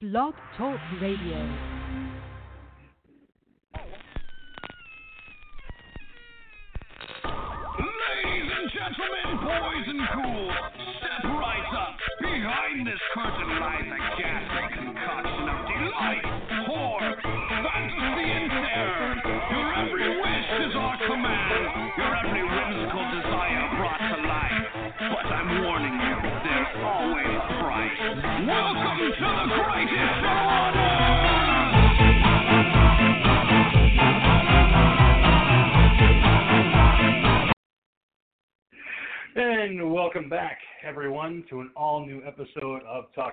Blog Talk Radio.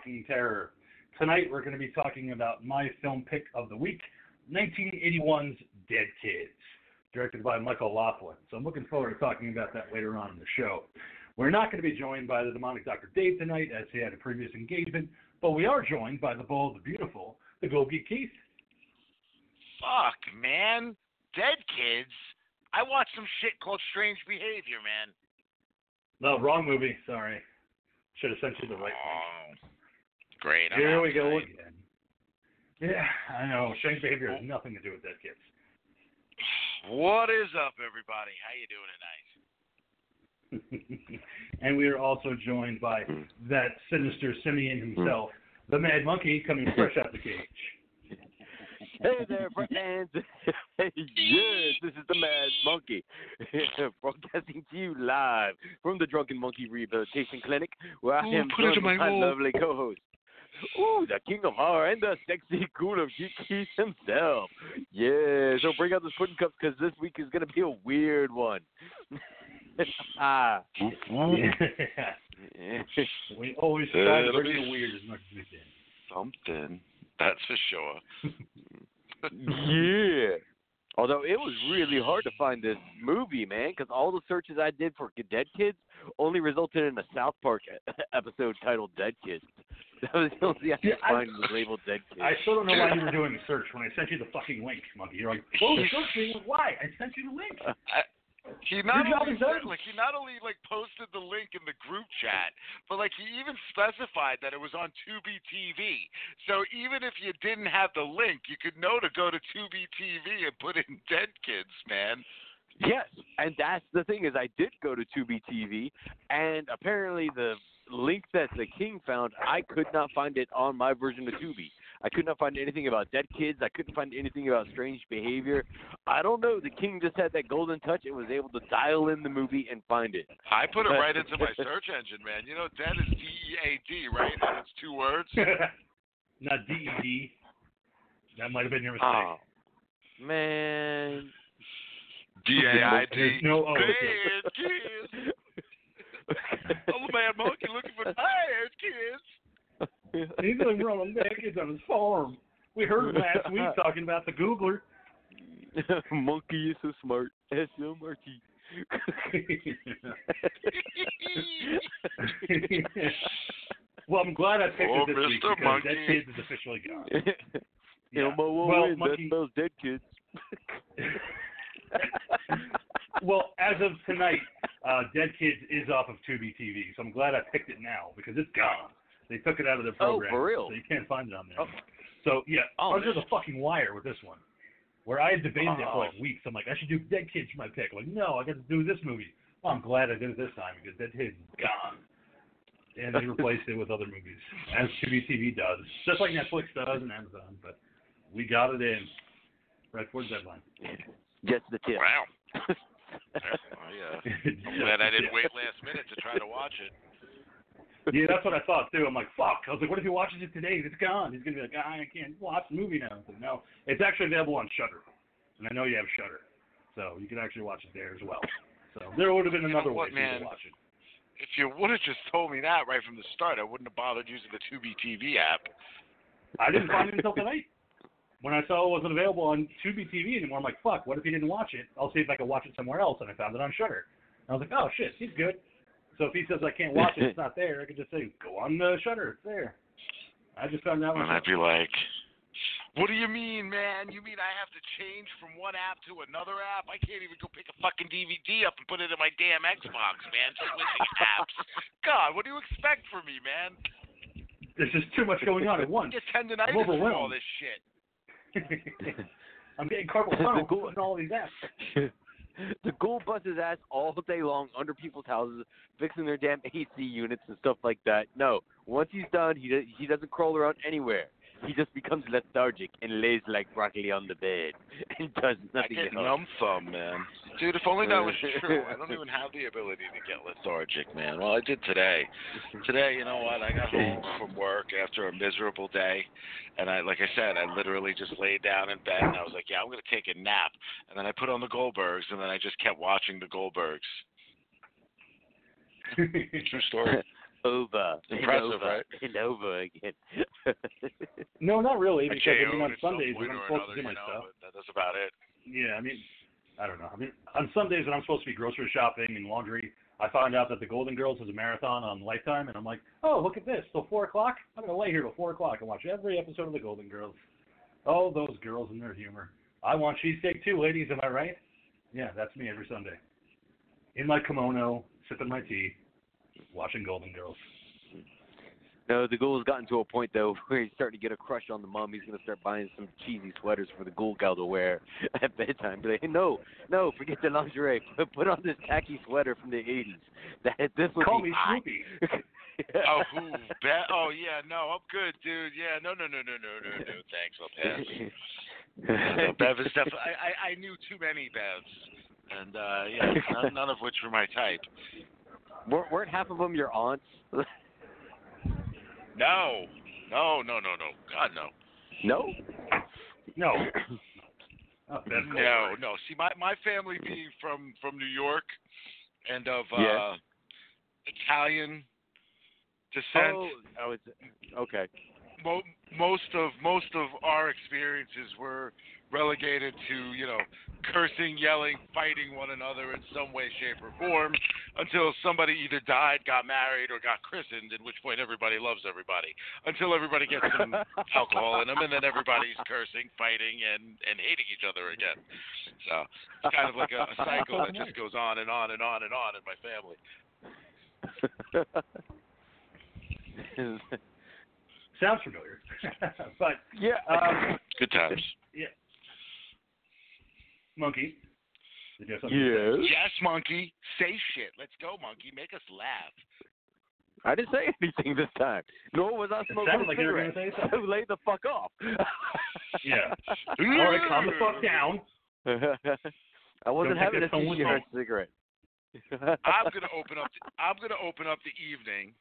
Talking Terror. Tonight, we're going to be talking about my film pick of the week 1981's Dead Kids, directed by Michael Laughlin. So I'm looking forward to talking about that later on in the show. We're not going to be joined by the demonic Dr. Dave tonight, as he had a previous engagement, but we are joined by the bold, the beautiful, the Go Geek Keith. Fuck, man. Dead kids. I watched some shit called Strange Behavior, man. No, wrong movie. Sorry. Should have sent you the right one. Oh. Great. I'm Here we go outside. again. Yeah, I know. Strange behavior has nothing to do with dead kids. What is up, everybody? How you doing tonight? and we are also joined by hmm. that sinister simian hmm. himself, the Mad Monkey, coming fresh out the cage. Hey there, friends. yes, this is the Mad Monkey, broadcasting to you live from the Drunken Monkey Rehabilitation Clinic, where I Ooh, am put it joined by my my lovely co-host. Ooh, the king of horror and the sexy cool of Geekies himself. Yeah, so bring out those pudding cups because this week is gonna be a weird one. ah. we always try to It'll bring be- the weird as much as we can. Something. That's for sure. yeah. Although it was really hard to find this movie, man, because all the searches I did for Dead Kids only resulted in a South Park episode titled Dead Kids. That was the only I could Yeah, I- was labeled Dead Kids. I still don't know why you were doing the search when I sent you the fucking link, Monkey. You're like, oh, the search. Why? I sent you the link. He not Your only said, like he not only like posted the link in the group chat, but like he even specified that it was on Tubi TV. So even if you didn't have the link, you could know to go to Tubi TV and put in Dead Kids, man. Yes, and that's the thing is I did go to Tubi TV, and apparently the link that the King found, I could not find it on my version of Tubi. I could not find anything about dead kids. I couldn't find anything about strange behavior. I don't know. The King just had that golden touch and was able to dial in the movie and find it. I put it right into my search engine, man. You know, Dead is D E A D, right? And it's two words. Not DED. That might have been your mistake. Oh, man. D A I D. No O. Dead kids. I'm a mad monkey looking for dead kids. He's like running dead kids on his farm. We heard him last week talking about the Googler. Monkey is so smart. S M R T. well, I'm glad I picked Oh, it this week because Monkey. Dead Kids is officially gone. Yeah. Elmo Well, that Monkey- spells dead kids. well, as of tonight, uh, Dead Kids is off of Tubi TV, so I'm glad I picked it now because it's gone. They took it out of their Oh, program, for real? so you can't find it on there. Oh. So yeah, Oh, under man. the fucking wire with this one, where I had debated it for like Oh. weeks. I'm like, I should do Dead Kids for my pick. I'm like, no, I got to do this movie. Well, I'm glad I did it this time because Dead Kids is gone, and they replaced it with other movies, as Tubi TV does, just like Netflix does and Amazon. But we got it in right before the deadline. Just the tip. Wow. Oh, yeah. I'm glad I didn't wait last minute to try to watch it. Yeah, that's what I thought too. I'm like, fuck. I was like, what if he watches it today? It's gone. He's gonna be like, ah, I can't watch the movie now. Like, no, it's actually available on Shudder, and I know you have Shudder, so you can actually watch it there as well. So there would have been You know another what, way man? to watch it. If you would have just told me that right from the start, I wouldn't have bothered using the Tubi TV app. I didn't find it until tonight. When I saw it wasn't available on Tubi TV anymore, I'm like, fuck. What if he didn't watch it? I'll see if I can watch it somewhere else, and I found it on Shudder. And I was like, oh shit, he's good. So if he says I can't watch it, it's not there. I could just say, go on the Shudder. It's there. I just found that one. And I'd be like, what do you mean, man? You mean I have to change from one app to another app? I can't even go pick a fucking DVD up and put it in my damn Xbox, man. Switching apps. God, what do you expect from me, man? There's just too much going on at once. I get tendonitis I'm from all this shit. I'm getting carpal tunnel from all these apps. The ghoul busts his ass all day long under people's houses, fixing their damn AC units and stuff like that. No, once he's done, he he doesn't crawl around anywhere. He just becomes lethargic and lays like broccoli on the bed and does nothing. I nothing get else. numb thumb, man. Dude, if only that was true. I don't even have the ability to get lethargic, man. Well, I did today. Today, you know what? I got home from work after a miserable day, and I, like I said, I literally just laid down in bed and I was like, yeah, I'm gonna take a nap. And then I put on the Goldbergs, and then I just kept watching the Goldbergs. True story. Over. Impressive, and over, right? And over again. no, not really, because I mean KO'd on Sundays point when I'm or supposed to do my you know, stuff. that's about it. Yeah, I mean, I don't know. I mean, on Sundays when I'm supposed to be grocery shopping and laundry, I find out that the Golden Girls is a marathon on Lifetime, and I'm like, oh, look at this. Till four o'clock, I'm gonna lay here till four o'clock and watch every episode of the Golden Girls. Oh, those girls and their humor. I want cheesesteak too, ladies. Am I right? Yeah, that's me every Sunday. In my kimono, sipping my tea, watching Golden Girls. No, the ghoul's gotten to a point though where he's starting to get a crush on the mom. He's gonna start buying some cheesy sweaters for the ghoul gal to wear at bedtime. Be like, no, no, forget the lingerie. Put, put on this tacky sweater from the '80s. That this would Call be me hot. Snoopy. Oh, who? Be- oh, yeah, no, I'm good, dude. Yeah, no, no, no, no, no, no, no. Thanks, I'll pass. No, Bev is definitely. I, I, I knew too many Bevs, and uh, yeah, none, none of which were my type. Weren't, weren't half of them your aunts? No, no, no, no, no. God, no. no. No. Oh, No, Goldberg. no. See, my my family being from from New York and of uh, Yeah. Italian descent. Oh, oh, it's okay. mo- most of most of our experiences were relegated to you know cursing, yelling, fighting one another in some way, shape, or form until somebody either died, got married, or got christened. At which point everybody loves everybody until everybody gets some alcohol in them, and then everybody's cursing, fighting, and and hating each other again. So it's kind of like a, a cycle that just goes on and on and on and on in my family. Sounds familiar. but yeah. um, Good times. Monkey. Did you have something to say? yes. Yes, monkey. Say shit. Let's go, monkey. Make us laugh. I didn't say anything this time. Nor was I smoking sounded a like you cigarette. gonna say something. So lay the fuck off. Yeah. All right, calm the fuck down. I wasn't having a that phone with sushi or a you. cigarette. I'm gonna open up. The, I'm gonna open up the evening.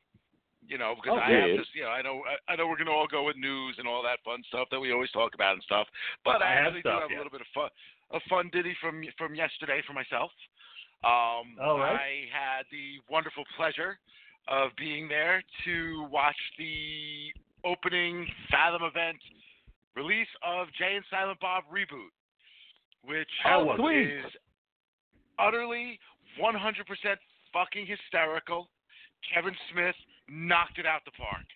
You know, because oh, I have this. You know, I know. I, I know we're gonna all go with news and all that fun stuff that we always talk about and stuff. But I, I have actually stuff, do have yeah. a little bit of fun, a fun ditty from from yesterday for myself. Um, All right. I had the wonderful pleasure of being there to watch the opening Fathom event release of Jay and Silent Bob reboot, which it? is utterly 100% fucking hysterical. Kevin Smith knocked it out the park.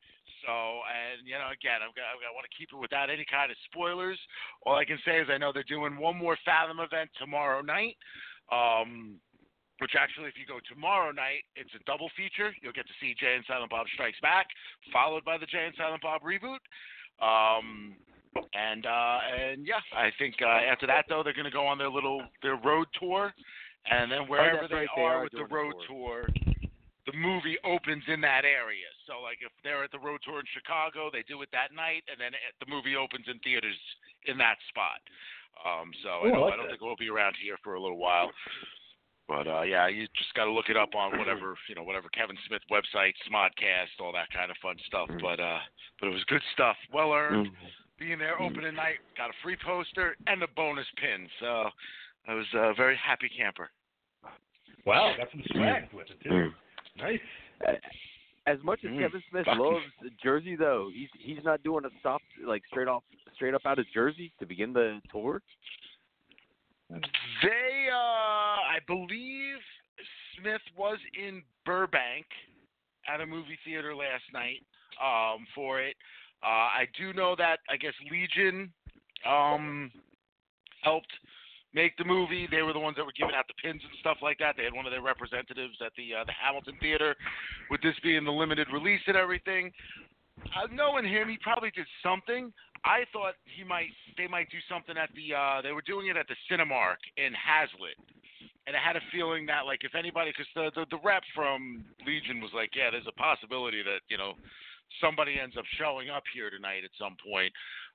So, and you know, again, I'm gonna, I want to keep it without any kind of spoilers. All I can say is I know they're doing one more Fathom event tomorrow night. Um, which actually, if you go tomorrow night, it's a double feature. You'll get to see Jay and Silent Bob Strikes Back, followed by the Jay and Silent Bob reboot. Um, and uh, and yeah, I think uh, after that though, they're going to go on their little their road tour, and then wherever Oh, they right, they are are with the road tour, the movie opens in that area. So like if they're at the road tour in Chicago, they do it that night, and then it, the movie opens in theaters in that spot. Um, so I, Ooh, I know, like I don't that. think we'll be around here for a little while. But uh, yeah, you just got to look it up on whatever you know, whatever Kevin Smith website, Smodcast, all that kind of fun stuff. Mm. But uh, but it was good stuff, well earned. Mm. Being there opening night, got a free poster and a bonus pin. So I was a very happy camper. Wow, got some swag with it too. Nice. As much as Mm, Kevin Smith fucking- loves Jersey, though, he's he's not doing a stop like straight off, straight up out of Jersey to begin the tour. They, uh, I believe Smith was in Burbank at a movie theater last night um, for it. Uh, I do know that I guess Legion um, helped make the movie. They were the ones that were giving out the pins and stuff like that. They had one of their representatives at the uh, the Hamilton Theater, with this being the limited release and everything. uh, knowing him, he probably did something. I thought he might they might do something at the uh they were doing it at the Cinemark in Hazlet. And I had a feeling that like if anybody cuz the, the the rep from Legion was like, "Yeah, there's a possibility that, you know, somebody ends up showing up here tonight at some point."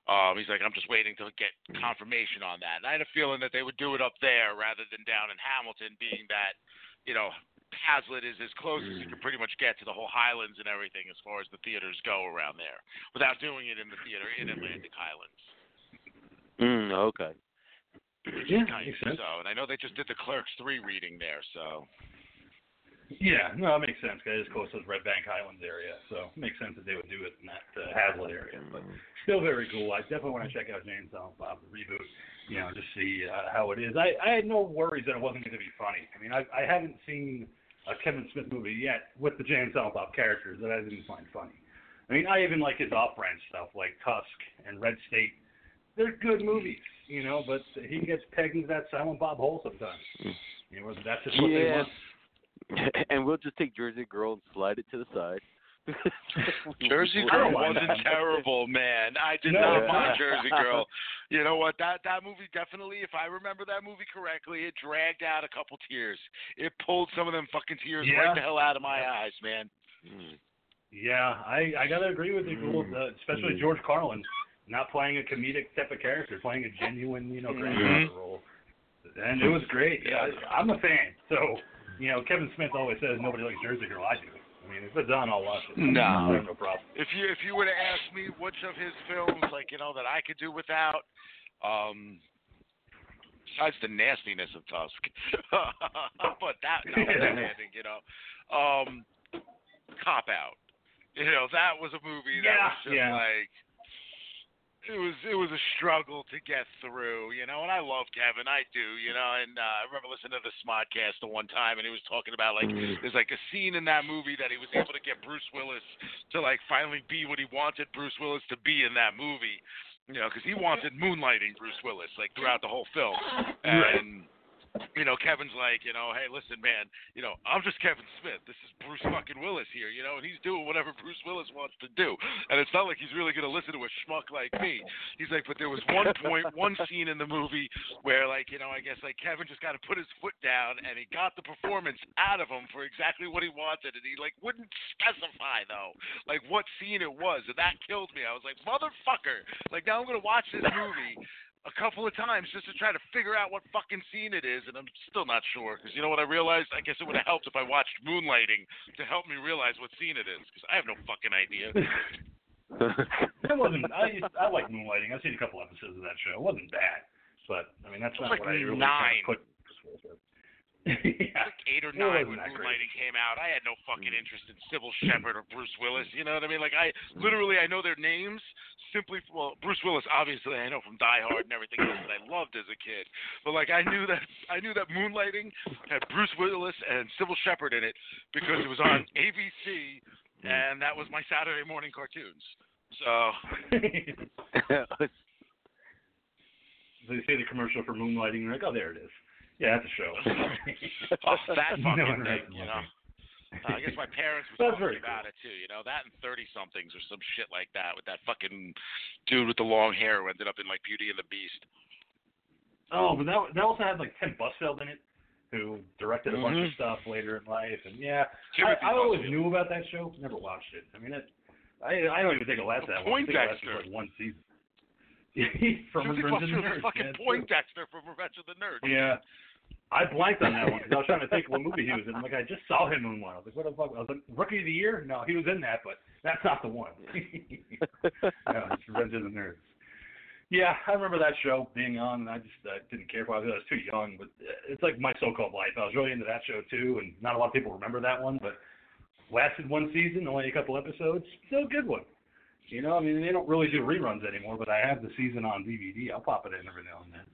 Um he's like, "I'm just waiting to get confirmation on that." And I had a feeling that they would do it up there rather than down in Hamilton being that, you know, Hazlet is as close as you can pretty much get to the whole Highlands and everything as far as the theaters go around there, without doing it in the theater in Atlantic Highlands. Mm, okay. Yeah, Nice. makes sense. So, and I know they just did the Clerks three reading there, so Yeah, no, that makes sense. 'cause It is close to the Red Bank Highlands area, so it makes sense that they would do it in that uh, Hazlet area. But still very cool. I definitely want to check out Jay and Silent Bob the reboot. You know, just see uh, how it is. I I had no worries that it wasn't going to be funny. I mean, I I haven't seen a Kevin Smith movie yet with the Jay and Silent Bob characters that I didn't find funny. I mean, I even like his off-brand stuff like Tusk and Red State. They're good movies, you know, but he gets pegged into that Silent Bob hole sometimes. You know, that's just what they want. and we'll just take Jersey Girl and slide it to the side. Jersey Girl wasn't terrible, man. I did No, not it's mind. Jersey Girl. You know what? That that movie definitely, if I remember that movie correctly, it dragged out a couple tears. It pulled some of them fucking tears Yeah. right the hell out of my eyes, man. Yeah, I I gotta agree with you, Mm. uh, especially Mm. George Carlin, not playing a comedic type of character, playing a genuine, you know, Mhm. grandfather role, and it was great. Yeah, I, I'm a fan. So, you know, Kevin Smith always says nobody likes Jersey Girl. I do. I mean, if it's on, I'll watch it. No. No problem. If you if you were to ask me which of his films, like you know, that I could do without, um, besides the nastiness of Tusk, but that notwithstanding, you know, um, Cop Out. You know, that was a movie that Yeah, was just yeah. like it was it was a struggle to get through, you know. And I love Kevin, I do, you know. And uh, I remember listening to the Smodcast the one time, and he was talking about like Mm. there's like a scene in that movie that he was able to get Bruce Willis to like finally be what he wanted Bruce Willis to be in that movie, you know, because he wanted moonlighting Bruce Willis like throughout the whole film, Right. and. You know, Kevin's like, you know, hey, listen, man, you know, I'm just Kevin Smith. This is Bruce fucking Willis here, you know, and he's doing whatever Bruce Willis wants to do. And it's not like he's really going to listen to a schmuck like me. He's like, but there was one point, one scene in the movie where, like, you know, I guess, like, Kevin just got to put his foot down and he got the performance out of him for exactly what he wanted. And he, like, wouldn't specify, though, like, what scene it was. And that killed me. I was like, motherfucker. Like, now I'm going to watch this movie a couple of times just to try to figure out what fucking scene it is, and I'm still not sure. Because you know what I realized? I guess it would have helped if I watched Moonlighting to help me realize what scene it is. Because I have no fucking idea. It wasn't. I used, I like Moonlighting. I've seen a couple episodes of that show. It wasn't bad, but I mean that's not like what I really nine. kind of put. yeah. like eight or nine when. Moonlighting came out. I had no fucking mm. interest in Cybill Shepherd or Bruce Willis. You know what I mean? Like I mm. literally I know their names simply well Bruce Willis obviously I know from Die Hard and everything else that I loved as a kid. But like I knew that I knew that Moonlighting had Bruce Willis and Cybill Shepherd in it because it was on ABC mm. and that was my Saturday morning cartoons. So So you see the commercial for Moonlighting, you're like, oh, there it is. Yeah, that's a show. oh, that fucking one thing, you know. Uh, I guess my parents were talking very about it too. You know that and thirty somethings or some shit like that with that fucking dude with the long hair who ended up in like Beauty and the Beast. Oh, but that that also had like Tim Busfield in it, who directed a bunch of Mhm. stuff later in life, and yeah, Timothy I, I always Busfield. knew about that show, never watched it. I mean, it, I I don't even think it lasted that long. I think it lasted Poindexter. like one season. from Revenge of the Nerds. fucking yeah, Poindexter from Revenge of the Nerds. Yeah. I blanked on that one because I was trying to think what movie he was in. I'm like I just saw him in one. I was like, what the fuck? I was like, Rookie of the Year? No, he was in that, but that's not the one. no, it's Revenge of the Nerds. Yeah, I remember that show being on, and I just uh, didn't care for it. I was too young, but it's like my so-called life. I was really into that show too, and not a lot of people remember that one, but lasted one season, only a couple episodes. Still a good one. You know, I mean, they don't really do reruns anymore, but I have the season on DVD. I'll pop it in every now and then.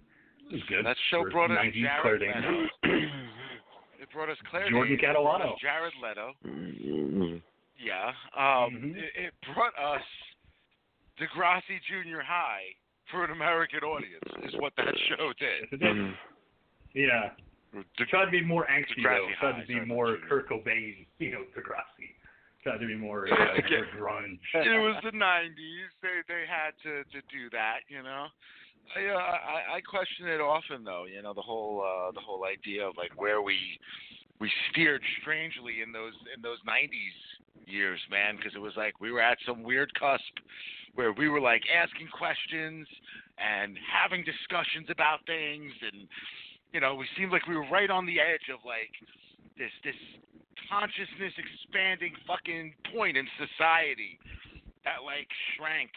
It was good. That show for brought us 90s Jared Claire Leto. It brought us Claire Jordan Danes, Catalano. us Jared Leto. Mm. Yeah. Um, Mhm. it, it brought us Degrassi Junior High for an American audience. Is what that show did. it did. Mhm. Yeah. De- Tried to be more angsty though. Degrassi Tried High, to be more not Kurt Cobain, you know, Degrassi. Tried to be more, uh, more grunge. it was the '90s. They they had to to do that, you know. I, uh, I I question it often though. You know the whole uh, the whole idea of like where we we steered strangely in those in those '90s years, man, because it was like we were at some weird cusp where we were like asking questions and having discussions about things, and you know we seemed like we were right on the edge of like this this consciousness expanding fucking point in society that like shrank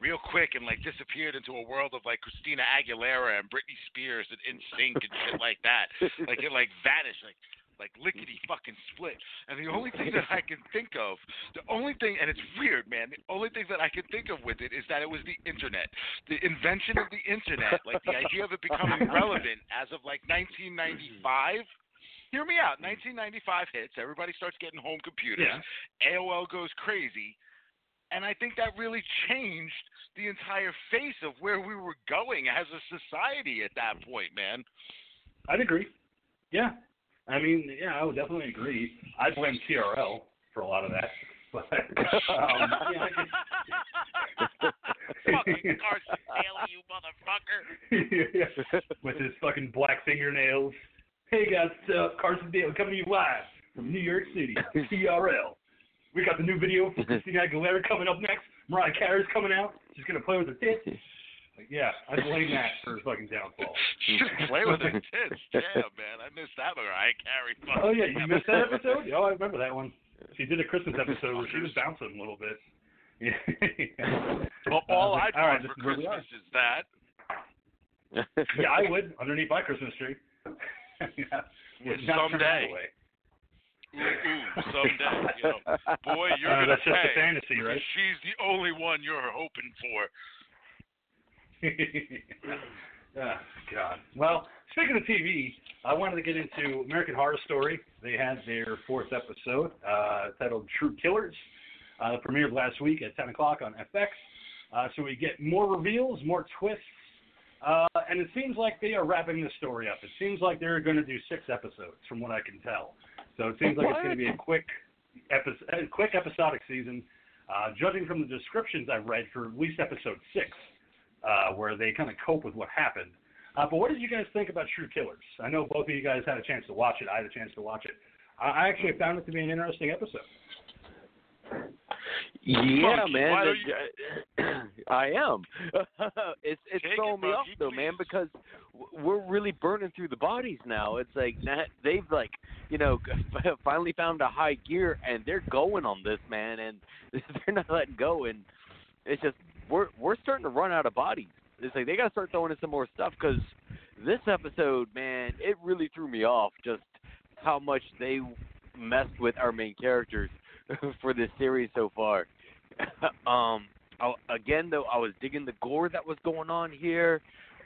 real quick and like disappeared into a world of like Christina Aguilera and Britney Spears and NSYNC and shit like that. Like it like vanished, like like lickety fucking split. And the only thing that I can think of, the only thing, and it's weird, man. The only thing that I can think of with it is that it was the internet, the invention of the internet, like the idea of it becoming relevant as of like 1995. Hear me out. 1995 hits. Everybody starts getting home computers. Yeah. AOL goes crazy. And I think that really changed the entire face of where we were going as a society at that point, man. I'd agree. Yeah. I mean, yeah, I would definitely agree. I blame TRL for a lot of that. But um, yeah, I could- Fucking Carson Daly, you motherfucker. with his fucking black fingernails. Hey guys, it's, uh, Carson Dale coming to you live from New York City, TRL. We got the new video for Christina Aguilera coming up next. Mariah Carey's coming out. She's gonna play with her tits. Like, yeah, I blame that for her fucking downfall. Just play with her tits. Damn, man. I missed that Mariah Carey. Oh yeah, you missed that episode? Oh, I remember that one. She did a Christmas episode where she was bouncing a little bit. Yeah. Well, all Uh, I'd all right, want this for is where we Christmas is that. yeah, I would underneath my Christmas tree. yeah. Someday. Ooh, ooh, someday. You know, boy, you're Uh, gonna that's just a pay fantasy, right? she's the only one you're hoping for. oh, God. Well, speaking of TV, I wanted to get into American Horror Story. They had their fourth episode uh, titled True Killers. Uh, it premiered last week at 10 o'clock on FX. Uh, so we get more reveals, more twists, uh, and it seems like they are wrapping the story up. It seems like they're going to do six episodes, from what I can tell. So it seems like it's going to be a quick, epi- a quick episodic season. Uh, judging from the descriptions I've read for at least episode six, uh, where they kind of cope with what happened. Uh, but what did you guys think about True Killers? I know both of you guys had a chance to watch it. I had a chance to watch it. I I actually found it to be an interesting episode. Yeah, Monkey, man. the- I am. it's it's Take it, throwing me off though, man, because we're really burning through the bodies now. It's like they've like you know finally found a high gear and they're going on this, man, and they're not letting go. And it's just we're we're starting to run out of bodies. It's like they got to start throwing in some more stuff because this episode, man, it really threw me off. Just how much they messed with our main characters for this series so far. um, I, again, though, I was digging the gore that was going on here.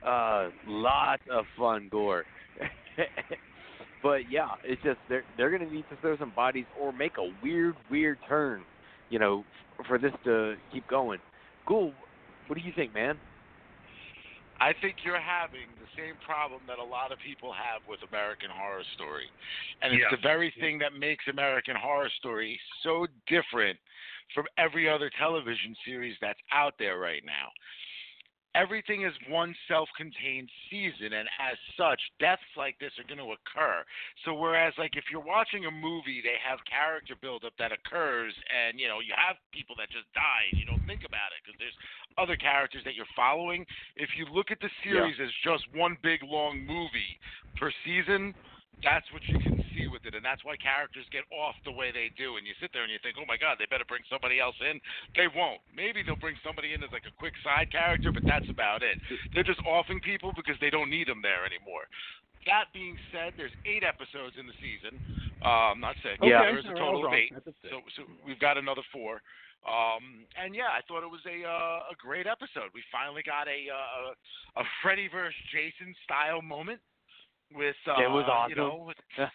Uh, lots of fun gore. but yeah, it's just they're they're gonna need to throw some bodies or make a weird, weird turn, you know, for this to keep going. Cool. What do you think, man? I think you're having the same problem that a lot of people have with American Horror Story. And it's Yeah. the very thing that makes American Horror Story so different from every other television series that's out there right now. Everything is one self contained season, and as such, deaths like this are going to occur. So, whereas, like, if you're watching a movie, they have character buildup that occurs, and, you know, you have people that just die, and you don't think about it because there's other characters that you're following. If you look at the series as just one big long movie per season, that's what you can see with it, and that's why characters get off the way they do. And you sit there and you think, oh my God, they better bring somebody else in. They won't. Maybe they'll bring somebody in as like a quick side character, but that's about it. They're just offing people because they don't need them there anymore. That being said, there's eight episodes in the season. Um, not six. Yeah. There's a all right, I total of eight. That's a six. So, so we've got another four. Um, and yeah, I thought it was a uh, a great episode. We finally got a uh, a Freddy versus Jason style moment with uh, It was awesome. you know with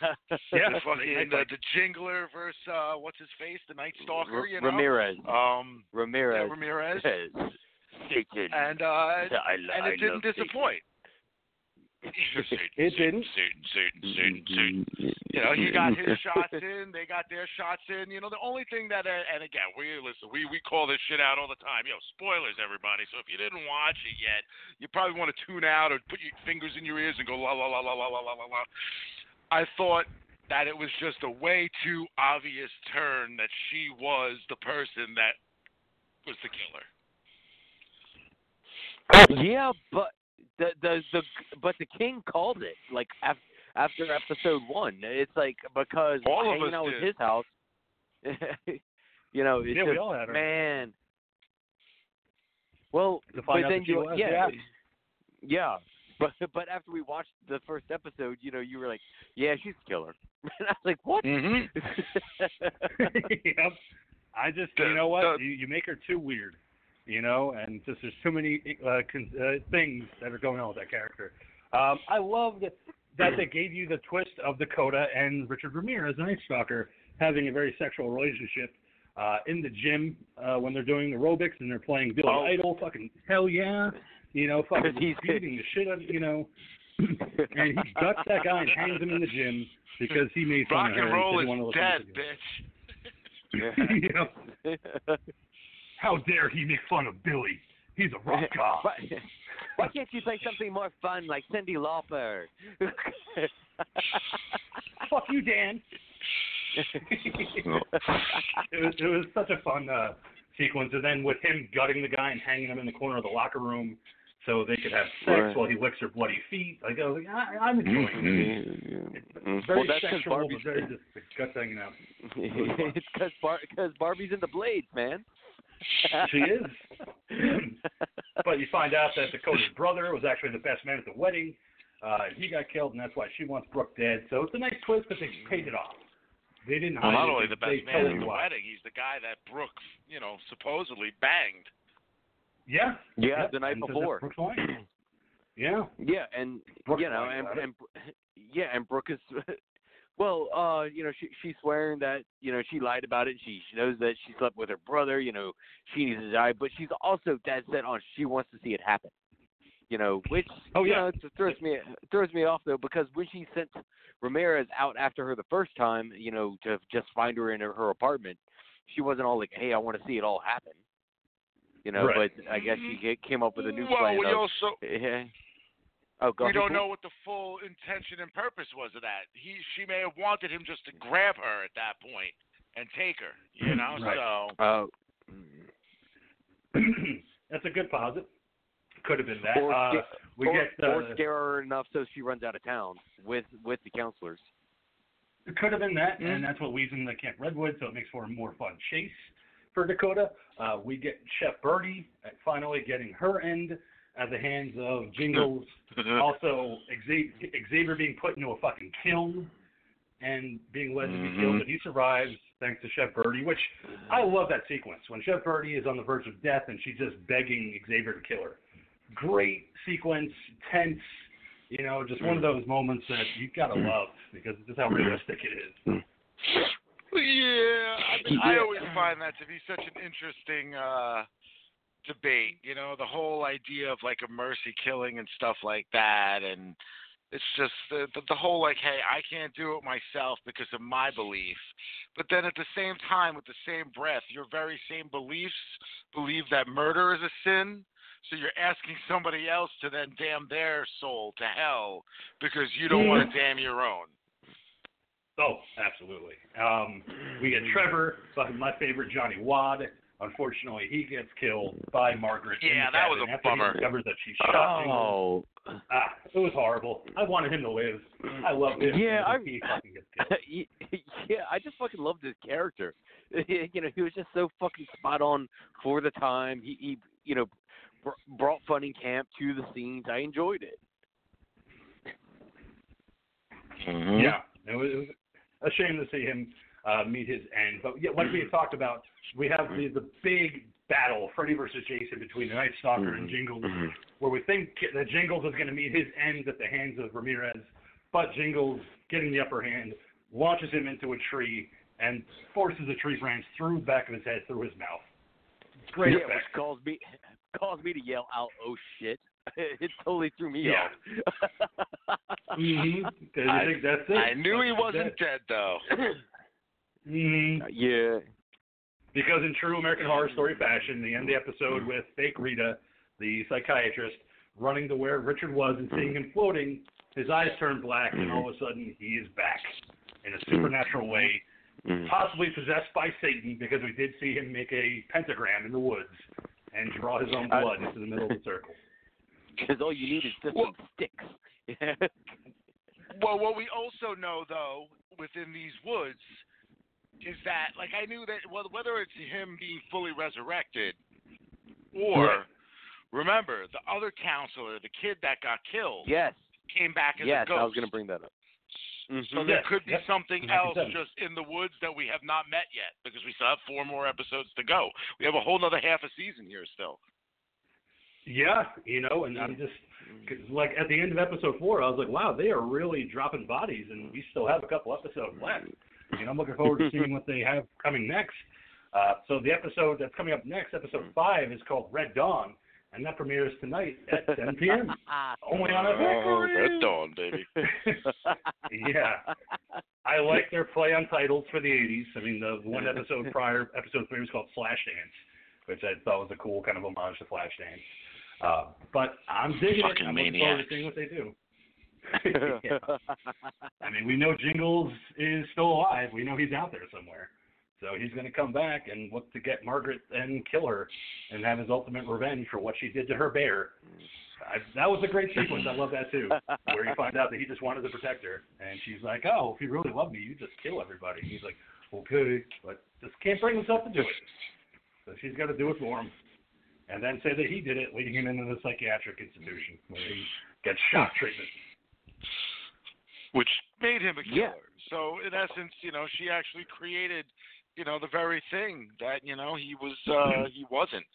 Yeah, the fucking Night the, the Jingler versus uh, what's his face, the Night Stalker, R- you know. Ramirez. Um, yeah, Ramirez. Ramirez, Satan. and uh, I, lo- and I it didn't disappoint. Satan. Disappoint. It didn't. You know, he got his shots in, they got their shots in. You know, the only thing that, uh, and again, we listen, we we call this shit out all the time. Yo, spoilers, everybody. So if you didn't watch it yet, you probably want to tune out or put your fingers in your ears and go la la la la la la la la la. I thought that it was just a way too obvious turn that she was the person that was the killer. Yeah, but the the the but the king called it like after after episode one. It's like because All of hanging us out with his house. you know, it's Yeah, we all had her. man. Well, To but out then you was, yeah yeah. yeah. But but after we watched the first episode, you know, you were like, yeah, she's a killer. And I was like, what? Mm-hmm. yep. I just, The- you know what? the- You, you make her too weird, you know, and just there's too many uh, con- uh, things that are going on with that character. Um, I love that, that they gave you the twist of Dakota and Richard Ramirez, Night Stalker, having a very sexual relationship uh, in the gym uh, when they're doing aerobics and they're playing Billy Oh. Idol. Fucking hell yeah, you know, fucking He's- beating the shit out, of you know. and he guts that guy and hangs him in the gym because he made fun Rock of her. and roll and is didn't want to listen to dead, bitch. Yep. How dare he make fun of Billy? He's a rock god. why, why can't you play something more fun like Cyndi Lauper? Fuck you, Dan. it, was, it was such a fun uh, sequence. And then with him gutting the guy and hanging him in the corner of the locker room so they could have sex Right. while he licks her bloody feet. Like, I was like, I, I'm enjoying it. It's very well, that's because sexual, Barbie's but very just the guts hanging out. it's because Bar- cause Barbie's in the blades, man. She is. but you find out that Dakota's brother was actually the best man at the wedding. Uh, he got killed, and that's why she wants Brooke dead. So it's a nice twist, but they paid it off. They didn't Well, not only the best man told at the why. wedding, he's the guy that Brooke, you know, supposedly banged. Yeah. Yeah, Yep, the night and before. Brooke's wife. Yeah. Yeah, and Brooke's you know, lying and, and yeah, and Brooke is well, uh, you know, she she's swearing that you know she lied about it. She she knows that she slept with her brother. You know, she needs to die, but she's also dead set on she wants to see it happen. You know, which Oh, you yeah. know, it throws me throws me off though because when she sent Ramirez out after her the first time, you know, to just find her in her, her apartment, she wasn't all like, "Hey, I want to see it all happen." You know, Right. but I guess she get- came up with a new well, plan. we of, also eh, oh, go we ahead, don't know what the full intention and purpose was of that. He she may have wanted him just to grab her at that point and take her. You know, Right. so Oh. that's a good posit. Could have been that. Or, Uh, we or, get or uh, scare her enough so she runs out of town with with the counselors. It could have been that, Mm-hmm. and that's what leads them to Camp Redwood, so it makes for a more fun chase for Dakota. Uh, we get Chef Birdie uh, finally getting her end at the hands of Jingles. also, Xavier, Xavier being put into a fucking kiln and being led to be Mhm. killed, but he survives thanks to Chef Birdie, which I love that sequence when Chef Birdie is on the verge of death and she's just begging Xavier to kill her. Great sequence, tense. You know, just one of those moments that you've gotta love because it's just how realistic it is. Yeah, I, mean, I always find that to be such an interesting uh debate. You know, the whole idea of like a mercy killing and stuff like that, and it's just the, the the whole like, hey, I can't do it myself because of my belief, but then at the same time, with the same breath, your very same beliefs believe that murder is a sin. So you're asking somebody else to then damn their soul to hell because you don't want to damn your own. Oh, absolutely. Um, we get Trevor, my favorite Johnny Wad. Unfortunately, he gets killed by Margaret. in Yeah, the that was cabin a after bummer. He discovers that she's shot. Jingles. Oh. Ah, it was horrible. I wanted him to live. I love him. Yeah, I- he fucking gets killed. yeah, I just fucking loved his character. you know, he was just so fucking spot on for the time. He, he you know, br- brought fun in camp to the scenes. I enjoyed it. Mm-hmm. Yeah, it was, it was a shame to see him uh, meet his end. But yeah, like we had talked about, we have the, the big battle, Freddy versus Jason, between the Night Stalker and Jingles, where we think that Jingles is going to meet his end at the hands of Ramirez, but Jingles, getting the upper hand, launches him into a tree and forces a tree branch through the back of his head, through his mouth. Great yeah, effect. which caused me caused me to yell out, "Oh shit!" it totally threw me Yeah. off. Mm-hmm. Because I- think that's it. I knew he wasn't dead though. hmm yeah. Because in true American Horror Story fashion, they end the episode mm-hmm. with fake Rita, the psychiatrist, running to where Richard was and seeing him floating. His eyes turn black, and all of a mm-hmm. sudden he is back in a mm-hmm. supernatural way, possibly possessed by Satan, because we did see him make a pentagram in the woods and draw his own blood into the middle of the circle. Because all you need is just Well- some sticks. Well, what we also know, though, within these woods, is that like I knew that well, whether it's him being fully resurrected, or Right. remember the other counselor, the kid that got killed, yes. came back as Yes, a ghost. Yes, I was going to bring that up. So Mhm. there Yes, could be yep. something else just in the woods that we have not met yet because we still have four more episodes to go. We have a whole other half a season here still. Yeah, you know, and I'm just like at the end of episode four, I was like, wow, they are really dropping bodies, and we still have a couple episodes left. And I'm looking forward to seeing what they have coming next. Uh, so the episode that's coming up next, episode five, is called Red Dawn, and that premieres tonight at 7 p.m. Only on Oh, Red Dawn, baby. yeah, I like their play on titles for the 80s. I mean, the one episode prior, episode three, was called Flashdance, which I thought was a cool kind of homage to Flashdance. Uh, but I'm digging Fucking it. I'm looking forward to seeing what they do. I mean, we know Jingles is still alive. We know he's out there somewhere. So he's going to come back and look to get Margaret and kill her and have his ultimate revenge for what she did to her bear. I, that was a great sequence. I love that too, where you find out that he just wanted to protect her, and she's like, "Oh, if you really love me, you just kill everybody." And he's like, "Okay, but just can't bring himself to do it." So she's got to do it for him, and then say that he did it, leading him into the psychiatric institution where he gets shock treatment. Which made him a Yeah. killer. So in essence, you know, she actually created, you know, the very thing that you know he was uh he wasn't.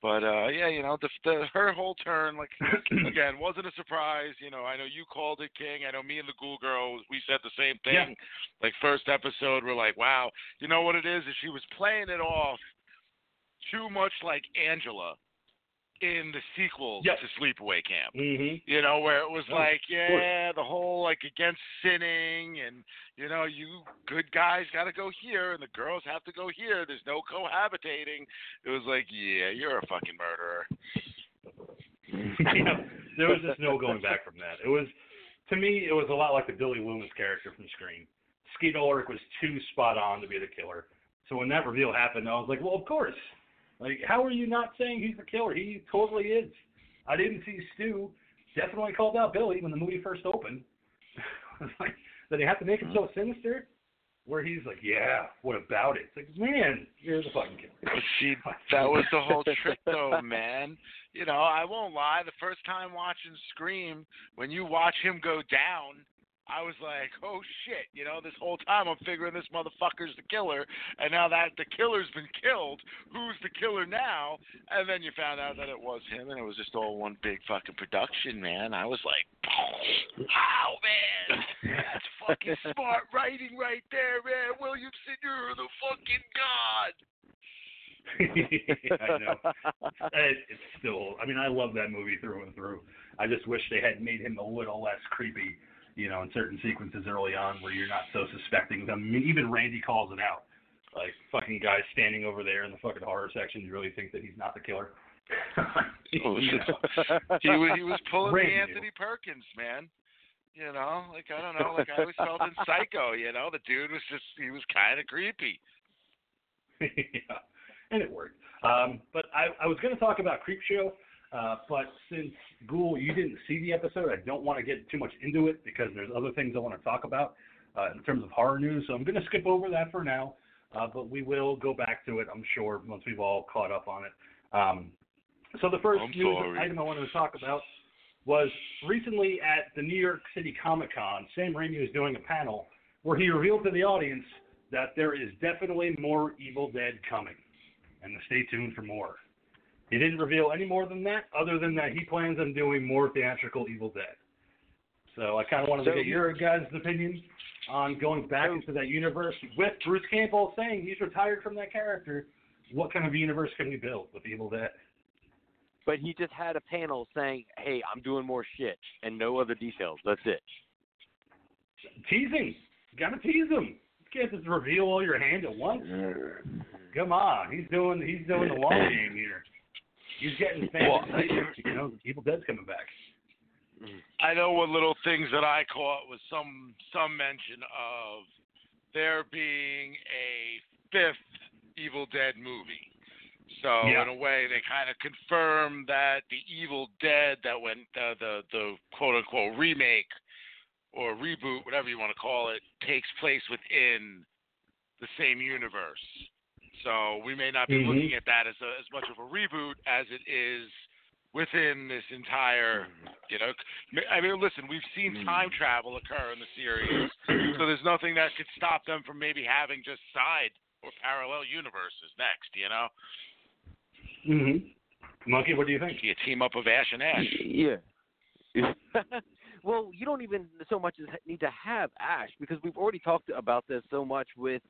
But uh yeah, you know, the, the her whole turn, like again, wasn't a surprise. You know, I know you called it King. I know me and the Ghoul Girl, we said the same thing. Yeah. Like first episode, we're like, wow, you know what it is? Is she was playing it off too much like Angela in the sequels Yep. to Sleepaway Camp. Mm-hmm. You know, where it was Oh, like, yeah, the whole like against sinning, and you know, you good guys got to go here, and the girls have to go here. There's no cohabitating. It was like, yeah, you're a fucking murderer. yeah, there was just no going back from that. It was, to me, it was a lot like the Billy Loomis character from Scream. Skeet Ulrich was too spot on to be the killer. So when that reveal happened, I was like, well, of course. Like, how are you not saying he's the killer? He totally is. I didn't see Stu. Definitely called out Billy when the movie first opened. Like, did they have to make him so mm-hmm. sinister? Where he's like, yeah, what about it? It's like, man, you're the fucking killer. See, that was the whole trick, though, man. You know, I won't lie. The first time watching Scream, when you watch him go down, I was like, oh shit. You know, this whole time I'm figuring this motherfucker's the killer, and now that the killer's been killed, who's the killer now? And then you found out that it was him, and it was just all one big fucking production, man. I was like, wow, man, that's fucking smart writing right there, man. Williamson, you're the fucking god. I know. It's still. I mean, I love that movie through and through. I just wish they had made him a little less creepy, you know, in certain sequences early on where you're not so suspecting them. I mean, even Randy calls it out. Like fucking guy standing over there in the fucking horror section. You really think that he's not the killer? Oh, You know. he was he was pulling the Randy. Anthony Perkins, man. You know, like I don't know, like I always felt in Psycho. You know, the dude was just he was kind of creepy. yeah, and it worked. Um, but I, I was going to talk about Creepshow, uh, but since Ghoul, you didn't see the episode, I don't want to get too much into it because there's other things I want to talk about uh, in terms of horror news. So I'm going to skip over that for now, uh, but we will go back to it, I'm sure, once we've all caught up on it. Um, so the 1st I'm news sorry. item I wanted to talk about was recently at the New York City Comic Con, Sam Raimi was doing a panel where he revealed to the audience that there is definitely more Evil Dead coming, and stay tuned for more. He didn't reveal any more than that, other than that he plans on doing more theatrical Evil Dead. So I kind of wanted So to get your guys' opinion on going back So- into that universe with Bruce Campbell saying he's retired from that character. What kind of universe can we build with Evil Dead? but he just had a panel saying, "Hey, I'm doing more shit," and no other details. That's it. Teasing. You gotta tease him. You can't just reveal all your hand at once. Come on, he's doing he's doing the long game here. He's getting fans Well- excited. You know, Evil Dead's coming back. I know what little things that I caught was some some mention of there being a fifth Evil Dead movie. So Yeah. in a way, they kind of confirmed that the Evil Dead that went uh, the the quote unquote remake or reboot, whatever you want to call it, takes place within the same universe. So we may not be Mhm. looking at that as a, as much of a reboot as it is within this entire, you know. I mean, listen, we've seen time travel occur in the series, so there's nothing that could stop them from maybe having just side or parallel universes next. You know, Mm-hmm. Monkey, what do you think? you team up of Ash and Ash. Yeah. well, you don't even so much as need to have Ash because we've already talked about this so much with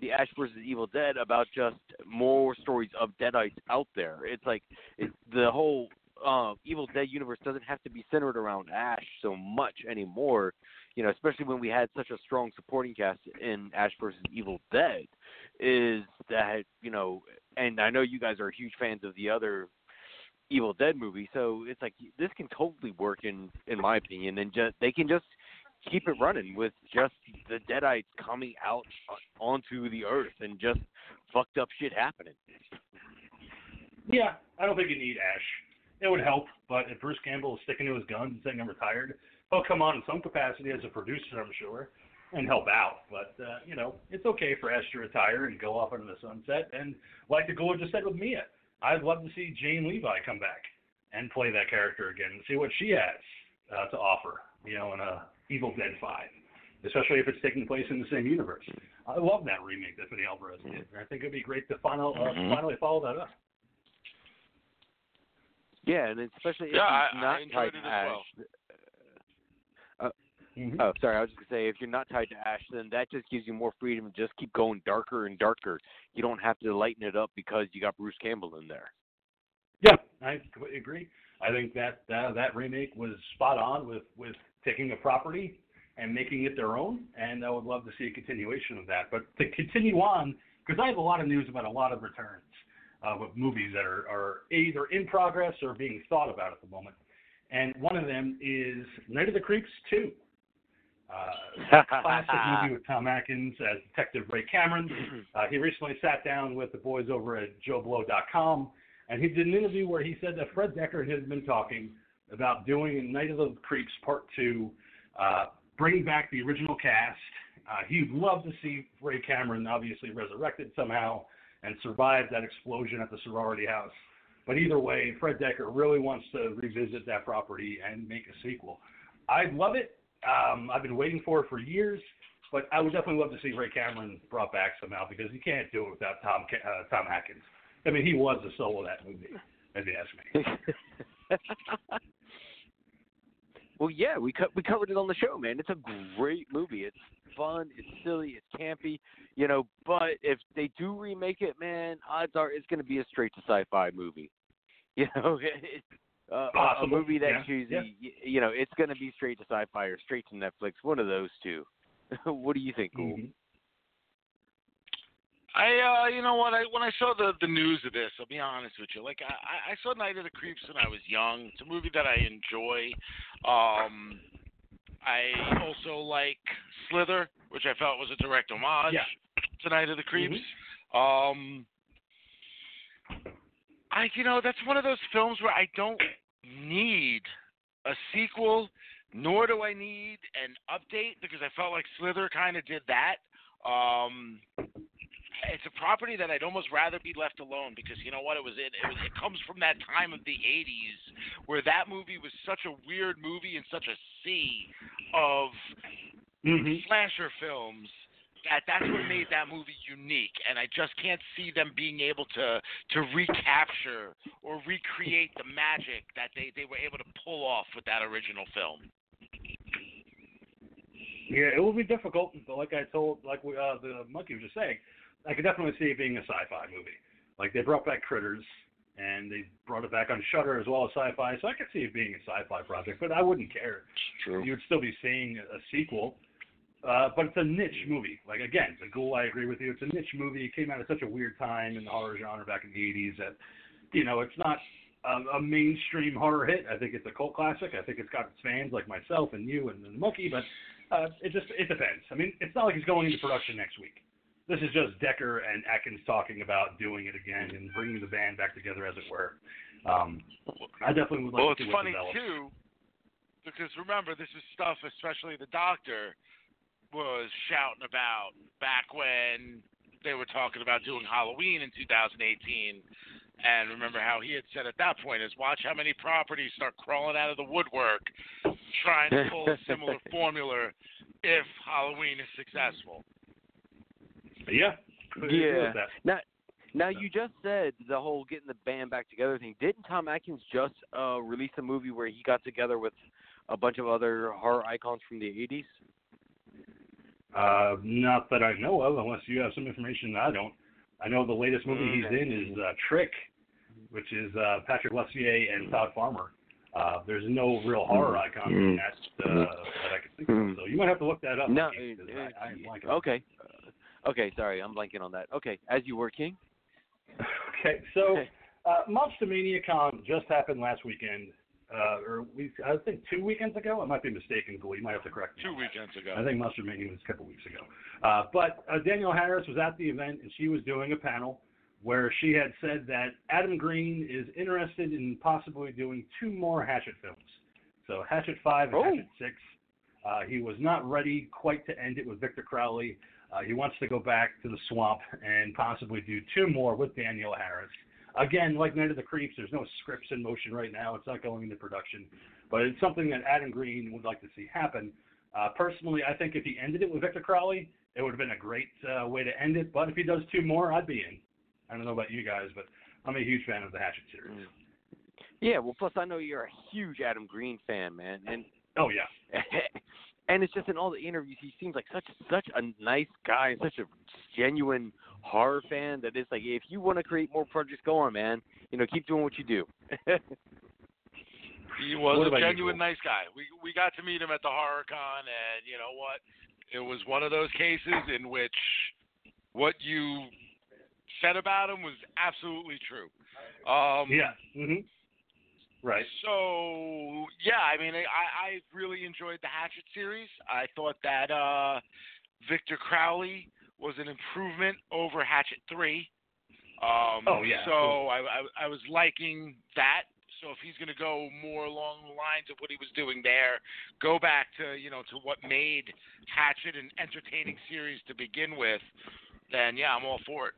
the Ash versus Evil Dead about just more stories of Deadites out there. It's like it, the whole uh, Evil Dead universe doesn't have to be centered around Ash so much anymore. You know, especially when we had such a strong supporting cast in Ash versus Evil Dead. Is that you know, and I know you guys are huge fans of the other Evil Dead movie, so it's like this can totally work in in my opinion, and just they can just keep it running with just the Deadites coming out onto the earth and just fucked up shit happening. Yeah, I don't think you need Ash. It would help, but if Bruce Campbell is sticking to his guns and saying I'm retired, he'll come on in some capacity as a producer, I'm sure, and help out. But uh, you know, it's okay for Ash to retire and go off into the sunset. And like the Gola just said with Mia, I'd love to see Jane Levy come back and play that character again and see what she has uh, to offer. You know, in a Evil Dead Five, especially if it's taking place in the same universe. I love that remake that Fede Alvarez did. I think it'd be great to final, uh, Mhm. finally follow that up. Yeah, and especially if Yeah, I- he's I not enjoyed it as Ash. well. Mhm. Oh, sorry. I was just gonna say if you're not tied to Ash, then that just gives you more freedom to just keep going darker and darker. You don't have to lighten it up because you got Bruce Campbell in there. Yeah, I completely agree. I think that uh, that remake was spot on with with taking a property and making it their own, and I would love to see a continuation of that. But to continue on, because I have a lot of news about a lot of returns uh, with movies that are, are either in progress or being thought about at the moment, and one of them is Night of the Creeps 2. Uh, classic movie with Tom Atkins as Detective Ray Cameron. Uh, he recently sat down with the boys over at JoBlo.com, and he did an interview where he said that Fred Dekker had been talking about doing Night of the Creeps Part 2, uh, bringing back the original cast. Uh, he'd love to see Ray Cameron obviously resurrected somehow and survive that explosion at the sorority house. But either way, Fred Dekker really wants to revisit that property and make a sequel. I'd love it. Um, I've been waiting for it for years, but I would definitely love to see Ray Cameron brought back somehow because you can't do it without Tom uh, Tom Atkins. I mean, he was the soul of that movie, if you ask me. well, yeah, we co- we covered it on the show, man. It's a great movie. It's fun. It's silly. It's campy. You know, but if they do remake it, man, odds are it's going to be a straight to sci-fi movie. You know, uh, a- movie that yeah, cheesy. yeah. y You know, it's going to be straight to sci-fi or straight to Netflix. One of those two. what do you think, Ghoul? Mhm. I, uh, you know what? I when I saw the the news of this, I'll be honest with you. Like I, I- saw Night of the Creeps when I was young. It's a movie that I enjoy. Um, I also like Slither, which I felt was a direct homage Yeah. to Night of the Creeps. Um, I, you know, that's one of those films where I don't need a sequel, nor do I need an update because I felt like Slither kind of did that. Um, it's a property that I'd almost rather be left alone because you know what it was it it, was, it comes from that time of the 80s where that movie was such a weird movie and such a sea of Mhm. slasher films that that's what made that movie unique and I just can't see them being able to to recapture or recreate the magic that they they were able to pull off with that original film. Yeah, it will be difficult, but like I told, like we, uh, the monkey was just saying, I could definitely see it being a sci-fi movie. Like they brought back Critters, and they brought it back on Shudder as well as Sci-Fi. So I could see it being a Sci-Fi project, but I wouldn't care. True. You would still be seeing a sequel. Uh, but it's a niche movie. Like again, The Ghoul. I agree with you. It's a niche movie. It came out at such a weird time in the horror genre back in the '80s that, you know, it's not a, a mainstream horror hit. I think it's a cult classic. I think it's got its fans like myself and you and, and the monkey. But uh, it just it depends. I mean, it's not like it's going into production next week. This is just Dekker and Atkins talking about doing it again and bringing the band back together, as it were. Um, I definitely would like well, to it's see what funny develops. too, because remember, this is stuff, especially the Doctor was shouting about back when they were talking about doing Halloween in 2018. And remember how he had said at that point is watch how many properties start crawling out of the woodwork trying to pull a similar formula if Halloween is successful. Yeah. could agree with Yeah. Now, now you just said the whole getting the band back together thing. Didn't Tom Atkins just uh, release a movie where he got together with a bunch of other horror icons from the '80s? Uh, not that I know of, unless you have some information that I don't. I know the latest movie Mm. he's in is uh, Trick, which is uh, Patrick Lussier and Todd Farmer. Uh, there's no real horror icon in that uh, that I can think of. Mm. So you might have to look that up. No. I, I am blanking. okay. Okay. Sorry, I'm blanking on that. Okay, as you were, King. Okay, so uh, Monster Mania Con just happened last weekend, uh, or we, I think two weekends ago. I might be mistaken, Glee. You might have to correct me. Two weekends ago. I think Monster Mania was a couple weeks ago. Uh, but uh, Danielle Harris was at the event and she was doing a panel where she had said that Adam Green is interested in possibly doing two more Hatchet films. So Hatchet 5 and Oh. Hatchet 6. Uh, he was not ready quite to end it with Victor Crowley. Uh, he wants to go back to the swamp and possibly do two more with Danielle Harris. Again, like Night of the Creeps, there's no scripts in motion right now. It's not going into production. But it's something that Adam Green would like to see happen. Uh, personally, I think if he ended it with Victor Crowley, it would have been a great uh, way to end it. But if he does two more, I'd be in. I don't know about you guys, but I'm a huge fan of the Hatchet series. Yeah. Well, plus I know you're a huge Adam Green fan, man, and Oh yeah, and it's just in all the interviews he seems like such such a nice guy and such a genuine horror fan that it's like if you want to create more projects, go on, man. You know, keep doing what you do. He was What a about you, genuine nice guy. We we got to meet him at the HorrorCon, and you know what? It was one of those cases in which what you said about him was absolutely true. Um, yeah, hmm right. So yeah, I mean, I I really enjoyed the Hatchet series. I thought that uh, Victor Crowley was an improvement over Hatchet three. Um, Oh, yeah, So I, I I was liking that. So if he's going to go more along the lines of what he was doing there, go back to you know to what made Hatchet an entertaining series to begin with, then yeah, I'm all for it.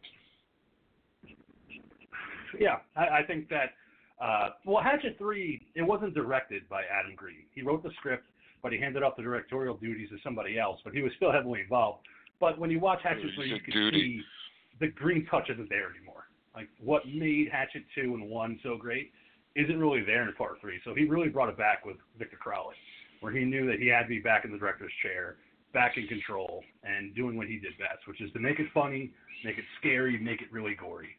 Yeah, I, I think that. Uh, well, Hatchet three, it wasn't directed by Adam Green. He wrote the script, but he handed off the directorial duties to somebody else. But he was still heavily involved. But when you watch Hatchet three, you can see the green touch isn't there anymore. Like what made Hatchet two and one so great isn't really there in part three. So he really brought it back with Victor Crowley, where he knew that he had to be back in the director's chair, back in control, and doing what he did best, which is to make it funny, make it scary, make it really gory,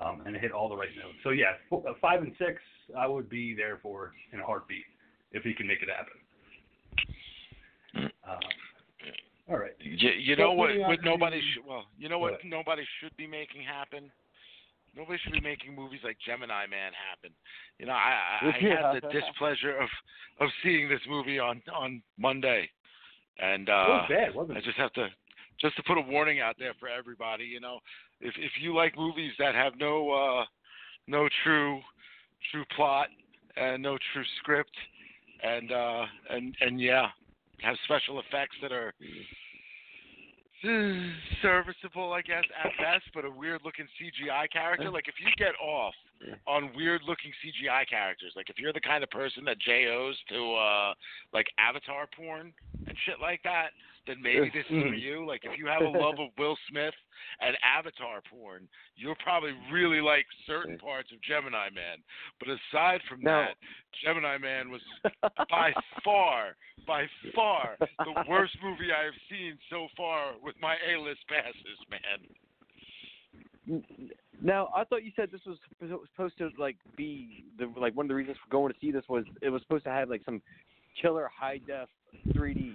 um, and hit all the right notes. So yeah, f- uh, five and six, I would be there for in a heartbeat if he can make it happen. Um, all right. You, you So know what? What nobody should. Well, you know what? What? Nobody should be making happen. Nobody should be making movies like Gemini Man happen. You know, I I, I Yeah. had the displeasure of of seeing this movie on on Monday, and it uh, was bad, wasn't I just have to just to put a warning out there for everybody. You know, if if you like movies that have no uh no true true plot and no true script and uh and and yeah have special effects that are serviceable I guess at best but a weird looking CGI character like if you get off on weird looking CGI characters. Like if you're the kind of person that JOs to uh like avatar porn and shit like that then maybe this is for you. Like if you have a love of Will Smith and avatar porn you'll probably really like certain parts of Gemini Man. But aside from Now- that Gemini Man was by far, by far, the worst movie I have seen so far with my A-list passes, man. Now, I thought you said this was supposed to like be the like one of the reasons for going to see this was it was supposed to have like some killer high def 3D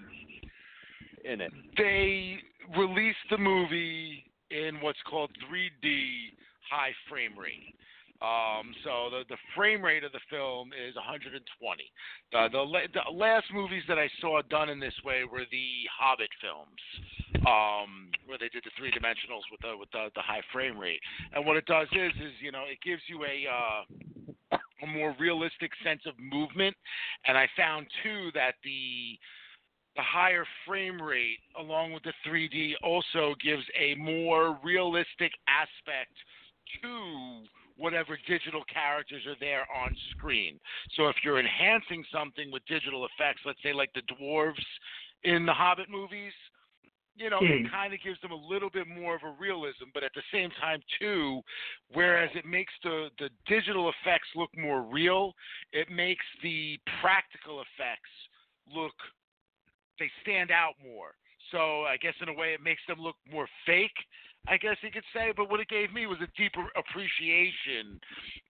in it. They released the movie in what's called 3D high frame rate. Um, so the the frame rate of the film is 120. Uh, the the last movies that I saw done in this way were the Hobbit films, um, where they did the three dimensionals with the with the, the high frame rate. And what it does is is you know it gives you a uh, a more realistic sense of movement. And I found too that the the higher frame rate along with the 3D also gives a more realistic aspect to whatever digital characters are there on screen. So if you're enhancing something with digital effects, let's say like the dwarves in the Hobbit movies, you know, Hmm. it kind of gives them a little bit more of a realism, but at the same time too, whereas it makes the the digital effects look more real, it makes the practical effects look they stand out more. So I guess in a way it makes them look more fake, I guess you could say. But what it gave me was a deeper appreciation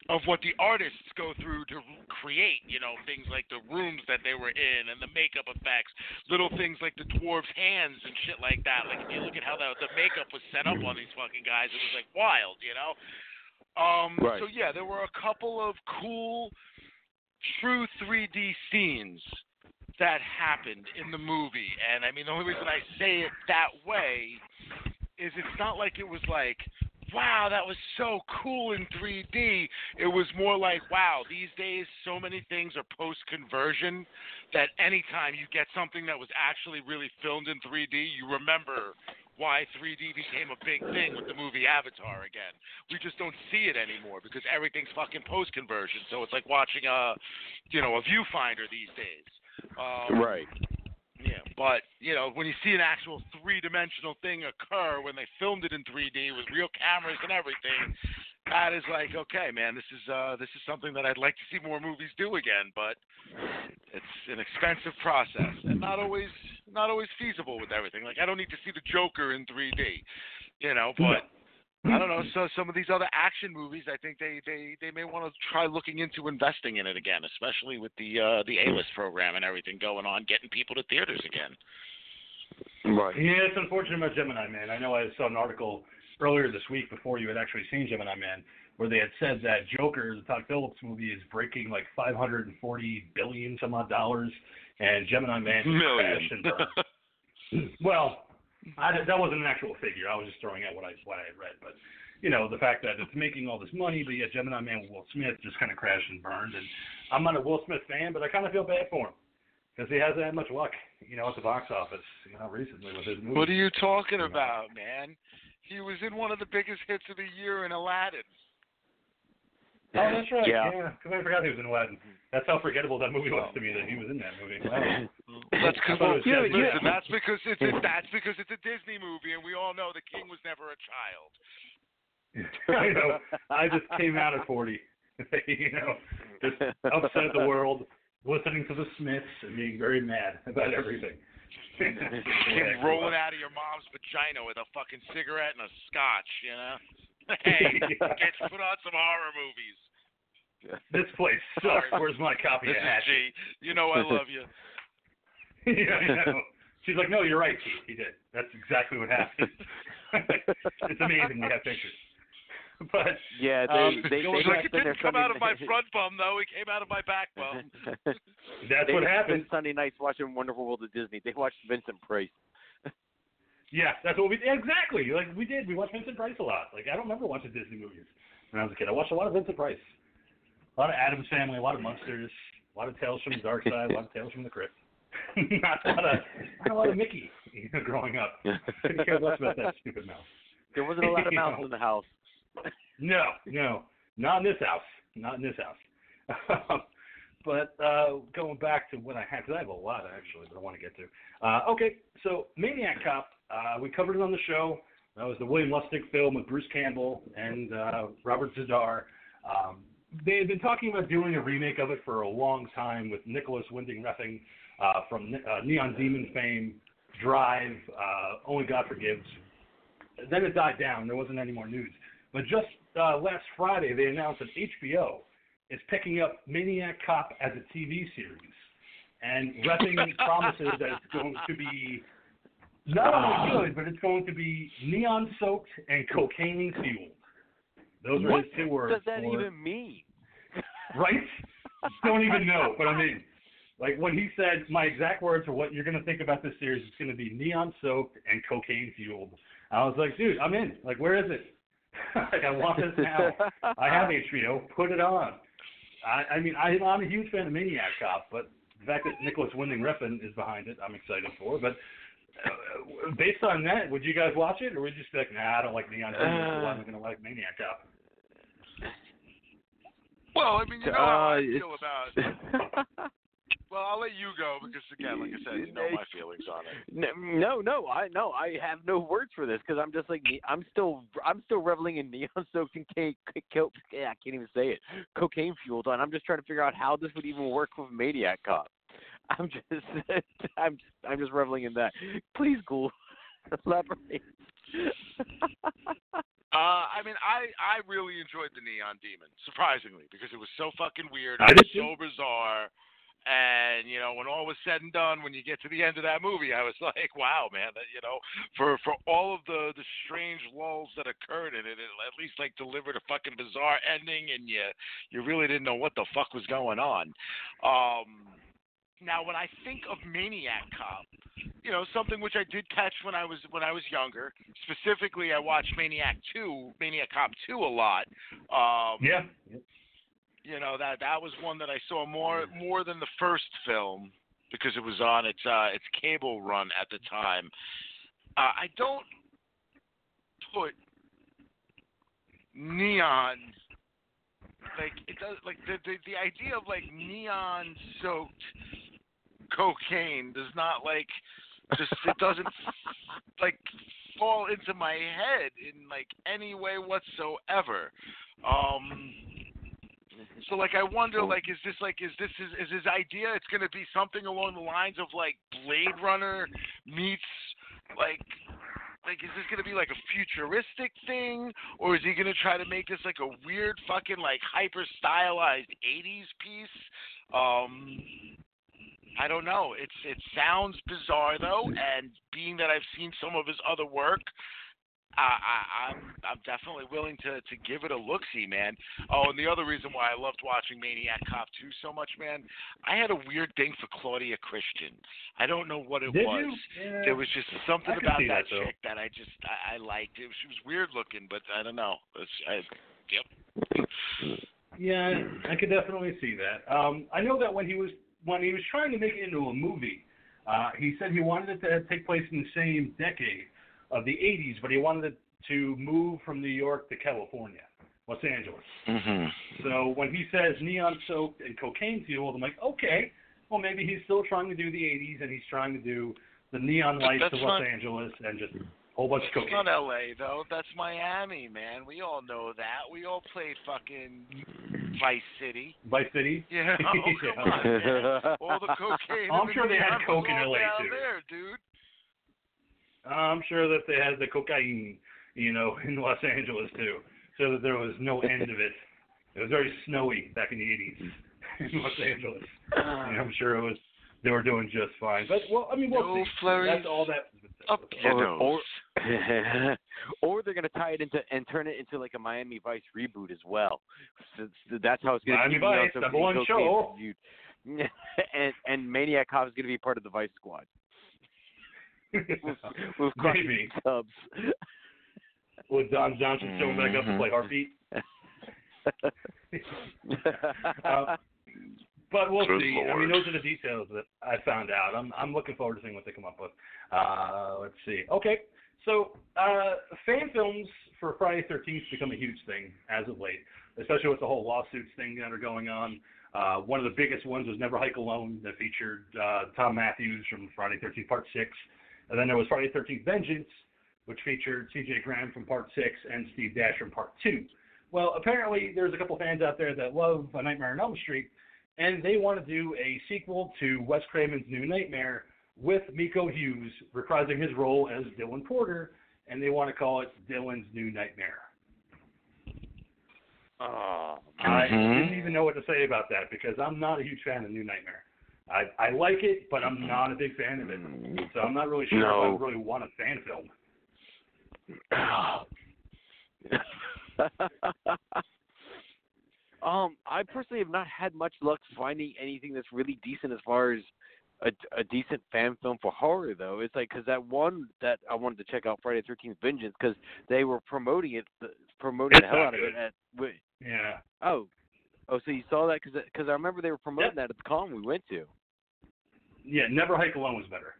of what the artists go through to create. You know, things like the rooms that they were in and the makeup effects, little things like the dwarves' hands and shit like that. Like if you look at how the the makeup was set up on these fucking guys, it was like wild. You know. Um, Right. So yeah, there were a couple of cool, true 3D scenes that happened in the movie, and I mean the only reason I say it that way is it's not like it was like, wow, that was so cool in 3D. It was more like, wow, these days so many things are post conversion that anytime you get something that was actually really filmed in 3D, you remember why 3D became a big thing with the movie Avatar again. We just don't see it anymore because everything's fucking post conversion. So it's like watching a, you know, a viewfinder these days. Um, Right. But you know, when you see an actual three-dimensional thing occur when they filmed it in 3D with real cameras and everything, that is like, okay, man, this is uh, this is something that I'd like to see more movies do again. But it's an expensive process and not always not always feasible with everything. Like, I don't need to see the Joker in 3D, you know, but. I don't know. So some of these other action movies, I think they they they may want to try looking into investing in it again, especially with the uh the A-list program and everything going on, getting people to theaters again. Right. Yeah, it's unfortunate about Gemini Man. I know I saw an article earlier this week before you had actually seen Gemini Man, where they had said that Joker, the Todd Phillips movie, is breaking like 540 billion some odd dollars, and Gemini Man just crashed and burned. well, Mm-hmm. I, that wasn't an actual figure. I was just throwing out what I what I had read, but you know the fact that it's making all this money, but yet Gemini Man with Will Smith just kind of crashed and burned. And I'm not a Will Smith fan, but I kind of feel bad for him because he hasn't had much luck, you know, at the box office, you know, recently with his movies. What are you talking about, man? He was in one of the biggest hits of the year in Aladdin. Oh, that's right. Yeah. Yeah, because I forgot he was in Aladdin. That's how forgettable that movie was to me that he was in that movie. Wow. That's because I thought it was Yeah, that's because it's a, that's because it's a Disney movie, and we all know the king was never a child. I know. I just came out at 40. you know, just upset at the world, listening to the Smiths and being very mad about everything. King rolling out of your mom's vagina with a fucking cigarette and a scotch, you know. Hey, get put on some horror movies. This place sucks. Where's my copy This of is G. You know I love you. yeah, I know. She's like, no, you're right, Keith. He did. That's exactly what happened. it's amazing we have pictures. But Yeah, they Um, they, go they like it been there didn't come Sunday out of my front bum though. It came out of my back bum. that's they what happened. Sunday nights watching Wonderful World of Disney. They watched Vincent Price. Yeah, that's what we exactly like. We did. We watched Vincent Price a lot. Like I don't remember watching Disney movies when I was a kid. I watched a lot of Vincent Price, a lot of Addams Family, a lot of Monsters, a lot of Tales from the Dark Side, a lot of Tales from the Crypt. not a lot of not a lot of Mickey you know, growing up. Couldn't care less about that stupid mouse. There wasn't a lot of mouse in the house. No, no, not in this house. Not in this house. but uh, going back to what I had, because I have a lot actually that I want to get to. Uh, okay, so Maniac Cop, uh, we covered it on the show. That was the William Lustig film with Bruce Campbell and uh, Robert Z'Dar. Um, they had been talking about doing a remake of it for a long time with Nicolas Winding Refn uh, from uh, Neon Demon fame, Drive, uh, Only God Forgives. Then it died down. There wasn't any more news. But just uh, last Friday, they announced that HBO is picking up Maniac Cop as a TV series, and Refn promises that it's going to be not only good, but it's going to be neon soaked and cocaine fueled. Those are what his two words. What does that for- even mean? right? Don't even know, but I mean, like when he said, my exact words are what you're going to think about this series is going to be neon soaked and cocaine fueled. I was like, dude, I'm in. Like, where is it? like, I want this now. I have HBO. Put it on. I, I mean, I, I'm a huge fan of Maniac Cop, but the fact that Nicolas Winding Refn is behind it, I'm excited for. But based on that, would you guys watch it, or would you just be like, nah, I don't like neon fueled, so I'm going to like Maniac Cop? Well, I mean, you know how I Uh, feel about. Well, I'll let you go because again, like I said, you know my feelings on it. No, no, I no, I have no words for this because I'm just like I'm still I'm still reveling in neon soaked and cake, co- yeah, I can't even say it, cocaine fueled, and I'm just trying to figure out how this would even work with Maniac Cop. I'm just I'm just, I'm just reveling in that. Please, Ghoul, elaborate. Uh, I mean, I I really enjoyed the Neon Demon, surprisingly, because it was so fucking weird. It was so bizarre. And you know, when all was said and done, when you get to the end of that movie, I was like, "Wow, man! That you know, for for all of the the strange lulls that occurred in it, it at least like delivered a fucking bizarre ending, and you you really didn't know what the fuck was going on." Um, now, when I think of Maniac Cop, you know, something which I did catch when I was when I was younger. Specifically, I watched Maniac Two, Maniac Cop Two a lot. Um, Yeah. you know that that was one that I saw more more than the first film because it was on its uh, its cable run at the time. Uh, I don't put neon like it does like the the, the idea of like neon soaked cocaine does not like just it doesn't like fall into my head in like any way whatsoever. Um so like I wonder like is this like is this is, is his idea it's gonna be something along the lines of like Blade Runner meets like like is this gonna be like a futuristic thing or is he gonna try to make this like a weird fucking like hyper stylized eighties piece? Um I don't know. It's it sounds bizarre though, and being that I've seen some of his other work, I, I, I'm I'm definitely willing to to give it a look see, man. Oh, and the other reason why I loved watching Maniac Cop 2 so much, man, I had a weird thing for Claudia Christian. I don't know what it Did was. Yeah. There was just something about that, that, chick that I just I, I liked. It was, she was weird looking, but I don't know. It's, I, yep. Yeah, I could definitely see that. Um, I know that when he was when he was trying to make it into a movie, uh, he said he wanted it to take place in the same decade of the 80s, but he wanted it to move from New York to California, Los Angeles. Mhm. So when he says neon soaked and cocaine fueled, I'm like, okay, well maybe he's still trying to do the 80s and he's trying to do the neon lights of Los not- Angeles and just a whole bunch of It's cocaine. not L.A. though. That's Miami, man. We all know that. We all played fucking Vice City. Vice City. Yeah. know, come on. All the cocaine. Oh, I'm sure they had coke in LA too. there, dude. I'm sure that they had the cocaine, you know, in Los Angeles too, so that there was no end of it. It was very snowy back in the 80s in Los Angeles. Ah. And I'm sure it was. They were doing just fine. But well, I mean, we'll No see. flurries That's all that. Up your or, nose. or, or they're gonna tie it into and turn it into like a Miami Vice reboot as well. So, so that's how it's gonna Miami be. Vice, number one show. And and Maniac Cop is gonna be part of the Vice Squad with, with Maybe Tubbs. with Don Johnson showing back up to play Heartbeat. Uh, but we'll Good see. I mean, those are the details that I found out. I'm I'm looking forward to seeing what they come up with. Uh, let's see. Okay, so uh, fan films for Friday Thirteenth become a huge thing as of late, especially with the whole lawsuits thing that are going on. Uh, one of the biggest ones was Never Hike Alone that featured uh, Thom Mathews from Friday Thirteenth Part Six, and then there was Friday Thirteenth Vengeance, which featured C.J. Graham from Part Six and Steve Dash from Part Two. Well, apparently there's a couple fans out there that love A Nightmare on Elm Street, and they want to do a sequel to Wes Craven's New Nightmare with Miko Hughes reprising his role as Dylan Porter, and they want to call it Dylan's New Nightmare. Oh, I Mhm. didn't even know what to say about that because I'm not a huge fan of New Nightmare. I I like it, but I'm not a big fan of it. So I'm not really sure No. if I really want a fan film. um, I personally have not had much luck finding anything that's really decent as far as a, a decent fan film for horror, though. It's like because that one that I wanted to check out, Friday Thirteenth Vengeance, because they were promoting it, promoting It's the hell out of it at. Wait, Yeah. oh, oh, so you saw that because because I remember they were promoting that at the con we went to. Yeah, Never Hike Alone was better.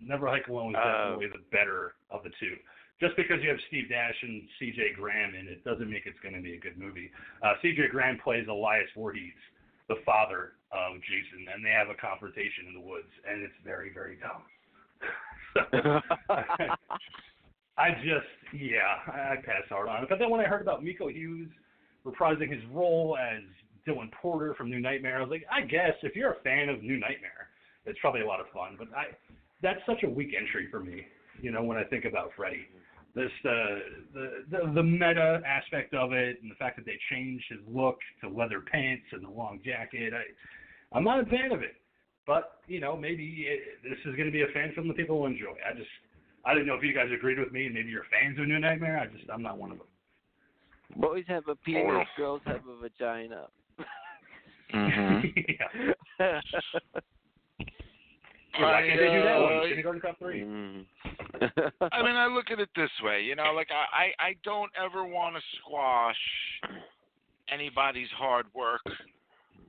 Never Hike Alone was Oh. definitely the better of the two. Just because you have Steve Dash and C.J. Graham in it doesn't make it's going to be a good movie. Uh, C.J. Graham plays Elias Voorhees, the father of Jason, and they have a confrontation in the woods, and it's very, very dumb. so, I just, yeah, I, passed hard on it. But then when I heard about Miko Hughes reprising his role as Dylan Porter from New Nightmare, I was like, I guess if you're a fan of New Nightmare, it's probably a lot of fun. But I, that's such a weak entry for me. You know, when I think about Freddy, this uh, the the the meta aspect of it, and the fact that they changed his look to leather pants and the long jacket, I, I'm not a fan of it. But you know, maybe it, this is going to be a fan film that people will enjoy. I just, I didn't know if you guys agreed with me, and maybe you're fans of New Nightmare. I just, I'm not one of them. Boys have a penis, Oral. girls have a vagina. Mm-hmm. yeah. Why can't they do that one? Kindergarten Cop three. Mm. I mean, I look at it this way, you know, like I, I, I don't ever want to squash anybody's hard work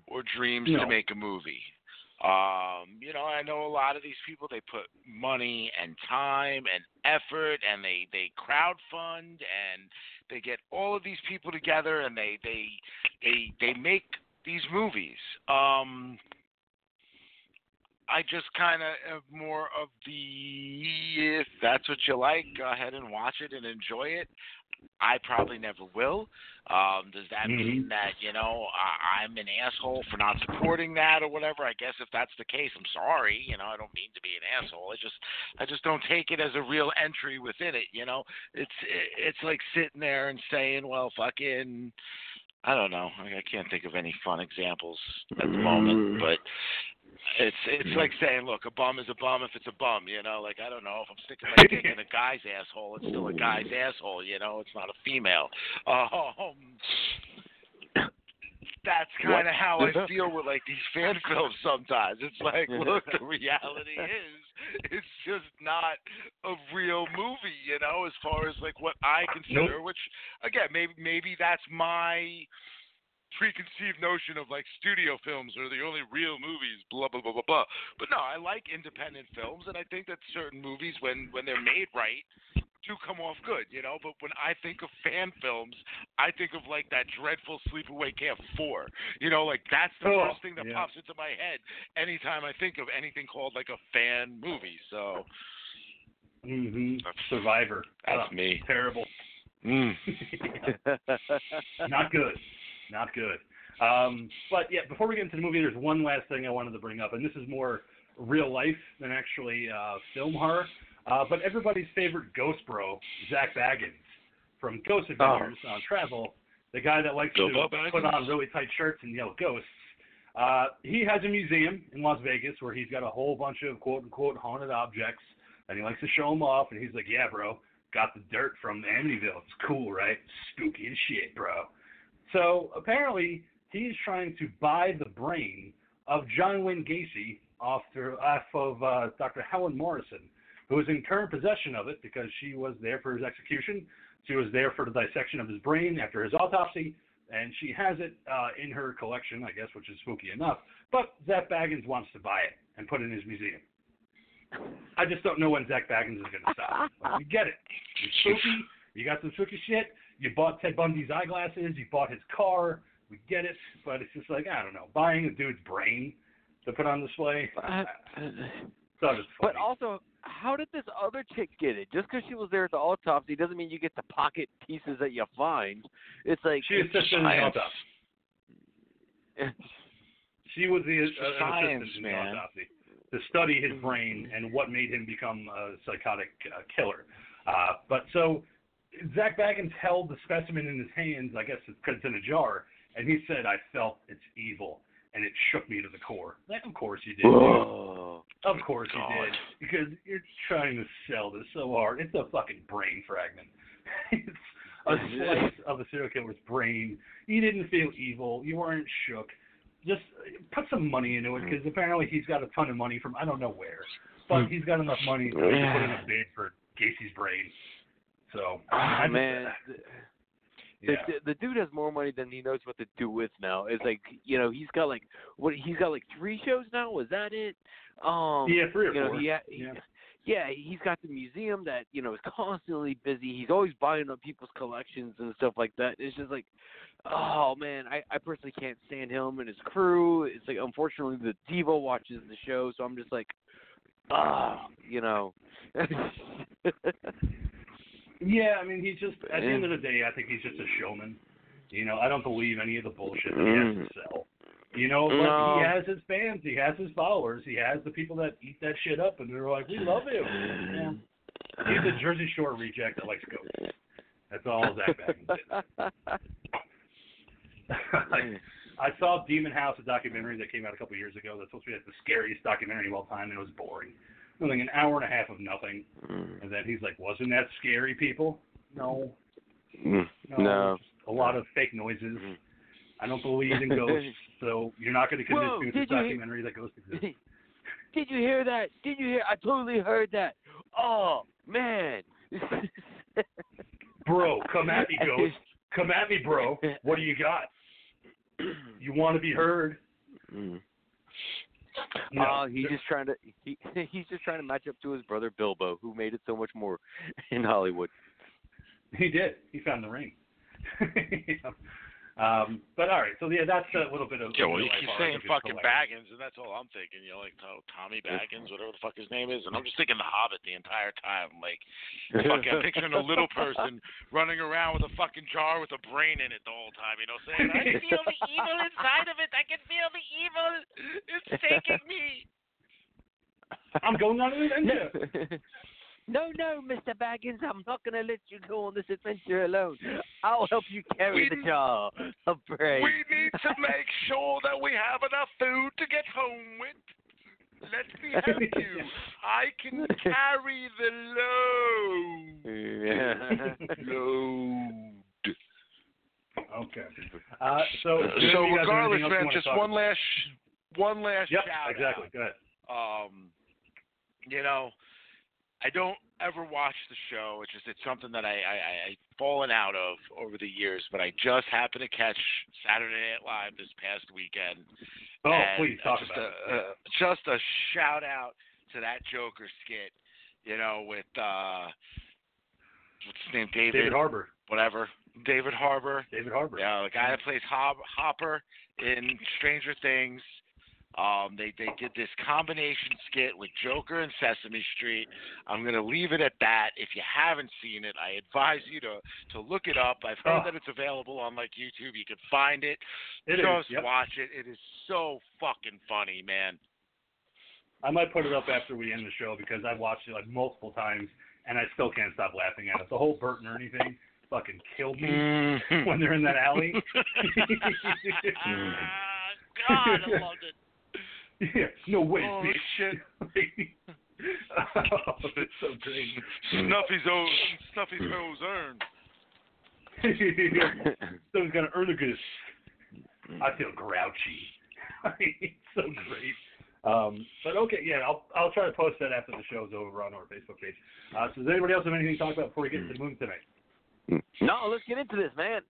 or dreams No. to make a movie. Um, you know, I know a lot of these people they put money and time and effort and they they crowdfund and they get all of these people together and they they they they make these movies. Um I just kind of am more of the if that's what you like, go ahead and watch it and enjoy it. I probably never will. Um, does that mean that you know I, I'm an asshole for not supporting that or whatever? I guess if that's the case, I'm sorry. You know, I don't mean to be an asshole. I just I just don't take it as a real entry within it. You know, it's it's like sitting there and saying, well, fucking. I don't know. I I can't think of any fun examples at the moment, but it's it's like saying, look, a bum is a bum if it's a bum, you know. Like I don't know if I'm sticking my dick in a guy's asshole, it's still a guy's asshole, you know. It's not a female. Um, that's kind of how I feel with like these fan films sometimes. It's like, look, the reality is, it's just not a real movie, you know, as far as like what I consider. Which again, maybe maybe that's my preconceived notion of like studio films are the only real movies, blah blah blah blah blah. But no, I like independent films, and I think that certain movies, when when they're made right, do come off good, you know. But when I think of fan films, I think of like that dreadful Sleepaway Camp Four, you know, like that's the Oh, first thing that yeah. pops into my head anytime I think of anything called like a fan movie. So hmm Survivor. that's Ugh, me. Terrible. Mm. Not good. Not good. Um, but yeah, before we get into the movie, there's one last thing I wanted to bring up, and this is more real life than actually uh, film horror. Uh, but everybody's favorite ghost bro, Zak Bagans from Ghost Adventures on Travel, the guy that likes Bilbo to Baggins? put on really tight shirts and yell ghosts. Uh, he has a museum in Las Vegas where he's got a whole bunch of quote unquote haunted objects, and he likes to show them off. And he's like, "Yeah, bro, got the dirt from Amityville. It's cool, right? Spooky as shit, bro." So apparently, he's trying to buy the brain of John Wayne Gacy off, the, off of uh, Dr. Helen Morrison, who is in current possession of it because she was there for his execution. She was there for the dissection of his brain after his autopsy, and she has it uh, in her collection, I guess, which is spooky enough. But Zak Bagans wants to buy it and put it in his museum. I just don't know when Zak Bagans is going to stop. Like, we get it. You're spooky. You got some spooky shit. You bought Ted Bundy's eyeglasses. You bought his car. We get it. But it's just like, I don't know. Buying a dude's brain to put on display. Uh. But also, how did this other chick get it? Just because she was there at the autopsy doesn't mean you get the pocket pieces that you find. It's like she assisted in the autopsy. She was the uh, an Science, assistant in the autopsy to study his brain and what made him become a psychotic uh, killer. Uh, but so Zak Bagans held the specimen in his hands, I guess because it's in a jar, and he said, "I felt its evil, and it shook me to the core." Like, of course you did. Of course you did, because you're trying to sell this so hard. It's a fucking brain fragment. it's a slice of a serial killer's brain. You didn't feel evil. You weren't shook. Just put some money into it, because apparently he's got a ton of money from I don't know where, but he's got enough money to put in a bid for Gacy's brain. So I Ah, just- man. The, yeah. the, the dude has more money than he knows what to do with now. It's like you know he's got like what he's got like three shows now. Was that it? Um, yeah, three or you know four. he, he yeah. yeah he's got the museum that you know is constantly busy. He's always buying up people's collections and stuff like that. It's just like oh man, I I personally can't stand him and his crew. It's like unfortunately the Devo watches the show, so I'm just like ah you know. Yeah, I mean, he's just at the end of the day, I think he's just a showman. You know, I don't believe any of the bullshit that he has to mm-hmm. sell. You know, but No. he has his fans, he has his followers, he has the people that eat that shit up, and they're like, we love him. Yeah. He's a Jersey Shore reject that likes ghosts. That's all Zak Bagans is. I saw Demon House, a documentary that came out a couple years ago. That's supposed to be like the scariest documentary of all time, and it was boring. It was like an hour and a half of nothing. And then he's like, "Wasn't that scary, people?" No, no, no. a lot of fake noises. Mhm. I don't believe in ghosts, so you're not going to convince Whoa, me with this did you- documentary that ghosts exist. Did you hear that? Did you hear? I totally heard that. Oh man. Bro, come at me, ghost. Come at me, bro. What do you got? You want to be heard? Mm. No. Oh, uh, he's just trying to he he's just trying to match up to his brother Bilbo, who made it so much more in Hollywood. He did. He found the ring. um, but all right, so yeah, that's a little bit of. Yeah, well, you keep saying I think it's fucking hilarious. Baggins, and that's all I'm thinking. You know, like oh, Tommy Baggins, whatever the fuck his name is, and I'm just thinking The Hobbit the entire time. Like, fucking, I'm picturing a little person running around with a fucking jar with a brain in it the whole time. You know, saying, "I can feel the evil inside of it. I can feel the evil. It's taking me." I'm going on an adventure. No, no, Mr. Baggins, I'm not going to let you go on this adventure alone. I'll help you carry the jar of brains. We need to make sure that we have enough food to get home with. Let me help you. I can carry the load. Yeah. Load. Okay. Uh, so, So do you guys have regardless, anything else man, just one about? last, one last Yep, shout exactly. out. Go ahead. Um, you know, I don't ever watch the show. It's just it's something that I I, I I've fallen out of over the years. But I just happened to catch Saturday Night Live this past weekend. Oh, and please talk just about a, it. Uh, just a shout out to that Joker skit. You know, with uh, what's his name, David, David Harbour. whatever, David Harbour. David Harbour. Yeah, the guy that plays Hob- Hopper in Stranger Things. Um, they they did this combination skit with Joker and Sesame Street. I'm gonna leave it at that. If you haven't seen it, I advise you to to look it up. I've heard Oh. that it's available on like YouTube. You can find it. It Just yep. watch it. It is so fucking funny, man. I might put it up after we end the show because I've watched it like multiple times and I still can't stop laughing at it. The whole Bert and Ernie thing fucking killed me Mm. when they're in that alley. God, I loved it. Yeah, no way, Oh bitch. shit. oh, it's so great. Snuffy's own Snuffy's Rose earned. Someone's gonna earn a good. I feel grouchy. it's so great. Um, but okay, yeah, I'll I'll try to post that after the show's over on our Facebook page. Uh, so does anybody else have anything to talk about before we get to the moon tonight? no, let's get into this, man.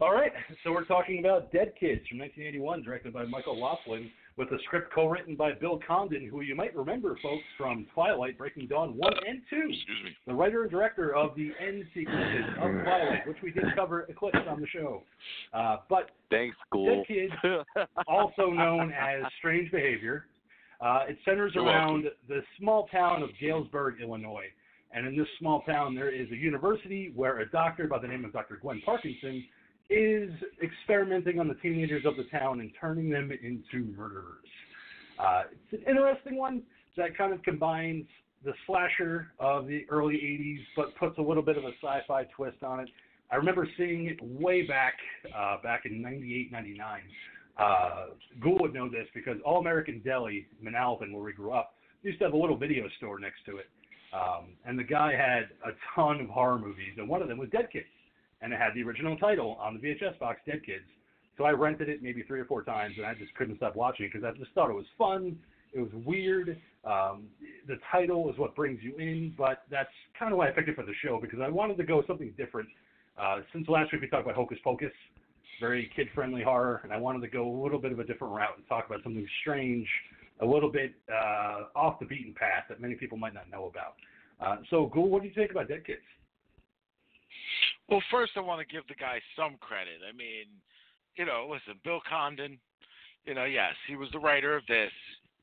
All right, so we're talking about Dead Kids from 1981, directed by Michael Laughlin, with a script co-written by Bill Condon, who you might remember, folks, from Twilight, Breaking Dawn 1 and 2. Excuse me. the writer and director of the end sequences of Twilight, which we did cover Eclipse on the show. Uh, but Thanks, school. Dead Kids, also known as Strange Behavior, uh, it centers You're around the small town of Galesburg, Illinois. And in this small town, there is a university where a doctor by the name of Dr. Gwen Parkinson is experimenting on the teenagers of the town and turning them into murderers. Uh, it's an interesting one that kind of combines the slasher of the early '80s, but puts a little bit of a sci-fi twist on it. I remember seeing it way back, uh, back in '98, '99. Uh, Ghoul would know this because All American Deli, Manalapan, where we grew up, used to have a little video store next to it. Um, and the guy had a ton of horror movies, and one of them was Dead Kids. And it had the original title on the VHS box, Dead Kids. So I rented it maybe three or four times, and I just couldn't stop watching it because I just thought it was fun. It was weird. Um, the title is what brings you in, but that's kind of why I picked it for the show because I wanted to go something different. Uh, since last week we talked about Hocus Pocus, very kid-friendly horror, and I wanted to go a little bit of a different route and talk about something strange, a little bit uh, off the beaten path that many people might not know about. Uh, so, Ghoul, what do you think about Dead Kids? Well, first I want to give the guy some credit. I mean, you know, listen, Bill Condon, you know, yes, he was the writer of this.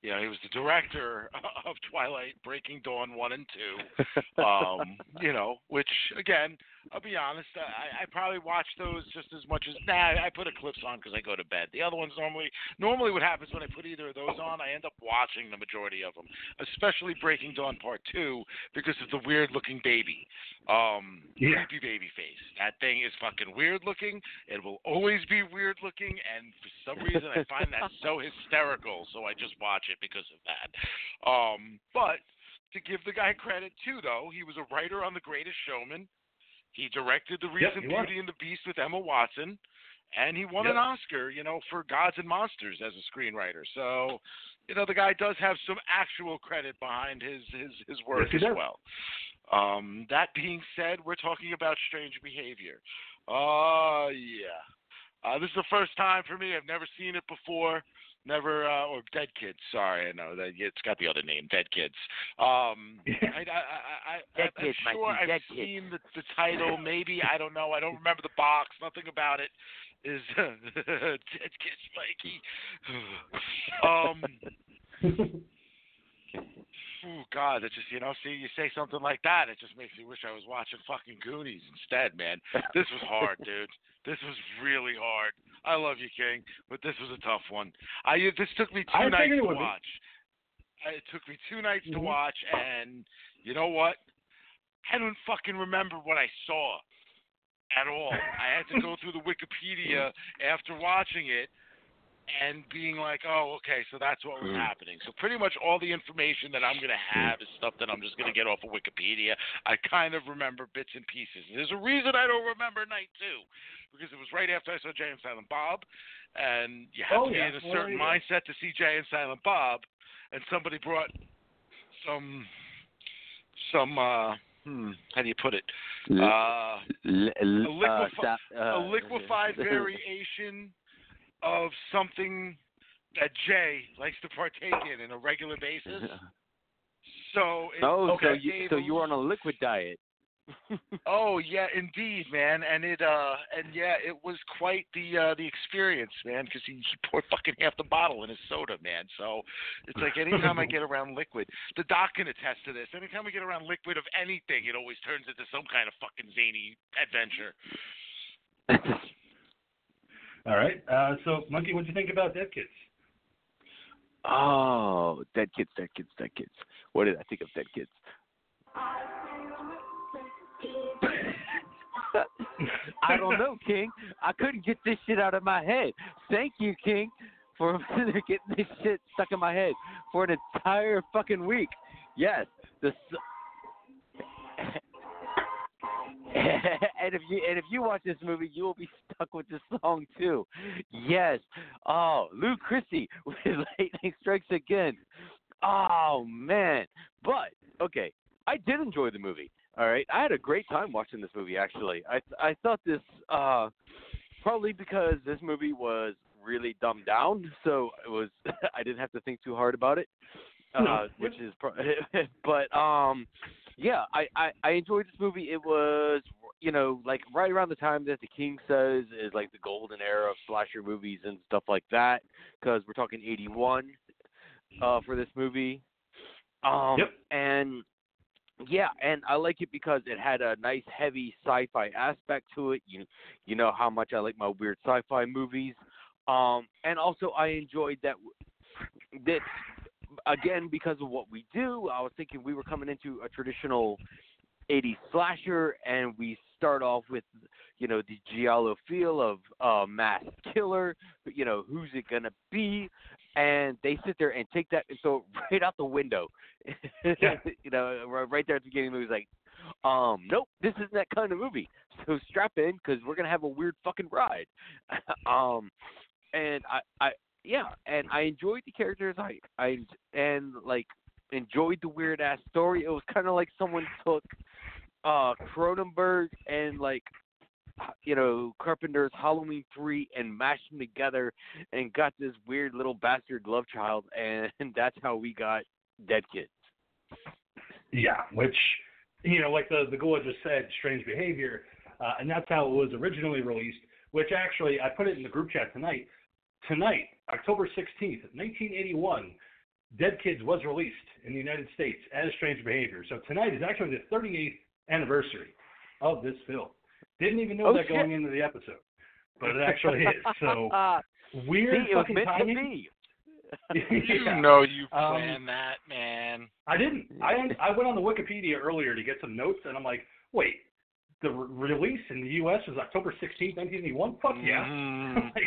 You know, he was the director of Twilight, Breaking Dawn one and two. Um, you know, which again, I'll be honest, I, I probably watch those just as much as nah. I put a clips on because I go to bed. The other ones normally, normally what happens when I put either of those on, I end up watching the majority of them, especially Breaking Dawn Part Two because of the weird looking baby, um, Yeah. creepy baby face. That thing is fucking weird looking. It will always be weird looking, and for some reason I find that so hysterical. So I just watch it because of that. Um, but to give the guy credit too, though, he was a writer on The Greatest Showman. He directed The Yep, Reason he. Beauty and the Beast with Emma Watson, and he won an Oscar, you know, for Gods and Monsters as a screenwriter. So, you know, the guy does have some actual credit behind his his his work Yes, as does. well. Um, that being said, we're talking about strange behavior. Uh yeah. Uh, this is the first time for me. I've never seen it before. Never, uh, or Dead Kids. Sorry, I know that it's got the other name, Dead Kids. Um, I, I, I, I, Kids, sure I've Dead Kids. seen the, the title. Maybe I don't know. I don't remember the box. Nothing about it is Dead Kids, Mikey. um, oh God, it just you know, see, you say something like that, it just makes me wish I was watching fucking Goonies instead, man. This was hard, dude. This was really hard. I love you, King, but this was a tough one. I this took me two I nights to be. watch. Uh, It took me two nights to Mhm. watch, and you know what? I don't fucking remember what I saw at all. I had to go through the Wikipedia after watching it and being like, oh, okay, so that's what was Mm. happening. So pretty much all the information that I'm going to have is stuff that I'm just going to get off of Wikipedia. I kind of remember bits and pieces. There's a reason I don't remember Night 2 because it was right after I saw Jay and Silent Bob, and you have Oh, to be yeah. in a certain mindset to see Jay and Silent Bob, and somebody brought some, some, uh, hmm, how do you put it? Uh, l- l- a liquefi- uh, a uh, liquefied variation of something that Jay likes to partake in on a regular basis. So it, oh, so you so you were on a liquid diet. Oh yeah, indeed, man, and it uh and yeah, it was quite the uh the experience, man, because he, he poured fucking half the bottle in his soda, man. So it's like anytime I get around liquid, the doc can attest to this. Anytime I get around liquid of anything, it always turns into some kind of fucking zany adventure. All right. Uh, so, Monkey, what do you think about Dead Kids? oh, dead kids, dead kids, dead kids. What did I think of dead kids? I don't know, King. I couldn't get this shit out of my head. Thank you, King, for getting this shit stuck in my head for an entire fucking week. Yes, the. and if you and if you watch this movie, you will be stuck with this song too. Yes. Oh, Lou Christie with Lightning Strikes Again. Oh man. But okay, I did enjoy the movie. All right, I had a great time watching this movie. Actually, I I thought this uh probably because this movie was really dumbed down, so it was I didn't have to think too hard about it. Uh, No. which is, pro- but um, yeah, I, I I enjoyed this movie. It was you know like right around the time that the King says is like the golden era of slasher movies and stuff like that. Because we're talking '81 uh, for this movie. Um, Yep. and yeah, and I like it because it had a nice heavy sci-fi aspect to it. You you know how much I like my weird sci-fi movies. Um, and also I enjoyed that that again, because of what we do, I was thinking we were coming into a traditional 80s slasher, and we start off with, you know, the giallo feel of uh, mass killer. You know, who's it gonna be? And they sit there and take that and throw right out the window. Yeah. you know, right right there at the beginning of the movie, it's like, um, nope, this isn't that kind of movie. So strap in because we're gonna have a weird fucking ride. um, and I, I, yeah, and I enjoyed the characters. I, I, and like enjoyed the weird ass story. It was kind of like someone took uh Cronenberg and like you know Carpenter's Halloween three and mashed them together and got this weird little bastard love child, and that's how we got Dead Kids. Yeah, which you know, like the the Gula just said, strange behavior, uh, and that's how it was originally released. Which actually, I put it in the group chat tonight. Tonight, October sixteenth, nineteen eighty one, Dead Kids was released in the United States as Strange Behavior. So tonight is actually the thirty eighth anniversary of this film. Didn't even know Oh, that shit. going into the episode, but it actually is. So See, weird it was fucking meant timing. to be. You know you Um, planned that, man. I didn't. I I went on the Wikipedia earlier to get some notes, and I'm like, wait, the re- release in the U.S. was October 16th, 1981. Fuck yeah! Mhm. like, did,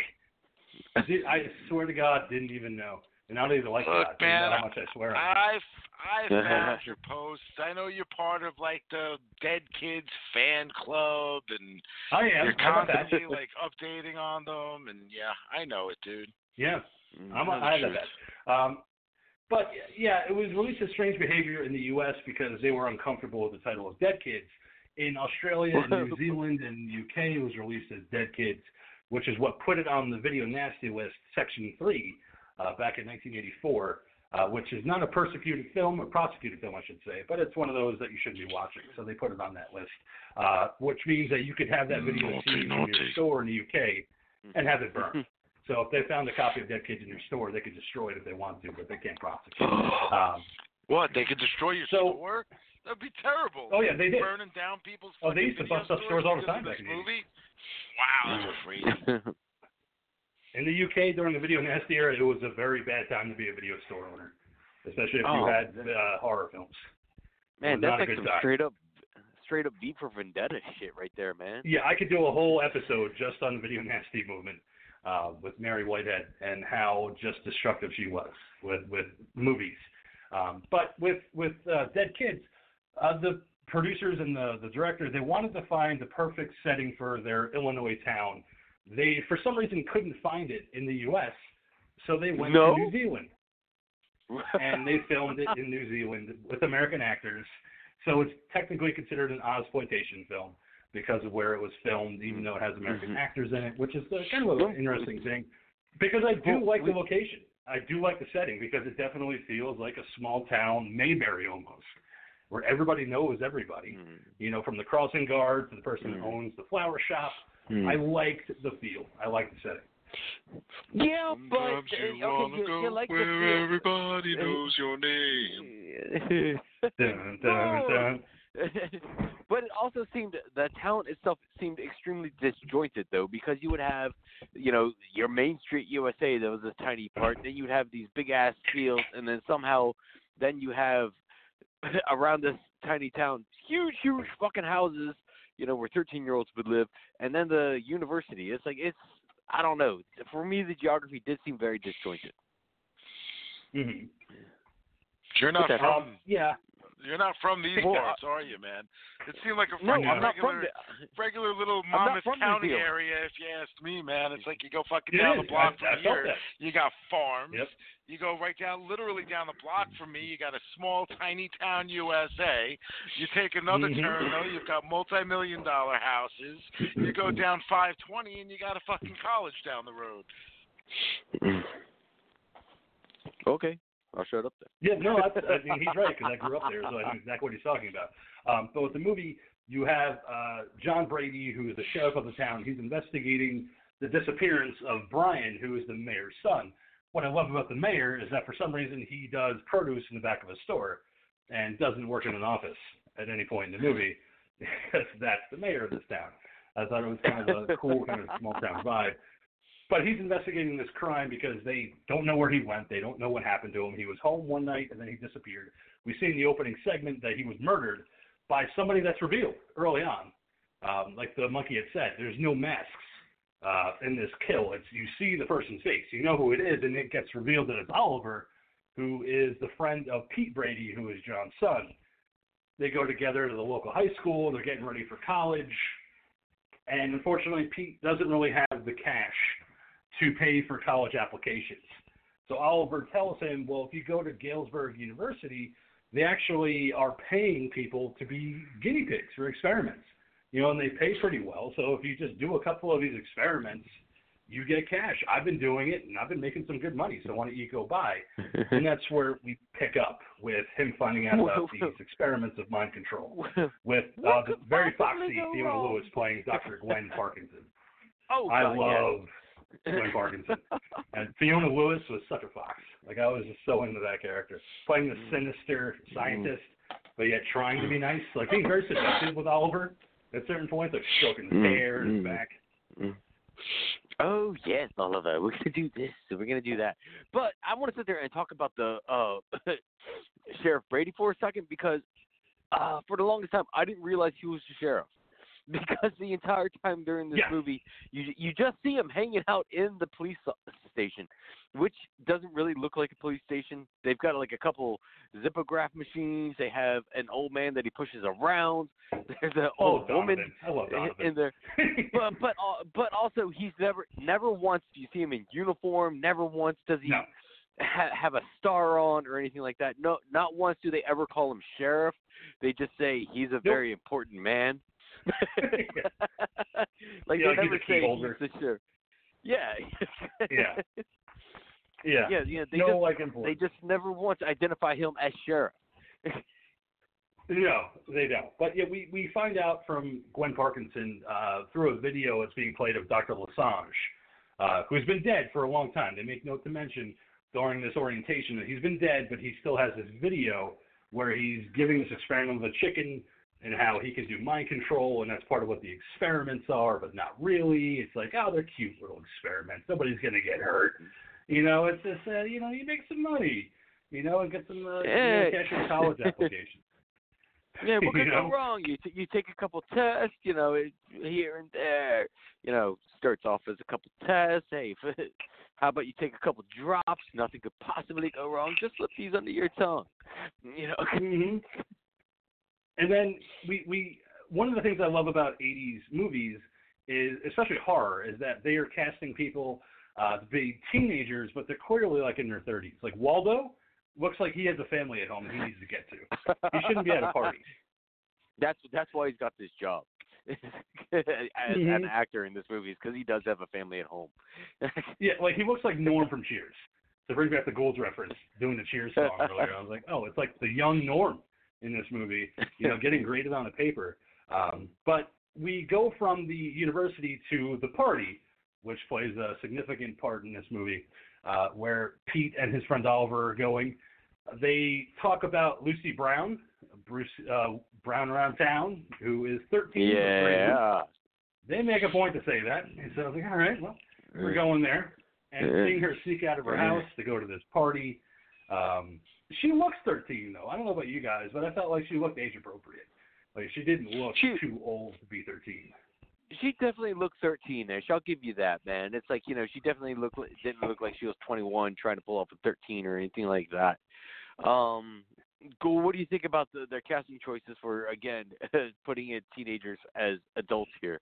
I swear to God, didn't even know. And I don't even like Look, that. man, how much I swear. on it. I've I found your posts. I know you're part of like the Dead Kids fan club, and I am. you're I'm a fan. constantly like updating on them. And yeah, I know it, dude. Yeah, I'm a, Tell the I have that. Um, but yeah, it was released as Strange Behavior in the U.S. because they were uncomfortable with the title of Dead Kids. In Australia and New Zealand and UK, it was released as Dead Kids, which is what put it on the Video Nasty List, Section 3, uh, back in 1984, uh, which is not a persecuted film, or prosecuted film, I should say, but it's one of those that you shouldn't be watching. So they put it on that list, uh, which means that you could have that video Naughty, seen in your store in the UK and have it burned. So if they found a copy of Dead Kids in your store, they could destroy it if they want to, but they can't prosecute. Um, What? They could destroy your So- store? That'd be terrible. oh yeah, they did. Burning down people's. Stores. Oh, they used to bust up stores all the time of back this in the movie. Wow, that's crazy. In the UK during the Video Nasty era, it was a very bad time to be a video store owner, especially if Oh. you had uh, horror films. Man, that's like some time. straight up, straight up V for Vendetta shit right there, man. Yeah, I could do a whole episode just on the Video Nasty movement uh, with Mary Whitehead and how just destructive she was with with movies. Um, but with with uh, Dead Kids, uh, the producers and the the director they wanted to find the perfect setting for their Illinois town. They for some reason couldn't find it in the U.S., so they went No? to New Zealand and they filmed it in New Zealand with American actors. So it's technically considered an Ozploitation film because of where it was filmed, even though it has American Mhm. actors in it, which is uh, kind of an interesting thing. Because I do like the location. I do like the setting because it definitely feels like a small town Mayberry almost, where everybody knows everybody. Mm. You know, from the crossing guard to the person Mm. who owns the flower shop. Mm. I liked the feel. I liked the setting. Yeah, but Sometimes uh, you okay, wanna you, go you like the where feel. everybody Uh, knows your name. Dun, dun, dun. but it also seemed the town itself seemed extremely disjointed though because you would have you know your main street usa that was a tiny part then you'd have these big ass fields and then somehow then you have around this tiny town. Huge huge fucking houses you know where 13 year olds would live and then the university. It's like it's i don't know. For me the geography did seem very disjointed. Mhm. You're not from Um, yeah. You're not from these parts, are you, man? It seemed like a no fucking i'm not regular, from the regular little not Monmouth County area, if you ask me, man. It's like you go fucking It down is. the block I, from I here. that. You got farms. Yep. You go right down, literally down the block from me. You got a small, tiny town, USA. You take another Mhm. turn, though. You've got multi-million dollar houses. You go down 520, and you got a fucking college down the road. okay i'll shut up then Yeah, no, that's, I mean, he's right because I grew up there, so I know exactly what he's talking about. Um, but with the movie, you have uh, John Brady, who is the sheriff of the town. He's investigating the disappearance of Brian, who is the mayor's son. What I love about the mayor is that for some reason he does produce in the back of a store and doesn't work in an office at any point in the movie because that's the mayor of this town. I thought it was kind of a cool kind of small town vibe. But he's investigating this crime because they don't know where he went. They don't know what happened to him. He was home one night and then he disappeared. We see in the opening segment that he was murdered by somebody that's revealed early on. Um, like the monkey had said, there's no masks uh, in this kill. It's you see the person's face, you know who it is, and it gets revealed that it's Oliver, who is the friend of Pete Brady, who is John's son. They go together to the local high school. They're getting ready for college, and unfortunately, Pete doesn't really have the cash to pay for college applications. So Oliver tells him, well, if you go to Galesburg University, they actually are paying people to be guinea pigs for experiments. You know, and they pay pretty well. So if you just do a couple of these experiments, you get cash. I've been doing it and I've been making some good money. So why don't you go by? and that's where we pick up with him finding out about these experiments of mind control with uh, the very foxy Fiona Lewis playing Dr. Glenn Parkinson. Oh, I God, love Gwen Parkinson. And Fiona Lewis was such a fox. Like I was just so into that character, playing the sinister scientist, but yet trying to be nice. Like being very seductive with Oliver at certain points, like stroking his Mm, hair and his mm. back. Oh yes, Oliver. We're gonna do this. We're gonna do that. But I want to sit there and talk about the uh, Sheriff Brady for a second because uh, for the longest time I didn't realize he was the sheriff because the entire time during this Yeah. movie you you just see him hanging out in the police station, which doesn't really look like a police station. They've got like a couple zippograph machines. They have an old man that he pushes around. There's an Oh, old woman I love in, Donovan. in there but but uh, but also he's never never once do you see him in uniform. Never once does he no. ha- have a star on or anything like that. No, not once do they ever call him sheriff. They just say he's a very important man. like Yeah, they like never say holder. the sheriff. Yeah. Yeah. Yeah. yeah. They no, just like they just never once identify him as sheriff. No, they don't. But yeah, we, we find out from Gwen Parkinson uh, through a video that's being played of Dr. Le Sange, uh, who's been dead for a long time. They make note to mention during this orientation that he's been dead, but he still has this video where he's giving this experiment with a chicken and how he can do mind control, and that's part of what the experiments are, but not really. It's like, oh, they're cute little experiments. Nobody's going to get hurt. You know, it's just, uh, you know, you make some money, you know, and get some uh, you know, Yeah. cash your college application. Yeah, what could You go wrong? You t- you take a couple tests, you know, here and there. You know, starts off as a couple tests. Hey, how about you take a couple drops? Nothing could possibly go wrong. Just slip these under your tongue. You know. hmm And then we we one of the things I love about '80s movies is, especially horror, is that they are casting people uh, to be teenagers, but they're clearly like in their 30s. Like Waldo looks like he has a family at home that he needs to get to. He shouldn't be at a party. That's that's why he's got this job as an Mhm. actor in this movie, is because he does have a family at home. Yeah, like he looks like Norm from Cheers. To bring back the Ghoul's reference, doing the Cheers song earlier, I was like, oh, it's like the young Norm in this movie, you know, getting graded on a paper. Um, but we go from the university to the party, which plays a significant part in this movie, uh, where Pete and his friend Oliver are going. They talk about Lucy Brown, Bruce uh, Brown around town, who is 13. yeah. They make a point to say that. And so I was like, all right, well, we're going there. And seeing her sneak out of her house to go to this party. Um, she looks 13, though. I don't know about you guys, but I felt like she looked age appropriate. Like, she didn't look She- too old to be 13. she definitely looked 13 there. I'll give you that, man. It's like you know, she definitely looked didn't look like she was 21 trying to pull off a 13 or anything like that. Um, go. What do you think about the, their casting choices for again putting in teenagers as adults here?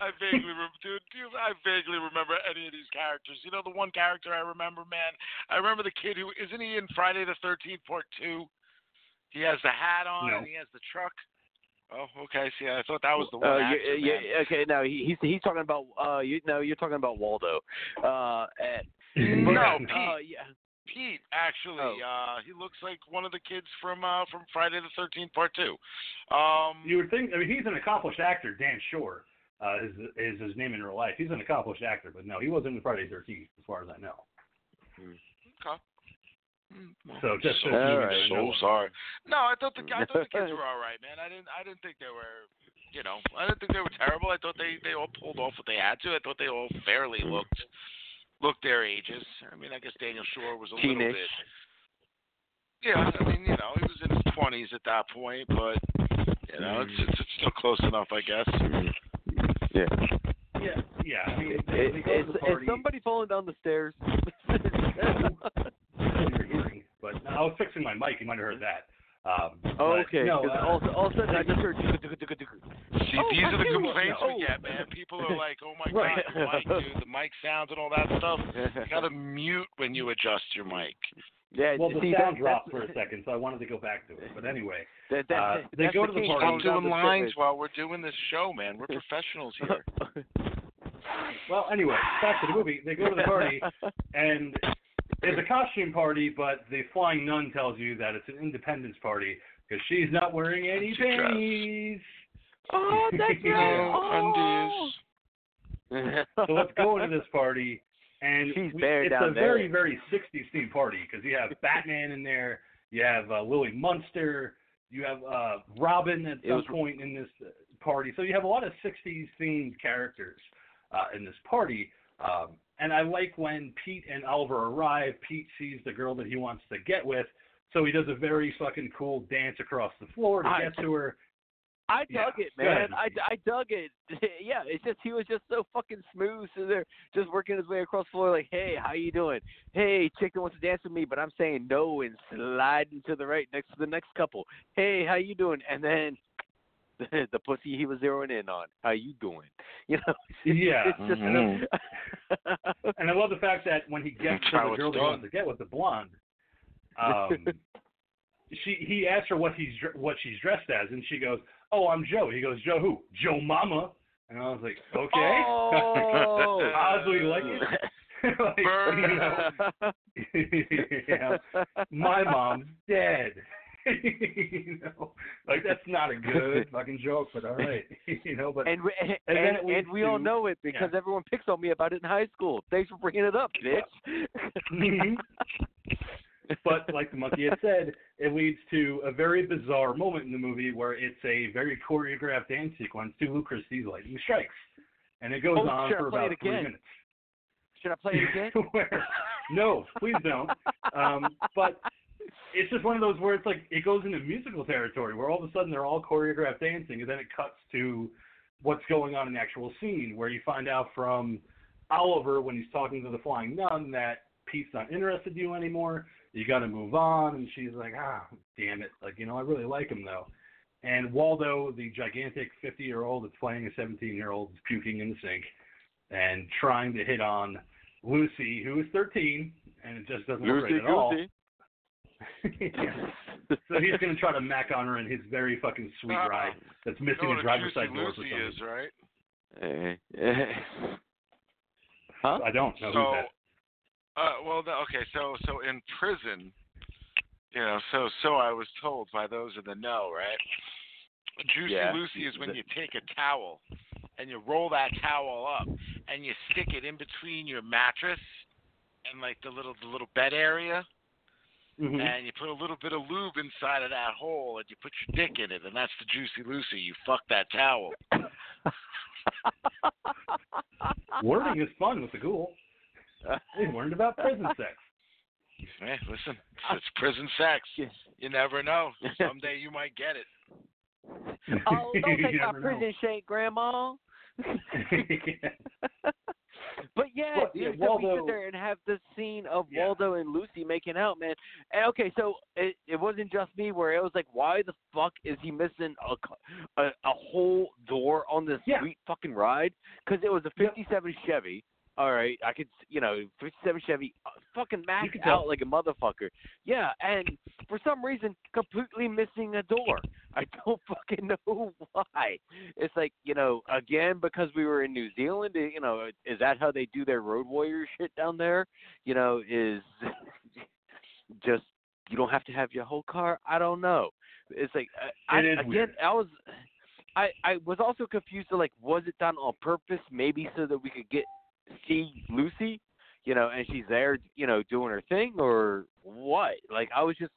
I vaguely, rem- dude, dude, I vaguely remember any of these characters. You know, the one character I remember, man. I remember the kid who isn't he in Friday the Thirteenth Part Two? He has the hat on No. and he has the truck. Oh, okay. See, I thought that was the one. Uh, actor, yeah, yeah, okay. No, he, he's he's talking about uh, you no, you're talking about Waldo. Uh, and, No, Pete. uh, yeah. Pete, actually, Oh. uh, he looks like one of the kids from uh, from Friday the Thirteenth Part Two. Um, You would think, I mean, he's an accomplished actor, Dan Shor. Uh, is, is his name in real life. He's an accomplished actor, but no, he wasn't in Friday the 13th, as far as I know. okay. Mm, well, So just so, so All right. so sorry. No, I thought the I thought the kids were all right, man. I didn't I didn't think they were you know, I didn't think they were terrible. I thought they they all pulled off what they had to. I thought they all fairly looked looked their ages. I mean, I guess Daniel Shor was a little bit. Yeah, I mean, you know, he was in his twenties at that point, but you know, it's, it's it's still close enough, I guess. Mm-hmm. Yeah. Yeah, yeah. I mean, Is, they, they go is, to the is party. somebody falling down the stairs? you're hearing, but I was fixing my mic. You might have heard that. Um, oh, okay. No, 'cause uh, all, all of a sudden I just heard. See, Oh, these I are the complaints no. we get, man. People are like, "Oh my Right. god, the mic, dude, the mic sounds and all that stuff." You gotta mute when you adjust your mic. yeah, well, the see, sound that, dropped for a second, so I wanted to go back to it. But anyway, That, that, Uh, they that's go the to the party. falling Stop down doing lines while we're doing this show, man. We're professionals here. well, anyway, back to the movie. They go to the party, and it's a costume party, but the flying nun tells you that it's an independence party because she's not wearing any panties. oh, that's right. Oh. So let's go into this party, and She's we- it's a very, there. very 60s themed party because you have Batman in there, you have uh, Lily Munster, you have uh, Robin at It some was- point in this uh, party. So you have a lot of 60s themed characters uh, in this party. Um, and I like when Pete and Oliver arrive. Pete sees the girl that he wants to get with, so he does a very fucking cool dance across the floor to I- get to her. I Yeah, dug it, man. I, I dug it. yeah, it's just he was just so fucking smooth. So they're just working his way across the floor, like, "Hey, how you doing? Hey, chick that wants to dance with me, but I'm saying no and sliding to the right next to the next couple. Hey, how you doing? And then the, pussy he was zeroing in on. How you doing? You know? Yeah. It's just. Mhm. And I love the fact that when he gets to the girl he wants to get with the blonde, um, she he asks her what he's what she's dressed as, and she goes, "Oh, I'm Joe." He goes, "Joe who? Joe Mama." And I was like, "Okay." Oh. Oddly like it. like, you know, know, my mom's dead. you know, like that's not a good fucking joke, but all right. you know, but And we, and, And then it and, leads we all know it because everyone picks on me about it in high school. Thanks for bringing it up, bitch. Mhm. but like the monkey had said, it leads to a very bizarre moment in the movie where it's a very choreographed dance sequence to Lou Christie's Lightning Strikes, and it goes Oh, on should I for about three minutes. Should I play it again? Where- no, please don't. Um, but it's just one of those where it's like it goes into musical territory where all of a sudden they're all choreographed dancing, and then it cuts to what's going on in the actual scene where you find out from Oliver when he's talking to the flying nun that Pete's not interested in you anymore. You got to move on, and she's like, ah, damn it, like you know, I really like him though. And Waldo, the gigantic 50-year-old that's playing a 17-year-old, is puking in the sink and trying to hit on Lucy, who is 13, and it just doesn't look right at all. Yeah. So he's going to try to mac on her in his very fucking sweet Uh-uh. ride that's missing know a driver's side door for Lucy some is, right? Eh, eh. huh? I don't know so, who's that. uh, well, the, okay, so so in prison, you know, so so I was told by those in the know, right? Juicy Yeah. Lucy is when you take a towel and you roll that towel up and you stick it in between your mattress and like the little the little bed area Mhm. and you put a little bit of lube inside of that hole and you put your dick in it and that's the Juicy Lucy. You fuck that towel. Wording is fun with the ghoul. We learned about prison sex. Hey, listen, it's, it's prison sex. You never know. Someday you might get it. Oh, don't You take my never know. prison shake, Grandma. But yeah, Well, yeah, dude, so we Waldo- sit there and have the scene of Yeah. Waldo and Lucy making out, man. And okay, so it it wasn't just me where it was like, why the fuck is he missing a a, a whole door on this Yeah. sweet fucking ride? Because it was a Yep. '57 Chevy. All right, I could, you know, '57 Chevy, uh, fucking could out like a motherfucker. Yeah, and for some reason, completely missing a door. I don't fucking know why. It's like, you know, again because we were in New Zealand. You know, is that how they do their road warrior shit down there? You know, is just you don't have to have your whole car. I don't know. It's like I, It I, again, weird. I was. I, I was also confused to like was it done on purpose maybe so that we could get see Lucy you know and she's there you know doing her thing or what like I was just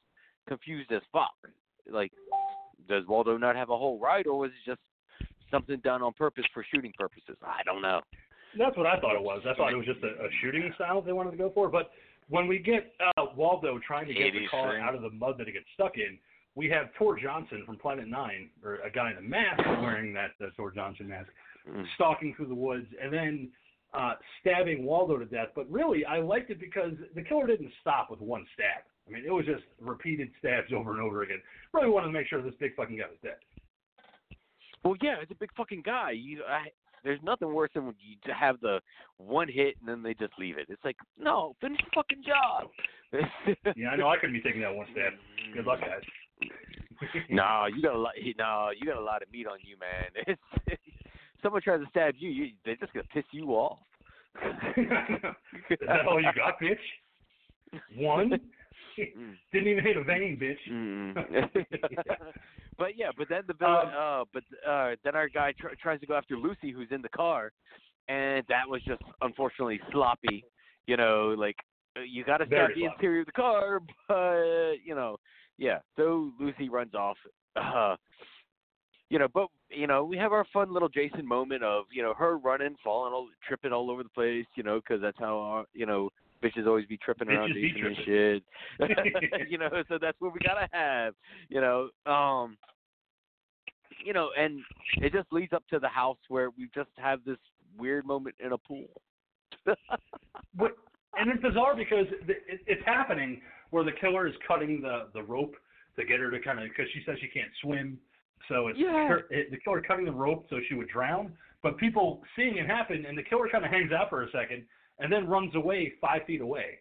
confused as fuck like does Waldo not have a whole ride or was it just something done on purpose for shooting purposes. I don't know. That's what I thought it was. I thought it was just a, a shooting style they wanted to go for. But when we get uh, Waldo trying to get the car thing. out of the mud that it gets stuck in, we have Tor Johnson from Planet Nine, or a guy in a mask wearing that uh, Tor Johnson mask, Mm. stalking through the woods and then uh, stabbing Waldo to death. But really, I liked it because the killer didn't stop with one stab. I mean, it was just repeated stabs over and over again. Really wanted to make sure this big fucking guy was dead. Well, yeah, it's a big fucking guy. You, I, there's nothing worse than when you to have the one hit and then they just leave it. It's like, no, finish the fucking job. Yeah, I know I couldn't be taking that one stab. Good luck, guys. no, you got a lot. No, you got a lot of meat on you, man. It's, someone tries to stab you, you, they're just gonna piss you off. Is that all you got, bitch? One? Didn't even hit a vein, bitch. Mm. but yeah, but then the villain, Um, uh, but uh, then our guy tr- tries to go after Lucy, who's in the car, and that was just unfortunately sloppy. You know, like uh, you got to stab the sloppy. interior of the car, but you know, yeah. So Lucy runs off. Uh, you know, but you know, we have our fun little Jason moment of you know her running, falling, all, tripping all over the place. You know, because that's how our, you know bitches always be tripping around Jason and shit. you know, so that's what we gotta have. You know, um, you know, and it just leads up to the house where we just have this weird moment in a pool. But, and it's bizarre because it's happening where the killer is cutting the, the rope to get her to kind of, because she says she can't swim. So it's Yeah. her, it, the killer cutting the rope so she would drown. But people seeing it happen, and the killer kind of hangs out for a second and then runs away five feet away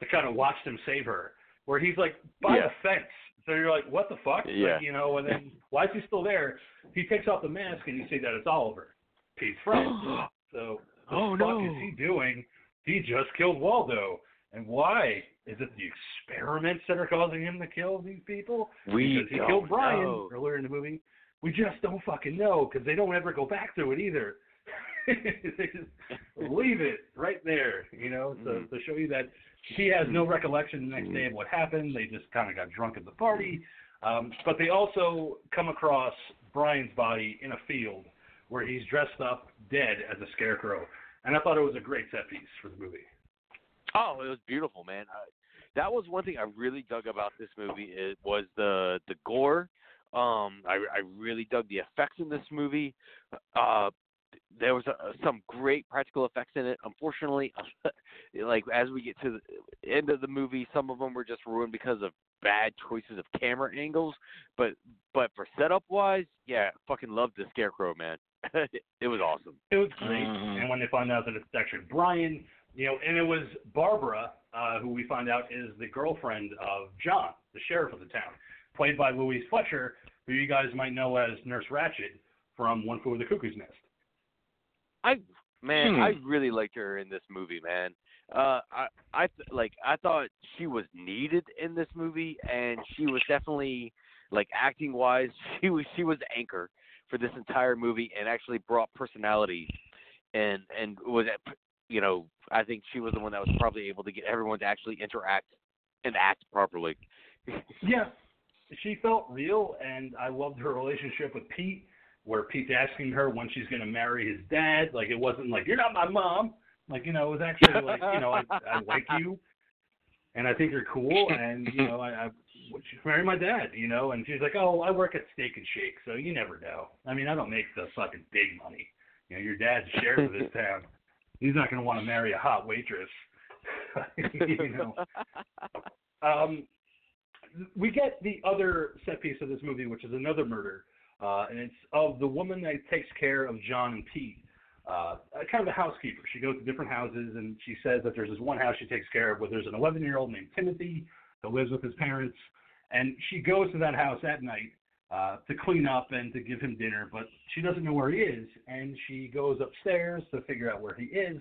to kind of watch them save her. Where he's like by Yeah. the fence. So you're like, what the fuck? Yeah. Like, you know, and then why is he still there? He takes off the mask and you see that it's Oliver, Pete's friend. So what the Oh, fuck no. is he doing? He just killed Waldo. And why? Is it the experiments that are causing him to kill these people? We because he don't killed Brian know. earlier in the movie. We just don't fucking know because they don't ever go back to it either. they just leave it right there, you know, so Mhm. to show you that he has no recollection the next day of what happened. They just kind of got drunk at the party. Um, but they also come across Brian's body in a field where he's dressed up dead as a scarecrow. And I thought it was a great set piece for the movie. Oh, it was beautiful, man. I, that was one thing I really dug about this movie. It was the the gore. Um, I I really dug the effects in this movie. Uh, there was uh some great practical effects in it. Unfortunately, like as we get to the end of the movie, some of them were just ruined because of bad choices of camera angles. But but for setup wise, yeah, fucking loved the scarecrow, man. it was awesome. It was great. Mhm. And when they find out that it's actually Brian, you know, and it was Barbara, uh, who we find out is the girlfriend of John, the sheriff of the town, played by Louise Fletcher, who you guys might know as Nurse Ratched from One Flew Over the Cuckoo's Nest. I man, Hmm. I really liked her in this movie, man. Uh, I I th- like I thought she was needed in this movie, and she was definitely like acting wise, she was she was the anchor for this entire movie, and actually brought personality, and and was at- you know I think she was the one that was probably able to get everyone to actually interact and act properly. Yeah, she felt real, and I loved her relationship with Pete, where Pete's asking her when she's going to marry his dad. Like, it wasn't like, you're not my mom. Like, you know, it was actually like, you know, I, I like you, and I think you're cool, and, you know, I, I would marry my dad, you know? And she's like, oh, I work at Steak and Shake, so you never know. I mean, I don't make the fucking big money. You know, your dad's sheriff of this town. He's not going to want to marry a hot waitress. you know. Um, we get the other set piece of this movie, which is another murder, uh, and it's of the woman that takes care of John and Pete. Uh, kind of a housekeeper. She goes to different houses, and she says that there's this one house she takes care of where there's an 11 year old named Timothy that lives with his parents, and she goes to that house at night uh, to clean up and to give him dinner, but she doesn't know where he is, and she goes upstairs to figure out where he is.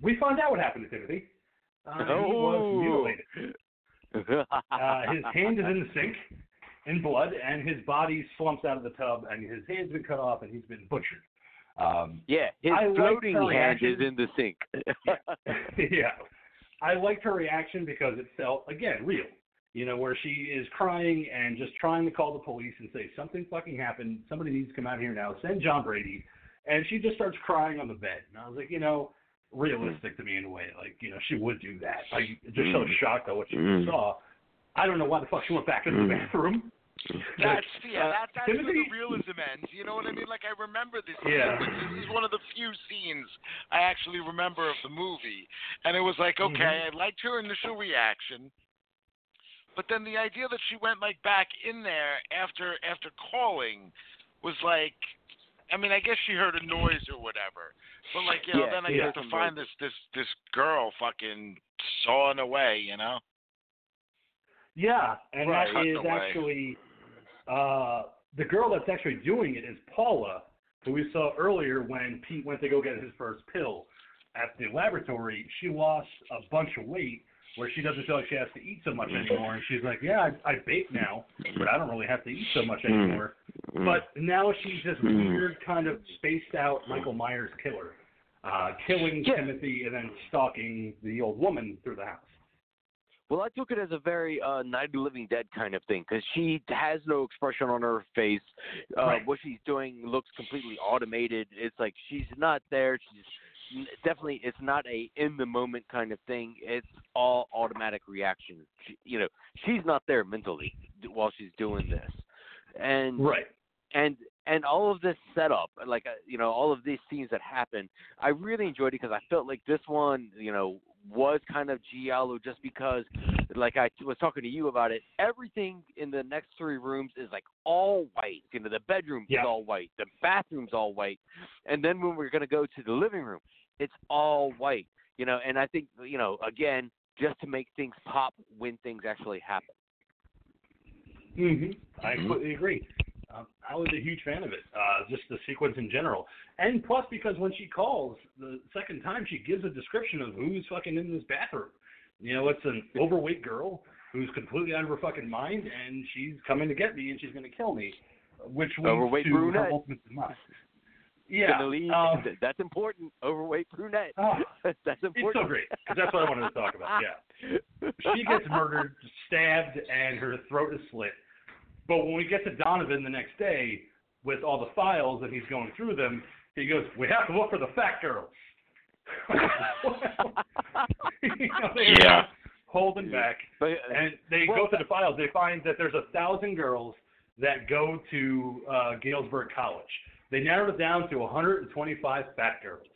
We find out what happened to Timothy. Uh, He was mutilated. Uh, his hand is in the sink in blood, and his body slumps out of the tub, and his hand's been cut off, and he's been butchered. Um, yeah, his I floating her hand reaction. is in the sink. yeah, I liked her reaction because it felt again real. You know, where she is crying and just trying to call the police and say something fucking happened. Somebody needs to come out here now. Send John Brady. And she just starts crying on the bed. And I was like, you know, realistic to me in a way. Like, you know, she would do that. I Like, just so Mm. shocked at what she Mm. saw. I don't know why the fuck she went back into the Mm. bathroom. That's yeah, Uh, that, that's where the realism ends. You know what I mean? Like I remember this. Yeah. Scene. Like, this is one of the few scenes I actually remember of the movie, and it was like, okay, Mhm. I liked her initial reaction, but then the idea that she went like back in there after after calling was like, I mean, I guess she heard a noise or whatever, but like you know, Yeah, then I yeah. get to find this this this girl fucking sawing away, you know. Yeah, and Right. that is away. actually uh, the girl that's actually doing it is Paula, who we saw earlier when Pete went to go get his first pill at the laboratory. She lost a bunch of weight where she doesn't feel like she has to eat so much anymore, and she's like, "Yeah, I, I bake now, but I don't really have to eat so much anymore." Mm. But now she's this Mm. weird kind of spaced out Michael Myers killer, uh, killing Yeah. Timothy and then stalking the old woman through the house. Well, I took it as a very uh, Night of the Living Dead kind of thing because she has no expression on her face. Uh, Right. What she's doing looks completely automated. It's like she's not there. She's definitely it's not a in the moment kind of thing. It's all automatic reaction. She, you know, she's not there mentally while she's doing this, and Right. and and all of this setup, like uh, you know, all of these scenes that happen, I really enjoyed it because I felt like this one, you know, was kind of giallo just because, like I was talking to you about it, everything in the next three rooms is like all white. You know, the bedroom Yeah. is all white, the bathroom's all white, and then when we're gonna go to the living room, it's all white. You know, and I think you know, again, just to make things pop when things actually happen. hmm I Mhm. completely agree. Um, I was a huge fan of it, uh, just the sequence in general, and plus because when she calls the second time, she gives a description of who's fucking in this bathroom. You know, it's an overweight girl who's completely out of her fucking mind, and she's coming to get me, and she's going to kill me, which leads Overweight to brunette. her ultimate demise. Yeah, lead, um, that's important. Overweight brunette. Oh, that's it's important. so great because that's what I wanted to talk about. Yeah. she gets murdered, stabbed, and her throat is slit. But when we get to Donovan the next day with all the files and he's going through them, he goes, "We have to look for the fat girls." You know, they Yeah. holding back, But, and they Well, go through the files. They find that there's a thousand girls that go to uh, Galesburg College. They narrowed it down to 125 fat girls.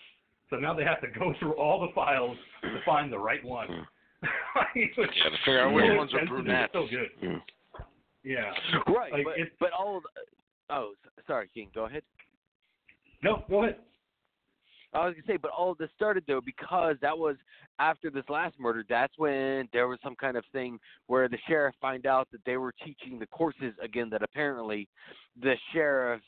So now they have to go through all the files to find the right one. Yeah, to figure out which Really ones are sensitive, brunettes. So good. Mm. Yeah. right, like, but, but all of the, oh, sorry, King, go ahead. No, go ahead. I was gonna say, but all of this started though because that was after this last murder. That's when there was some kind of thing where the sheriff find out that they were teaching the courses again. That apparently the sheriff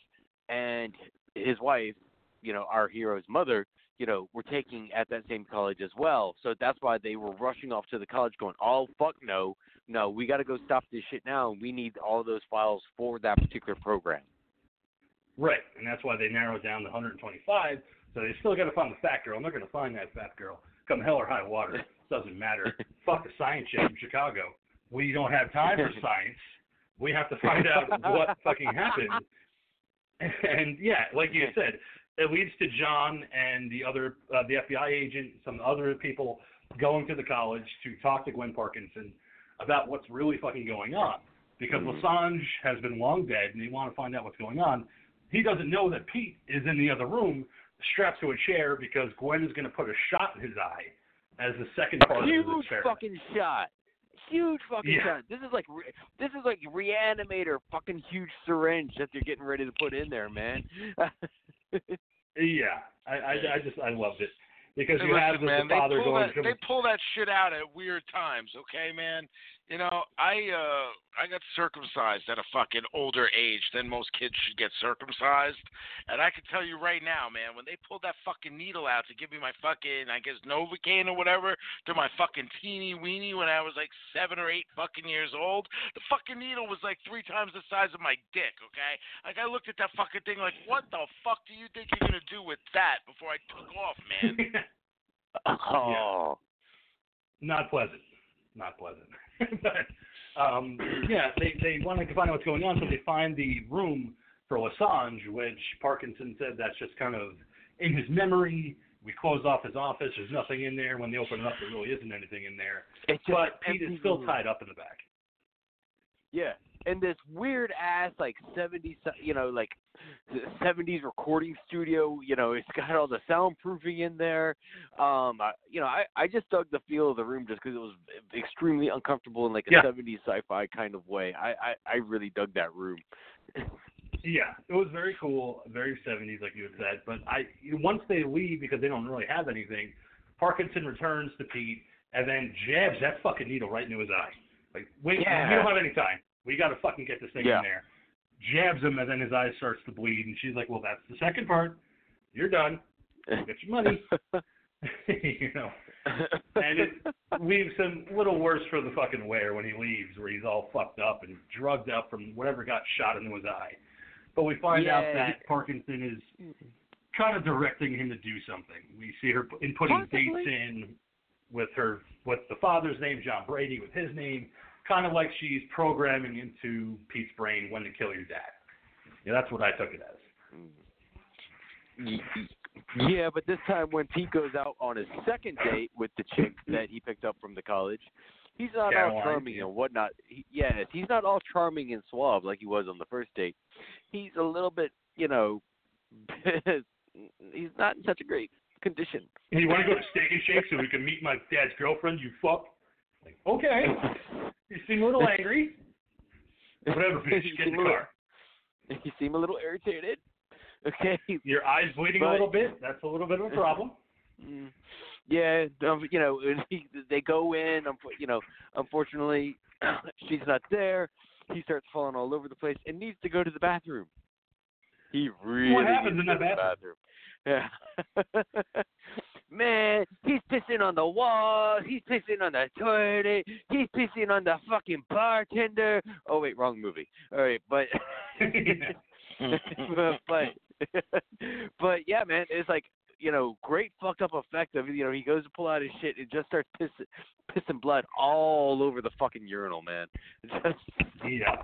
and his wife, you know, our hero's mother, you know, were taking at that same college as well. So that's why they were rushing off to the college, going, "Oh fuck no, no, we got to go stop this shit now. We need all those files for that particular program." Right, and that's why they narrowed down the 125. So they still got to find the fat girl, and they're going to find that fat girl, come hell or high water. Doesn't matter. Fuck the science shit from Chicago. We don't have time for science. We have to find out what fucking happened. And yeah, like you said, it leads to John and the other, uh, the FBI agent, some other people going to the college to talk to Gwen Parkinson about what's really fucking going on. Because Mhm. Le Sange has been long dead, and they want to find out what's going on. He doesn't know that Pete is in the other room, strapped to a chair, because Gwen is going to put a shot in his eye as the second part of huge the experiment. fucking shot. Huge fucking Yeah. shot. This is like re- this is like reanimator fucking huge syringe that they're getting ready to put in there, man. Yeah, I, I, I just I loved it because Hey, you have the, man, the father they pull going that, to they pull that shit out at weird times, okay, man. You know, I uh I got circumcised at a fucking older age than most kids should get circumcised, and I can tell you right now, man, when they pulled that fucking needle out to give me my fucking I guess Novocaine or whatever to my fucking teeny weeny when I was like seven or eight fucking years old, the fucking needle was like three times the size of my dick, okay? Like I looked at that fucking thing like, what the fuck do you think you're gonna do with that before I took off, man? oh, not pleasant, not pleasant. but um, yeah, they they wanted to find out what's going on, so they find the room for Assange, which Parkinson said that's just kind of in his memory. We close off his office. There's nothing in there. When they open it up, there really isn't anything in there. It's But Pete is still room. tied up in the back. Yeah, and this weird ass like '70s, you know, like '70s recording studio. You know, it's got all the soundproofing in there. Um, I, you know, I I just dug the feel of the room just because it was extremely uncomfortable in like a Yeah. '70s sci-fi kind of way. I I, I really dug that room. Yeah, it was very cool, very 70s, like you had said. But I once they leave because they don't really have anything, Parkinson returns to Pete and then jabs that fucking needle right into his eye. Like, wait, Yeah. we don't have any time. We got to fucking get this thing Yeah. in there. Jabs him, and then his eye starts to bleed. And she's like, "Well, that's the second part. You're done. Get your money." you know. And it leaves him a little worse for the fucking wear when he leaves, where he's all fucked up and drugged up from whatever got shot into his eye. But we find out that Parkinson is kind of directing him to do something. We see her in putting Possibly. dates in with her, with the father's name, John Brady, with his name, kind of like she's programming into Pete's brain when to kill your dad. Yeah, that's what I took it as. Y- Yeah, but this time when Pete goes out on his second date with the chick that he picked up from the college, he's not all charming yeah. and whatnot. He, yes, he's not all charming and suave like he was on the first date. He's a little bit, you know, he's not in such a great condition. You want to go to Steak and Shake so we can meet my dad's girlfriend? You fuck. Like, okay. You seem a little angry. Whatever, bitch. You Get in seem the a little- car. You seem a little irritated. Okay. Your eyes bleeding a little bit. That's a little bit of a problem. Mm. Yeah, um, you know, they go in. unfo- You know, unfortunately, she's not there. He starts falling all over the place and needs to go to the bathroom. He really happens needs in to that go to the bathroom. Yeah. Man, he's pissing on the walls. He's pissing on the toilet. He's pissing on the fucking bartender. Oh wait, wrong movie. All right, but but but, but yeah, man, it's like you know, great fucked up effect of you know he goes to pull out his shit and just starts pissing pissing blood all over the fucking urinal, man. Just yeah.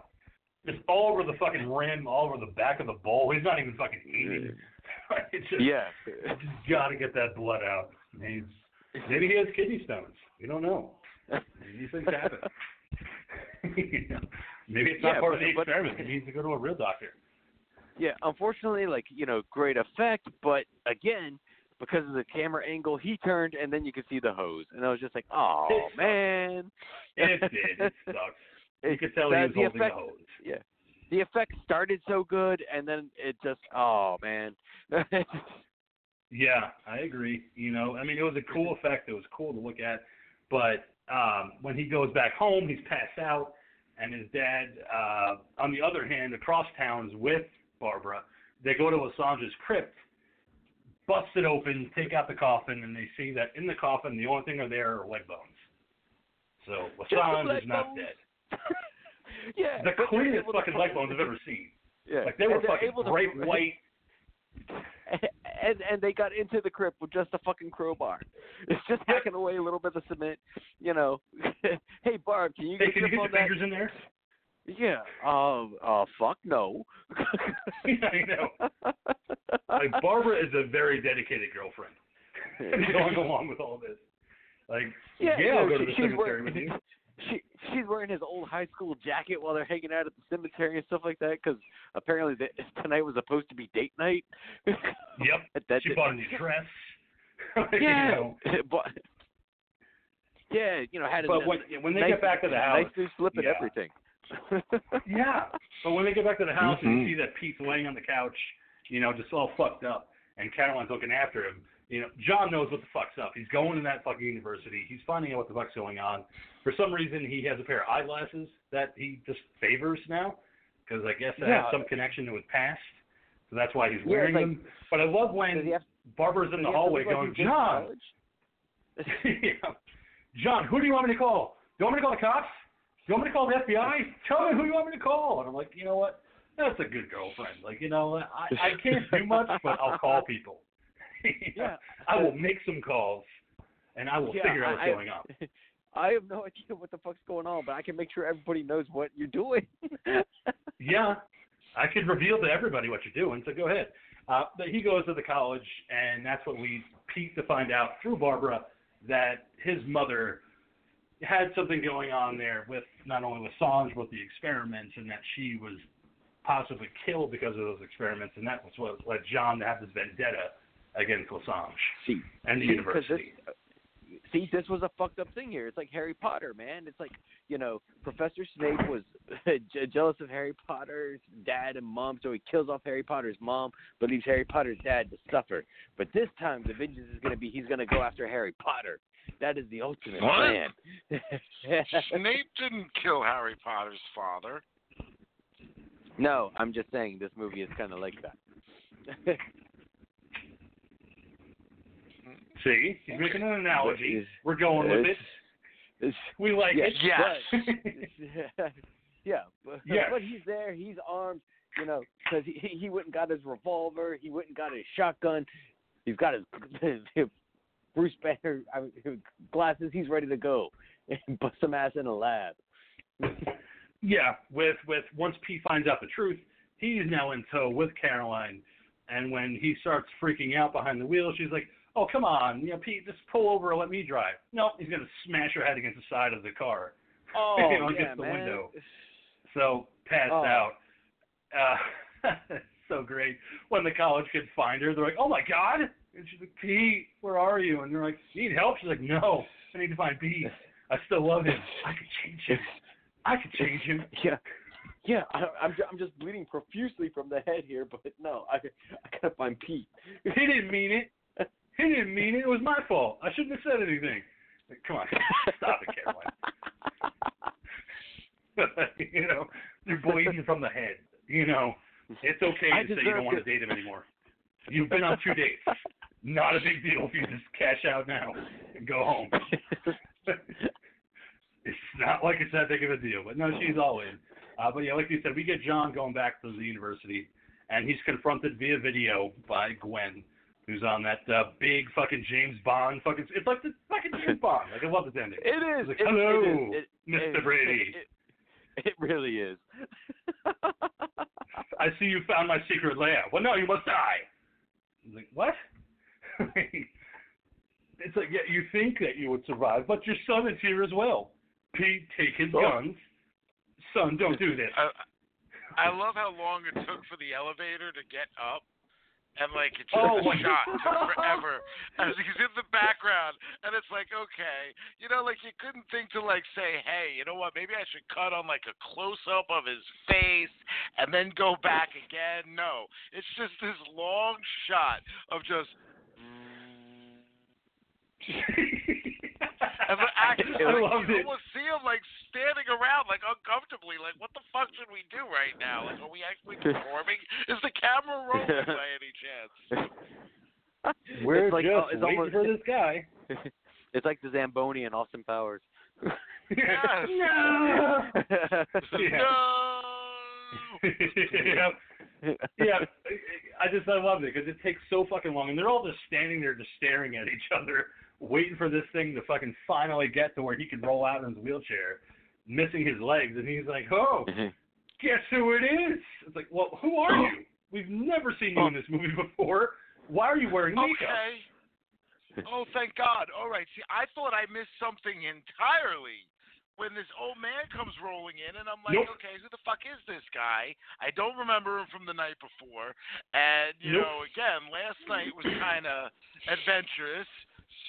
Just all over the fucking rim, all over the back of the bowl. He's not even fucking eating. it's just, yeah, just gotta get that blood out. He's, maybe he has kidney stones. We don't know. These things happen. You know, maybe it's not Yeah, part of the but- experiment. He needs to go to a real doctor. yeah. Unfortunately, like you know, great effect, but again. Because of the camera angle, he turned, and then you could see the hose, and I was just like, "Oh man!" It did. It sucks. You could tell he was holding effect, the hose. Yeah, the effect started so good, and then it just, oh man. Yeah, I agree. You know, I mean, it was a cool effect. It was cool to look at. But um, when he goes back home, he's passed out, and his dad, uh, on the other hand, across towns with Barbara, they go to Assange's crypt, bust it open, take out the coffin, and they see that in the coffin, the only thing are there are leg bones. So Assange is not bones? dead. yeah, The cleanest fucking leg bones I've ever seen. Yeah, Like they were fucking able to- bright white. and and they got into the crypt with just a fucking crowbar. It's just hacking away a little bit of cement, you know. hey Barb, can you Hey, get can you get your on that? fingers in there? Yeah. Um. Uh. Fuck no. I know. Like Barbara is a very dedicated girlfriend. going along with all this. Like, Yeah, yeah, you I'll go to the cemetery with you. She she's wearing his old high school jacket while they're hanging out at the cemetery and stuff like that because apparently the, tonight was supposed to be date night. Yep. that, that She bought a new dress. Yeah, You know, but yeah, you know, had a but when when they nice, get back to the house, nice new slip and yeah. everything. yeah. But when they get back to the house and Mhm. you see that Pete's laying on the couch, you know, just all fucked up, and Caroline's looking after him. You know, John knows what the fuck's up. He's going to that fucking university. He's finding out what the fuck's going on. For some reason, he has a pair of eyeglasses that he just favors now, because I guess that Yeah. has some connection to his past. So that's why he's Yeah, wearing like- them. But I love when he have, Barbara's in the he have to hallway going, he's been to John, yeah. John, who do you want me to call? Do you want me to call the cops? Do you want me to call the FBI? Tell me who you want me to call. And I'm like, you know what? That's a good girlfriend. Like, you know, I, I can't do much, but I'll call people. Yeah. I will make some calls, and I will Yeah, figure out what's I- going on. I have no idea what the fuck's going on, but I can make sure everybody knows what you're doing. Yeah, I could reveal to everybody what you're doing, so go ahead. Uh, but he goes to the college, and that's what we Pete to find out through Barbara that his mother had something going on there with not only with Sange but the experiments, and that she was possibly killed because of those experiments, and that was what led John to have this vendetta against Le Sange See, and the See, 'cause university. This, uh, see, this was a fucked up thing here. It's like Harry Potter, man. It's like you know, Professor Snape was jealous of Harry Potter's dad and mom, so he kills off Harry Potter's mom, but leaves Harry Potter's dad to suffer. But this time, the vengeance is going to be he's going to go after Harry Potter. That is the ultimate What? plan. Snape didn't kill Harry Potter's father. no, I'm just saying this movie is kind of like that. See, he's making an analogy. We're going with it. It's- We like Yes. it. Yes. yeah, but, Yes. but he's there. He's armed. You know, because he he went and got his revolver. He went and got his shotgun. He's got his, his Bruce Banner I mean, glasses. He's ready to go and bust some ass in a lab. Yeah, with with once Pete finds out the truth, he's now in tow with Caroline, and when he starts freaking out behind the wheel, she's like, "Oh come on, you know, Pete, just pull over and let me drive." No, he's gonna smash her head against the side of the car. Oh You know, yeah, against the man. window. So passed Oh. out. Uh, so great. When the college kids find her, they're like, "Oh my God!" And she's like, "Pete, where are you?" And they're like, "You need help?" She's like, "No, I need to find Pete. I still love him. I could change him. I could change him." Yeah, yeah. I, I'm I'm just bleeding profusely from the head here, but no, I I gotta find Pete. He didn't mean it. He didn't mean it. It was my fault. I shouldn't have said anything. Like, come on, stop it, Caroline. you know, you're bleeding from the head. You know, it's okay I to say you don't want to date him anymore. You've been on two dates. Not a big deal if you just cash out now and go home. it's not like it's that big of a deal. But no, she's all in. Uh, but yeah, like you said, we get John going back to the university, and he's confronted via video by Gwen, who's on that uh, big fucking James Bond fucking. It's like the fucking James Bond. Like I love this ending. It is. Like, it, "Hello, it is. It, Mr. Brady." It, really is. I see you found my secret lair. Well, no, you must die. I'm like, what? it's like, yeah, you think that you would survive, but your son is here as well. Pete, take his Oh. guns. Son, don't do this. I, I love how long it took for the elevator to get up. And like it's just Oh, my shot took forever. As he's in the background, and it's like okay, you know, like you couldn't think to like say, hey, you know what, maybe I should cut on like a close up of his face and then go back again. No, it's just this long shot of just. And the actors, I like, loved you it. almost see them like standing around, like uncomfortably, like what the fuck should we do right now? Like, are we actually performing? Is the camera rolling by any chance? We're it's like, just oh, it's waiting almost, for this guy. It's like the Zamboni and Austin Powers. Yes. no. No. yeah. yeah, I just I loved it because it takes so fucking long, and they're all just standing there, just staring at each other, waiting for this thing to fucking finally get to where he can roll out in his wheelchair, missing his legs, and he's like, "Oh, mm-hmm. guess who it is?" It's like, "Well, who are you? We've never seen you in this movie before. Why are you wearing makeup?" Okay. Oh, thank God. All right. See, I thought I missed something entirely when this old man comes rolling in, and I'm like, Nope. okay, who the fuck is this guy? I don't remember him from the night before. And, you Nope. know, again, last night was kind of adventurous.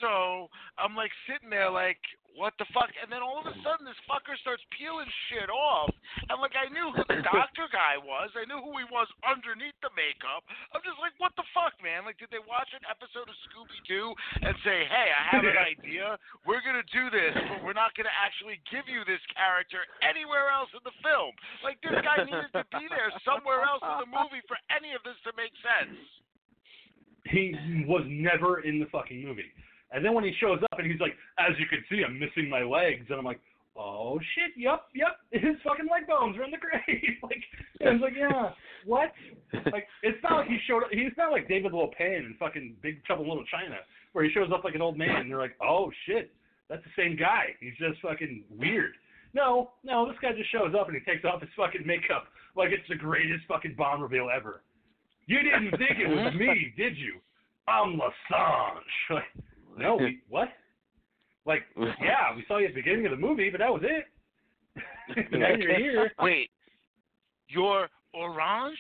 So I'm like sitting there, like, what the fuck? And then all of a sudden, this fucker starts peeling shit off. And, like, I knew who the doctor guy was. I knew who he was underneath the makeup. I'm just like, what the fuck, man? Like, did they watch an episode of Scooby Doo and say, hey, I have an idea. We're going to do this, but we're not going to actually give you this character anywhere else in the film? Like, this guy needed to be there somewhere else in the movie for any of this to make sense. He was never in the fucking movie. And then when he shows up and he's like, as you can see, I'm missing my legs, and I'm like, oh shit, yep, yep, his fucking leg bones are in the grave. like, I was like, yeah, what? Like, it's not like he showed up. He's not like David Lo Pan in fucking Big Trouble in Little China, where he shows up like an old man, and they're like, oh shit, that's the same guy. He's just fucking weird. No, no, this guy just shows up and he takes off his fucking makeup like it's the greatest fucking bomb reveal ever. You didn't think it was me, did you? I'm Le Sange. No, we, what? Like, yeah, we saw you at the beginning of the movie, but that was it. now you're here. Wait, you're orange?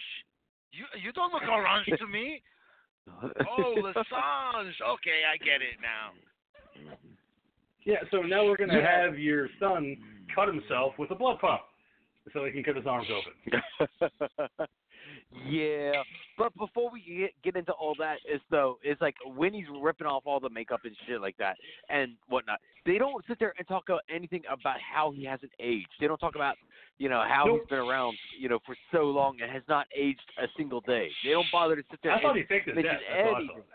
You you don't look orange to me. Oh, Lasange. Okay, I get it now. Yeah, so now we're gonna have your son cut himself with a blood pump, so he can cut his arms open. yeah, but before we get, get into all that, is though it's like when he's ripping off all the makeup and shit like that and whatnot. They don't sit there and talk about anything about how he hasn't aged. They don't talk about you know how Nope. he's been around you know for so long and has not aged a single day. They don't bother to sit there. I thought and he faked his death. That's what I anything. thought.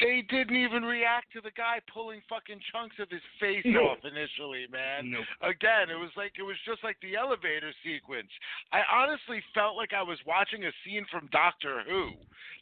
They didn't even react to the guy pulling fucking chunks of his face No. off initially, man. Nope. Again, it was like it was just like the elevator sequence. I honestly felt like I was watching a scene from Doctor Who,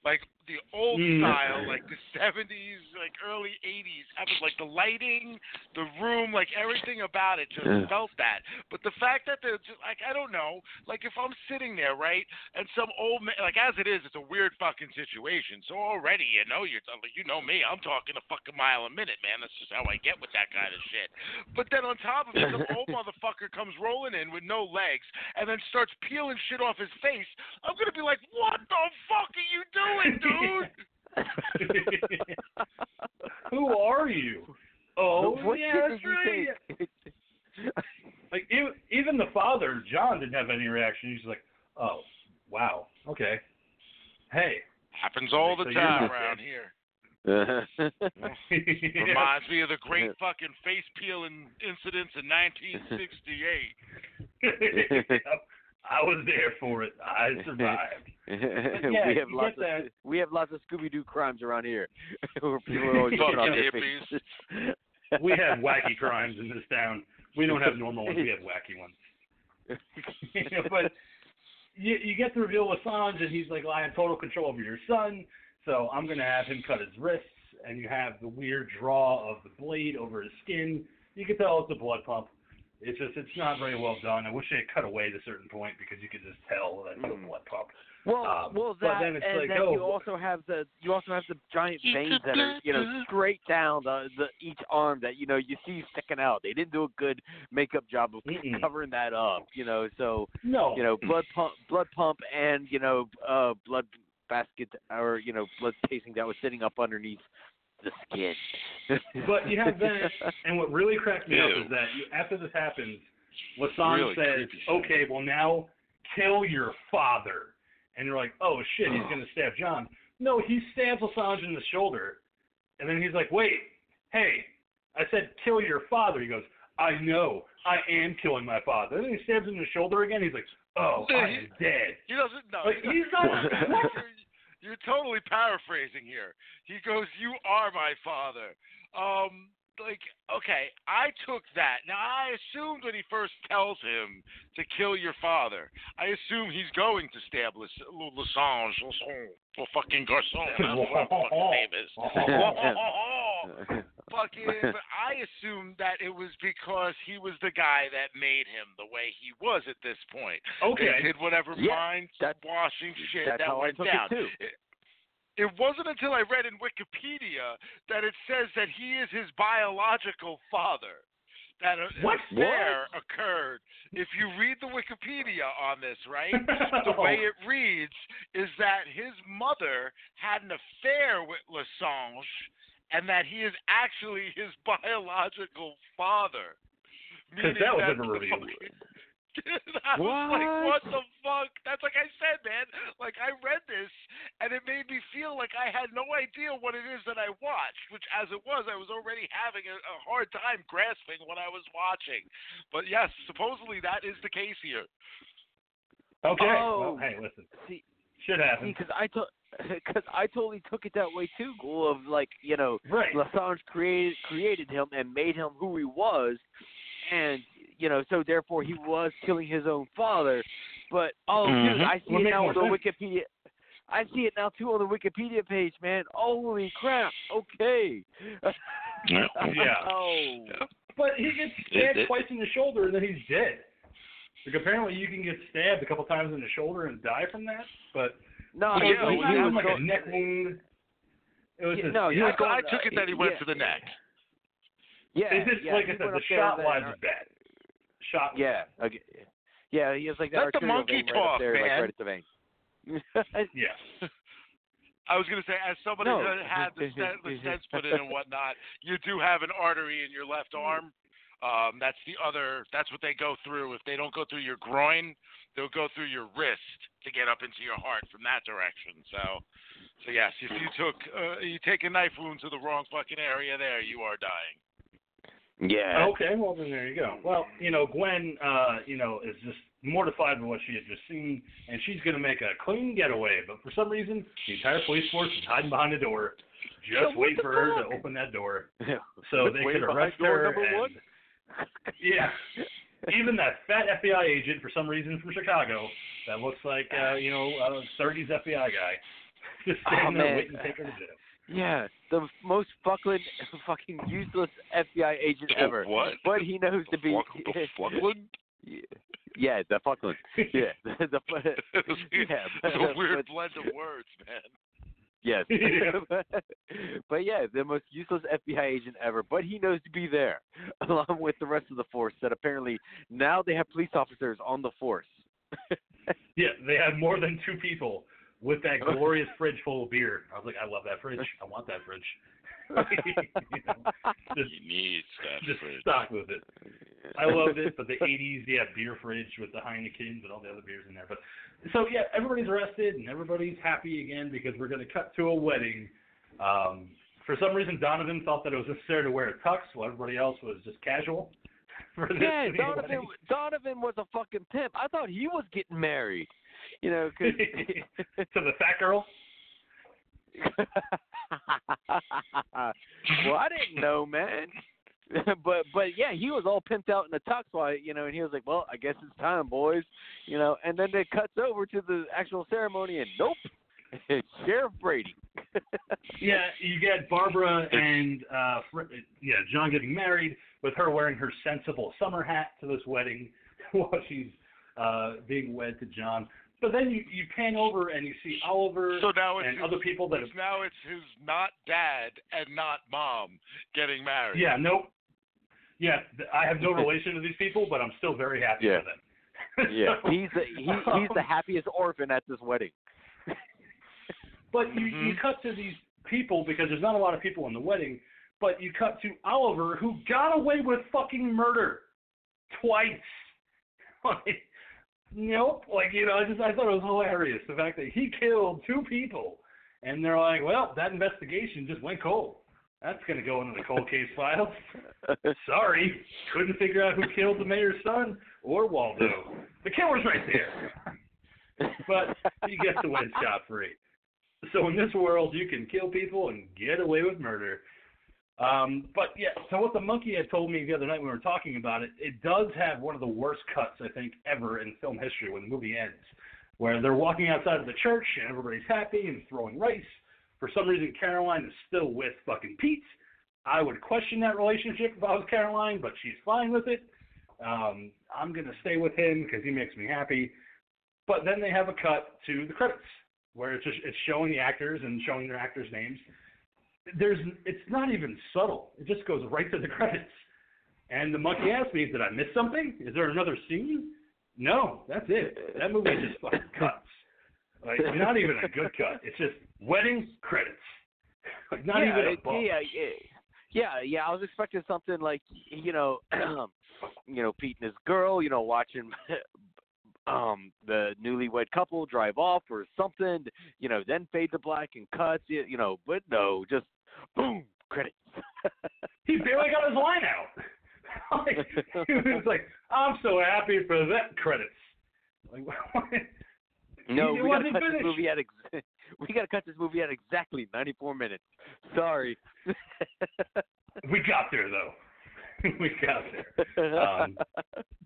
like the old Mm. style, like the '70s, like early '80s. I was like the lighting, the room, like everything about it just Yeah. felt that. But the fact that they're just like I don't know, like if I'm sitting there, right, and some old man, like as it is, it's a weird fucking situation. So already, you know, you're like, you know me, I'm talking a fucking mile a minute, man. That's just how I get with that kind of shit. But then on top of it, some old motherfucker comes rolling in with no legs and then starts peeling shit off his face. I'm gonna be like, what the fuck are you doing, dude? Who are you? Oh, what yeah, that's right. Like even, even the father, John, didn't have any reaction. He's like, "Oh, wow, okay, hey." Happens all the So time around dead. here. Yeah. Reminds me of the great fucking face peeling incidents in 1968. I was there for it. I survived. yeah, we have lots of that. we have lots of Scooby Doo crimes around here, where people are always shit off Fucking their hippies. we have wacky crimes in this town. We don't have normal ones. We have wacky ones. but you, you get the reveal with Sanj, and he's like, well, "I have total control over your son, so I'm gonna have him cut his wrists." And you have the weird draw of the blade over his skin. You can tell it's a blood pump. It's just it's not very well done. I wish they had cut away at a certain point because you could just tell that it's a Mm. blood pump. Well, Um, well, but that then it's and like, then oh, you also have the you also have the giant veins that are you know straight down the the each arm that you know you see sticking out. They didn't do a good makeup job of Mm-mm. covering that up, you know. So No, you know, blood pump, blood pump, and you know, uh, blood basket or you know, blood casing that was sitting up underneath the skin. But you have that, and what really cracked me up is that you, after this happens, Lasan Really says, "Okay, well now kill your father," and you're like, "Oh shit, he's gonna stab John." No, he stabs Le Sange in the shoulder, and then he's like, "Wait, hey, I said kill your father." He goes, "I know, I am killing my father." And then he stabs him in the shoulder again. He's like, "Oh, I am dead." He doesn't know. Like, he's not- you're, you're totally paraphrasing here. He goes, "You are my father." Um, like, okay, I took that. Now, I assumed when he first tells him to kill your father, I assume he's going to stab Las- Lasange, Lasange, or fucking Garcon. I don't know what the fucking name is. fucking but I assumed that it was because he was the guy that made him the way he was at this point. Okay. They did whatever Yeah, mind washing shit That's that how I went took down. it too. It wasn't until I read in Wikipedia that it says that he is his biological father. That a, What? affair occurred. If you read the Wikipedia on this, right? the way it reads is that his mother had an affair with Le Sange and that he is actually his biological father. Because that was never revealed. fucking- I was like, what What? the fuck? That's like I said, man. Like I read this and it made me feel like I had no idea what it is that I watched, which as it was, I was already having a, a hard time grasping what I was watching. But yes, supposedly that is the case here. okay. Oh. Well, hey, listen, See, shit happens. because I took. Because I totally took it that way too, Ghoul. Of like, you know, Right. Le Sange created created him and made him who he was, and you know, so therefore he was killing his own father. But oh, dude, Mhm. I see Well, it now on the Wikipedia. I see it now too on the Wikipedia page, man. Holy crap! Okay. Yeah. Oh. But he gets It- stabbed it- twice in the shoulder and then he's dead. Like apparently you can get stabbed a couple times in the shoulder and die from that, but No, it he, was he, he was like a going, neck wound. It was Yeah, just, no, he yeah, was I, going- I took it that he went yeah. to the neck. yeah, it's just yeah, like he I said, went the shot wise that- is bad. Shot Yeah, okay. yeah, he has like that Let the monkey vein right talk, there, like right at the vein. Yeah. I was going to say, as somebody No. that had the, stent, the stents put in and whatnot, you do have an artery in your left arm. Um, that's the other. That's what they go through. If they don't go through your groin, they'll go through your wrist to get up into your heart from that direction. So, so yes, if you took uh, you take a knife wound to the wrong fucking area, there you are dying. yeah. Okay, well then there you go. Well, you know, Gwen, uh, you know, is just mortified by what she had just seen, and she's gonna make a clean getaway. But for some reason, the entire police force is hiding behind the door, just So what waiting the for her to open that door so they Wait could behind arrest door her. number and, one? Yeah, even that fat FBI agent for some reason from Chicago that looks like uh, you know a 30s FBI guy, just standing Oh, there waiting to take her to jail. Yeah, the most fucking fucking useless FBI agent ever. What? But he knows to be. Fuck, the Fuckland? yeah, the Fuckland. Yeah, the, the yeah. It's a weird but- blend of words, man. Yes. Yeah. but yeah, the most useless FBI agent ever. But he knows to be there, along with the rest of the force. That apparently now they have police officers on the force. Yeah, they have more than two people with that glorious fridge full of beer. I was like, I love that fridge. I want that fridge. you know, just He needs that just fridge. stock with it. I loved it, but the '80s, yeah, beer fridge with the Heinekens and all the other beers in there. But so yeah, everybody's arrested and everybody's happy again because we're going to cut to a wedding. Um, for some reason, Donovan thought that it was necessary to wear a tux, while everybody else was just casual. For this Yeah, to be a Donovan. wedding. Donovan was a fucking pimp. I thought he was getting married. You know, because to the fat girl. well, I didn't know, man. but but yeah, he was all pimped out in the tux, while you know, and he was like, "Well, I guess it's time, boys," you know. And then it cuts over to the actual ceremony, and nope, it's Sheriff Brady. Yeah, you get Barbara and uh yeah, John getting married with her wearing her sensible summer hat to this wedding while she's uh being wed to John. But then you you pan over and you see Oliver So now it's and his, other people that have now it's his not dad and not mom getting married. Yeah, nope. Yeah, I have no relation to these people, but I'm still very happy Yeah. for them. Yeah, So, he's the he, he's the happiest orphan at this wedding. But you, Mm-hmm. you cut to these people because there's not a lot of people in the wedding, but you cut to Oliver who got away with fucking murder twice. Like, nope. Like, you know, I just I thought it was hilarious the fact that he killed two people, and they're like, well, that investigation just went cold. That's gonna go into the cold case files. Sorry, couldn't figure out who killed the mayor's son or Waldo. The killer's right there. but you get to win scot free. So in this world, you can kill people and get away with murder. Um, but yeah, so what the monkey had told me the other night when we were talking about it, it does have one of the worst cuts I think ever in film history when the movie ends, where they're walking outside of the church and everybody's happy and throwing rice. For some reason, Caroline is still with fucking Pete. I would question that relationship if I was Caroline, but she's fine with it. Um, I'm gonna stay with him because he makes me happy. But then they have a cut to the credits where it's just it's showing the actors and showing their actors' names. There's it's not even subtle. It just goes right to the credits. And the monkey asked me, "Did I miss something? Is there another scene?" No, that's it. That movie just fucking cuts. Like not even a good cut. It's just wedding credits. Like not yeah, even a bump. yeah, yeah, yeah, yeah. I was expecting something like you know, you know, Pete and his girl, you know, watching um the newlywed couple drive off or something, you know, then fade to black and cuts, you, you know, but no, just boom, credits. He barely got his line out. like, he was like, "I'm so happy for that credits." Like, no, we gotta cut this movie at ex- we gotta cut this movie at exactly ninety four minutes. Sorry. we got there though. we got there. Um,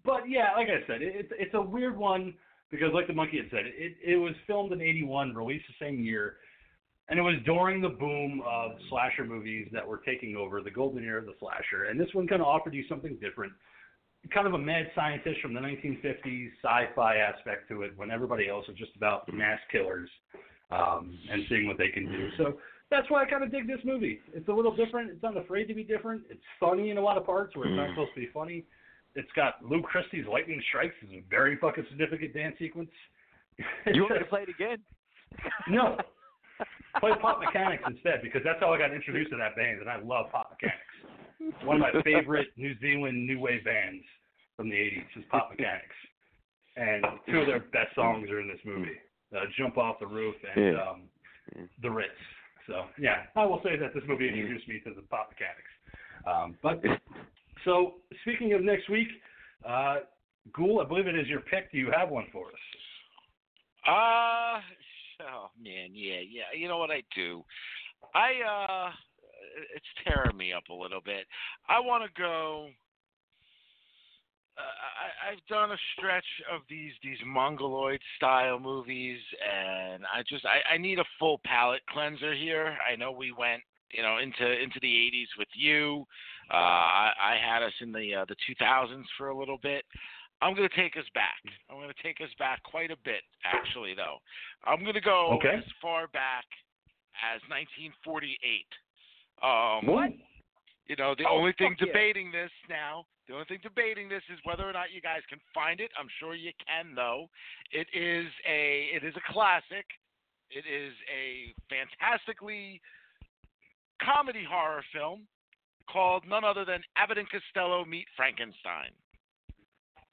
But yeah, like I said, it's it's a weird one because, like the monkey had said, it it was filmed in '81, released the same year. and it was during the boom of slasher movies that were taking over the golden era of the slasher. And this one kind of offered you something different, kind of a mad scientist from the 1950s sci-fi aspect to it, when everybody else was just about mass killers um, and seeing what they can do. So that's why I kind of dig this movie. It's a little different. It's not afraid to be different. It's funny in a lot of parts where it's not supposed to be funny. It's got Lou Christie's lightning strikes is a very fucking significant dance sequence. You want me to play it again? no, play Pop Mechanix instead because that's how I got introduced to that band, and I love Pop Mechanix. One of my favorite New Zealand new wave bands from the '80s is Pop Mechanix, and two of their best songs are in this movie: uh, "Jump Off the Roof" and um, "The Ritz." So yeah, I will say that this movie introduced me to the Pop Mechanix. Um, but so speaking of next week, uh, Ghoul, I believe it is your pick. Do you have one for us? Uh oh man, yeah, yeah. You know what I do? I uh it's tearing me up a little bit. I want to go I, I've done a stretch of these these mongoloid style movies, and I just I, I need a full palate cleanser here. I know we went you know into into the 80s with you. Uh, I, I had us in the uh, the 2000s for a little bit. I'm going to take us back. I'm going to take us back quite a bit, actually, though. I'm going to go Okay. as far back as 1948. Um, What? You know, the Oh, only thing fuck yeah. debating this now, the only thing debating this is whether or not you guys can find it. I'm sure you can, though. It is a it is a classic. It is a fantastically comedy horror film called none other than Abbott and Costello Meet Frankenstein.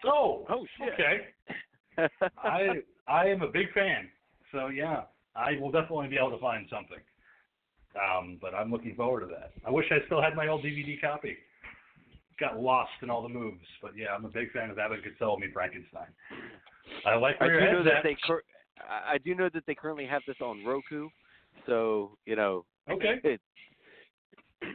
Oh, Oh shit. okay. I I am a big fan. So yeah, I will definitely be able to find something. Um, but I'm looking forward to that. I wish I still had my old DVD copy. Got lost in all the moves, but yeah, I'm a big fan of Abbott and Costello meet Frankenstein. I like I where do know head's that at. they cur- I I do know that they currently have this on Roku, so you know. Okay. It,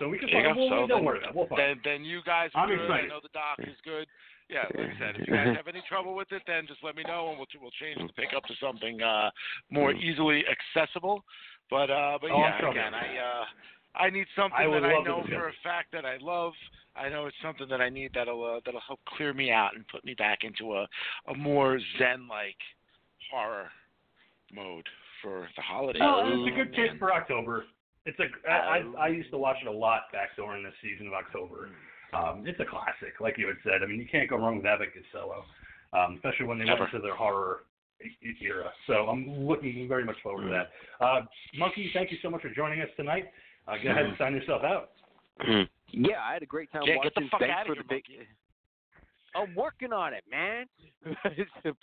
So we can There you find. We'll, So don't then- worry about. it. We'll find. Then then you guys are I'm good. excited. I know the doc is good. Yeah, like I said, if you guys have any trouble with it, then just let me know and we'll we'll change the pickup to something uh more easily accessible. But uh but Oh, yeah, again, I uh I need something I that I know for a fact that I love. I know it's something that I need that'll uh, that'll help clear me out and put me back into a a more zen like horror mode for the holidays. Well, it's a good man. pick for October. It's a. I, I I used to watch it a lot back during the season of October. Um, it's a classic, like you had said. I mean, you can't go wrong with Abbott Costello, um, especially when they Never. went into their horror era. So I'm looking very much forward to that. Uh, Monkey, thank you so much for joining us tonight. Uh, go ahead and sign yourself out. yeah, I had a great time Can't get watching. the fuck Thanks out for of the here, big. I'm working on it, man.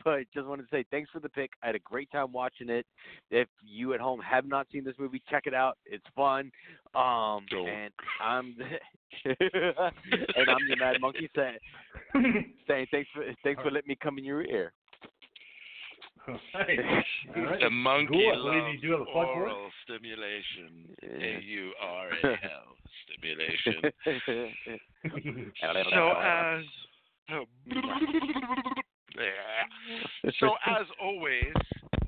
but just wanted to say thanks for the pick. I had a great time watching it. If you at home have not seen this movie, check it out. It's fun. Um, Don't. and I'm and I'm the Mad Monkey saying saying thanks for thanks for letting me come in your ear. hey, all right. The monkey Cool. Loves you do have a plug for oral stimulation. A U R A L stimulation. so as so as always,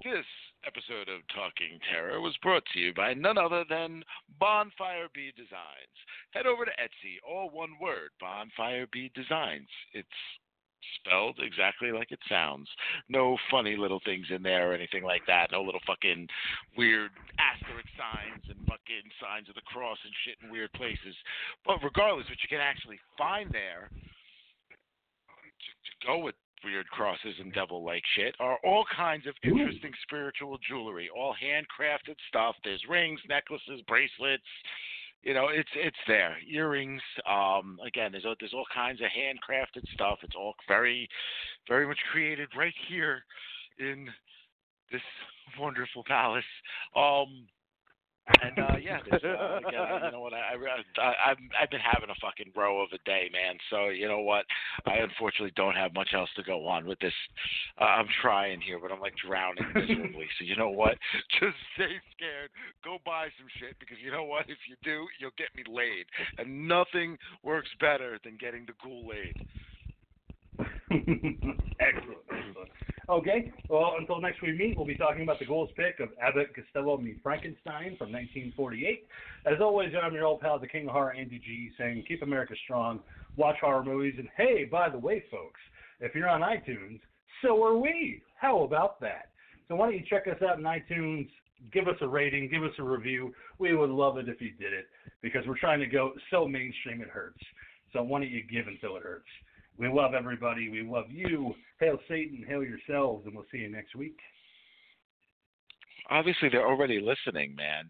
this episode of Talking Terror was brought to you by none other than Bonfire Bee Designs. Head over to Etsy, all one word, Bonfire Bee Designs. It's spelled exactly like it sounds. No funny little things in there or anything like that. No little fucking weird asterisk signs and fucking signs of the cross and shit in weird places. But regardless, what you can actually find there to, to go with weird crosses and devil like shit are all kinds of interesting spiritual jewelry, all handcrafted stuff. There's rings, necklaces, bracelets. You know, it's it's there. Earrings. Um, again, there's all, there's all kinds of handcrafted stuff. It's all very, very much created right here in this wonderful palace. Um, and uh, yeah, there's, uh, you know what? I, I, I've I've been having a fucking row of a day, man. So you know what? I unfortunately don't have much else to go on with this. Uh, I'm trying here, but I'm like drowning miserably. so you know what? Just stay scared. Go buy some shit because you know what? If you do, you'll get me laid, and nothing works better than getting the ghoul laid. excellent, excellent. Okay, well, until next we meet, we'll be talking about the goals pick of Abbott Costello meet Frankenstein from 1948. As always, I'm your old pal, the King of Horror, Andy G, saying keep America strong, watch horror movies, and hey, by the way, folks, if you're on iTunes, so are we. How about that? So why don't you check us out on iTunes, give us a rating, give us a review. We would love it if you did it because we're trying to go so mainstream it hurts. So why don't you give until it hurts? We love everybody. We love you. Hail Satan, hail yourselves, and we'll see you next week. Obviously, they're already listening, man.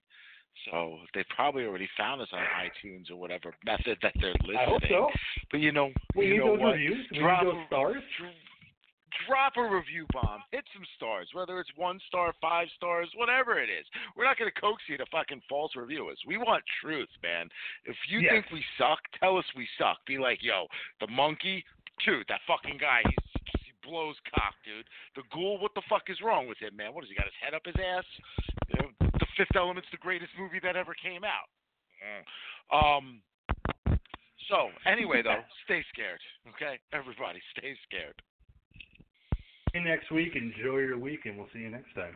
So they probably already found us on iTunes or whatever method that they're listening. I hope so. But you know, We you need know those what? reviews. We Drop need those a- stars. Drop a review bomb. Hit some stars, whether it's one star, five stars, whatever it is. We're not going to coax you to fucking false review us. We want truth, man. If you Yes. think we suck, tell us we suck. Be like, yo, the monkey, dude, that fucking guy, he's, he blows cock, dude. The ghoul, what the fuck is wrong with him, man? What has he got his head up his ass? You know, the Fifth Element's the greatest movie that ever came out. Mm. Um. So anyway, though, stay scared, okay? Everybody, stay scared. See you next week. Enjoy your week, and we'll see you next time.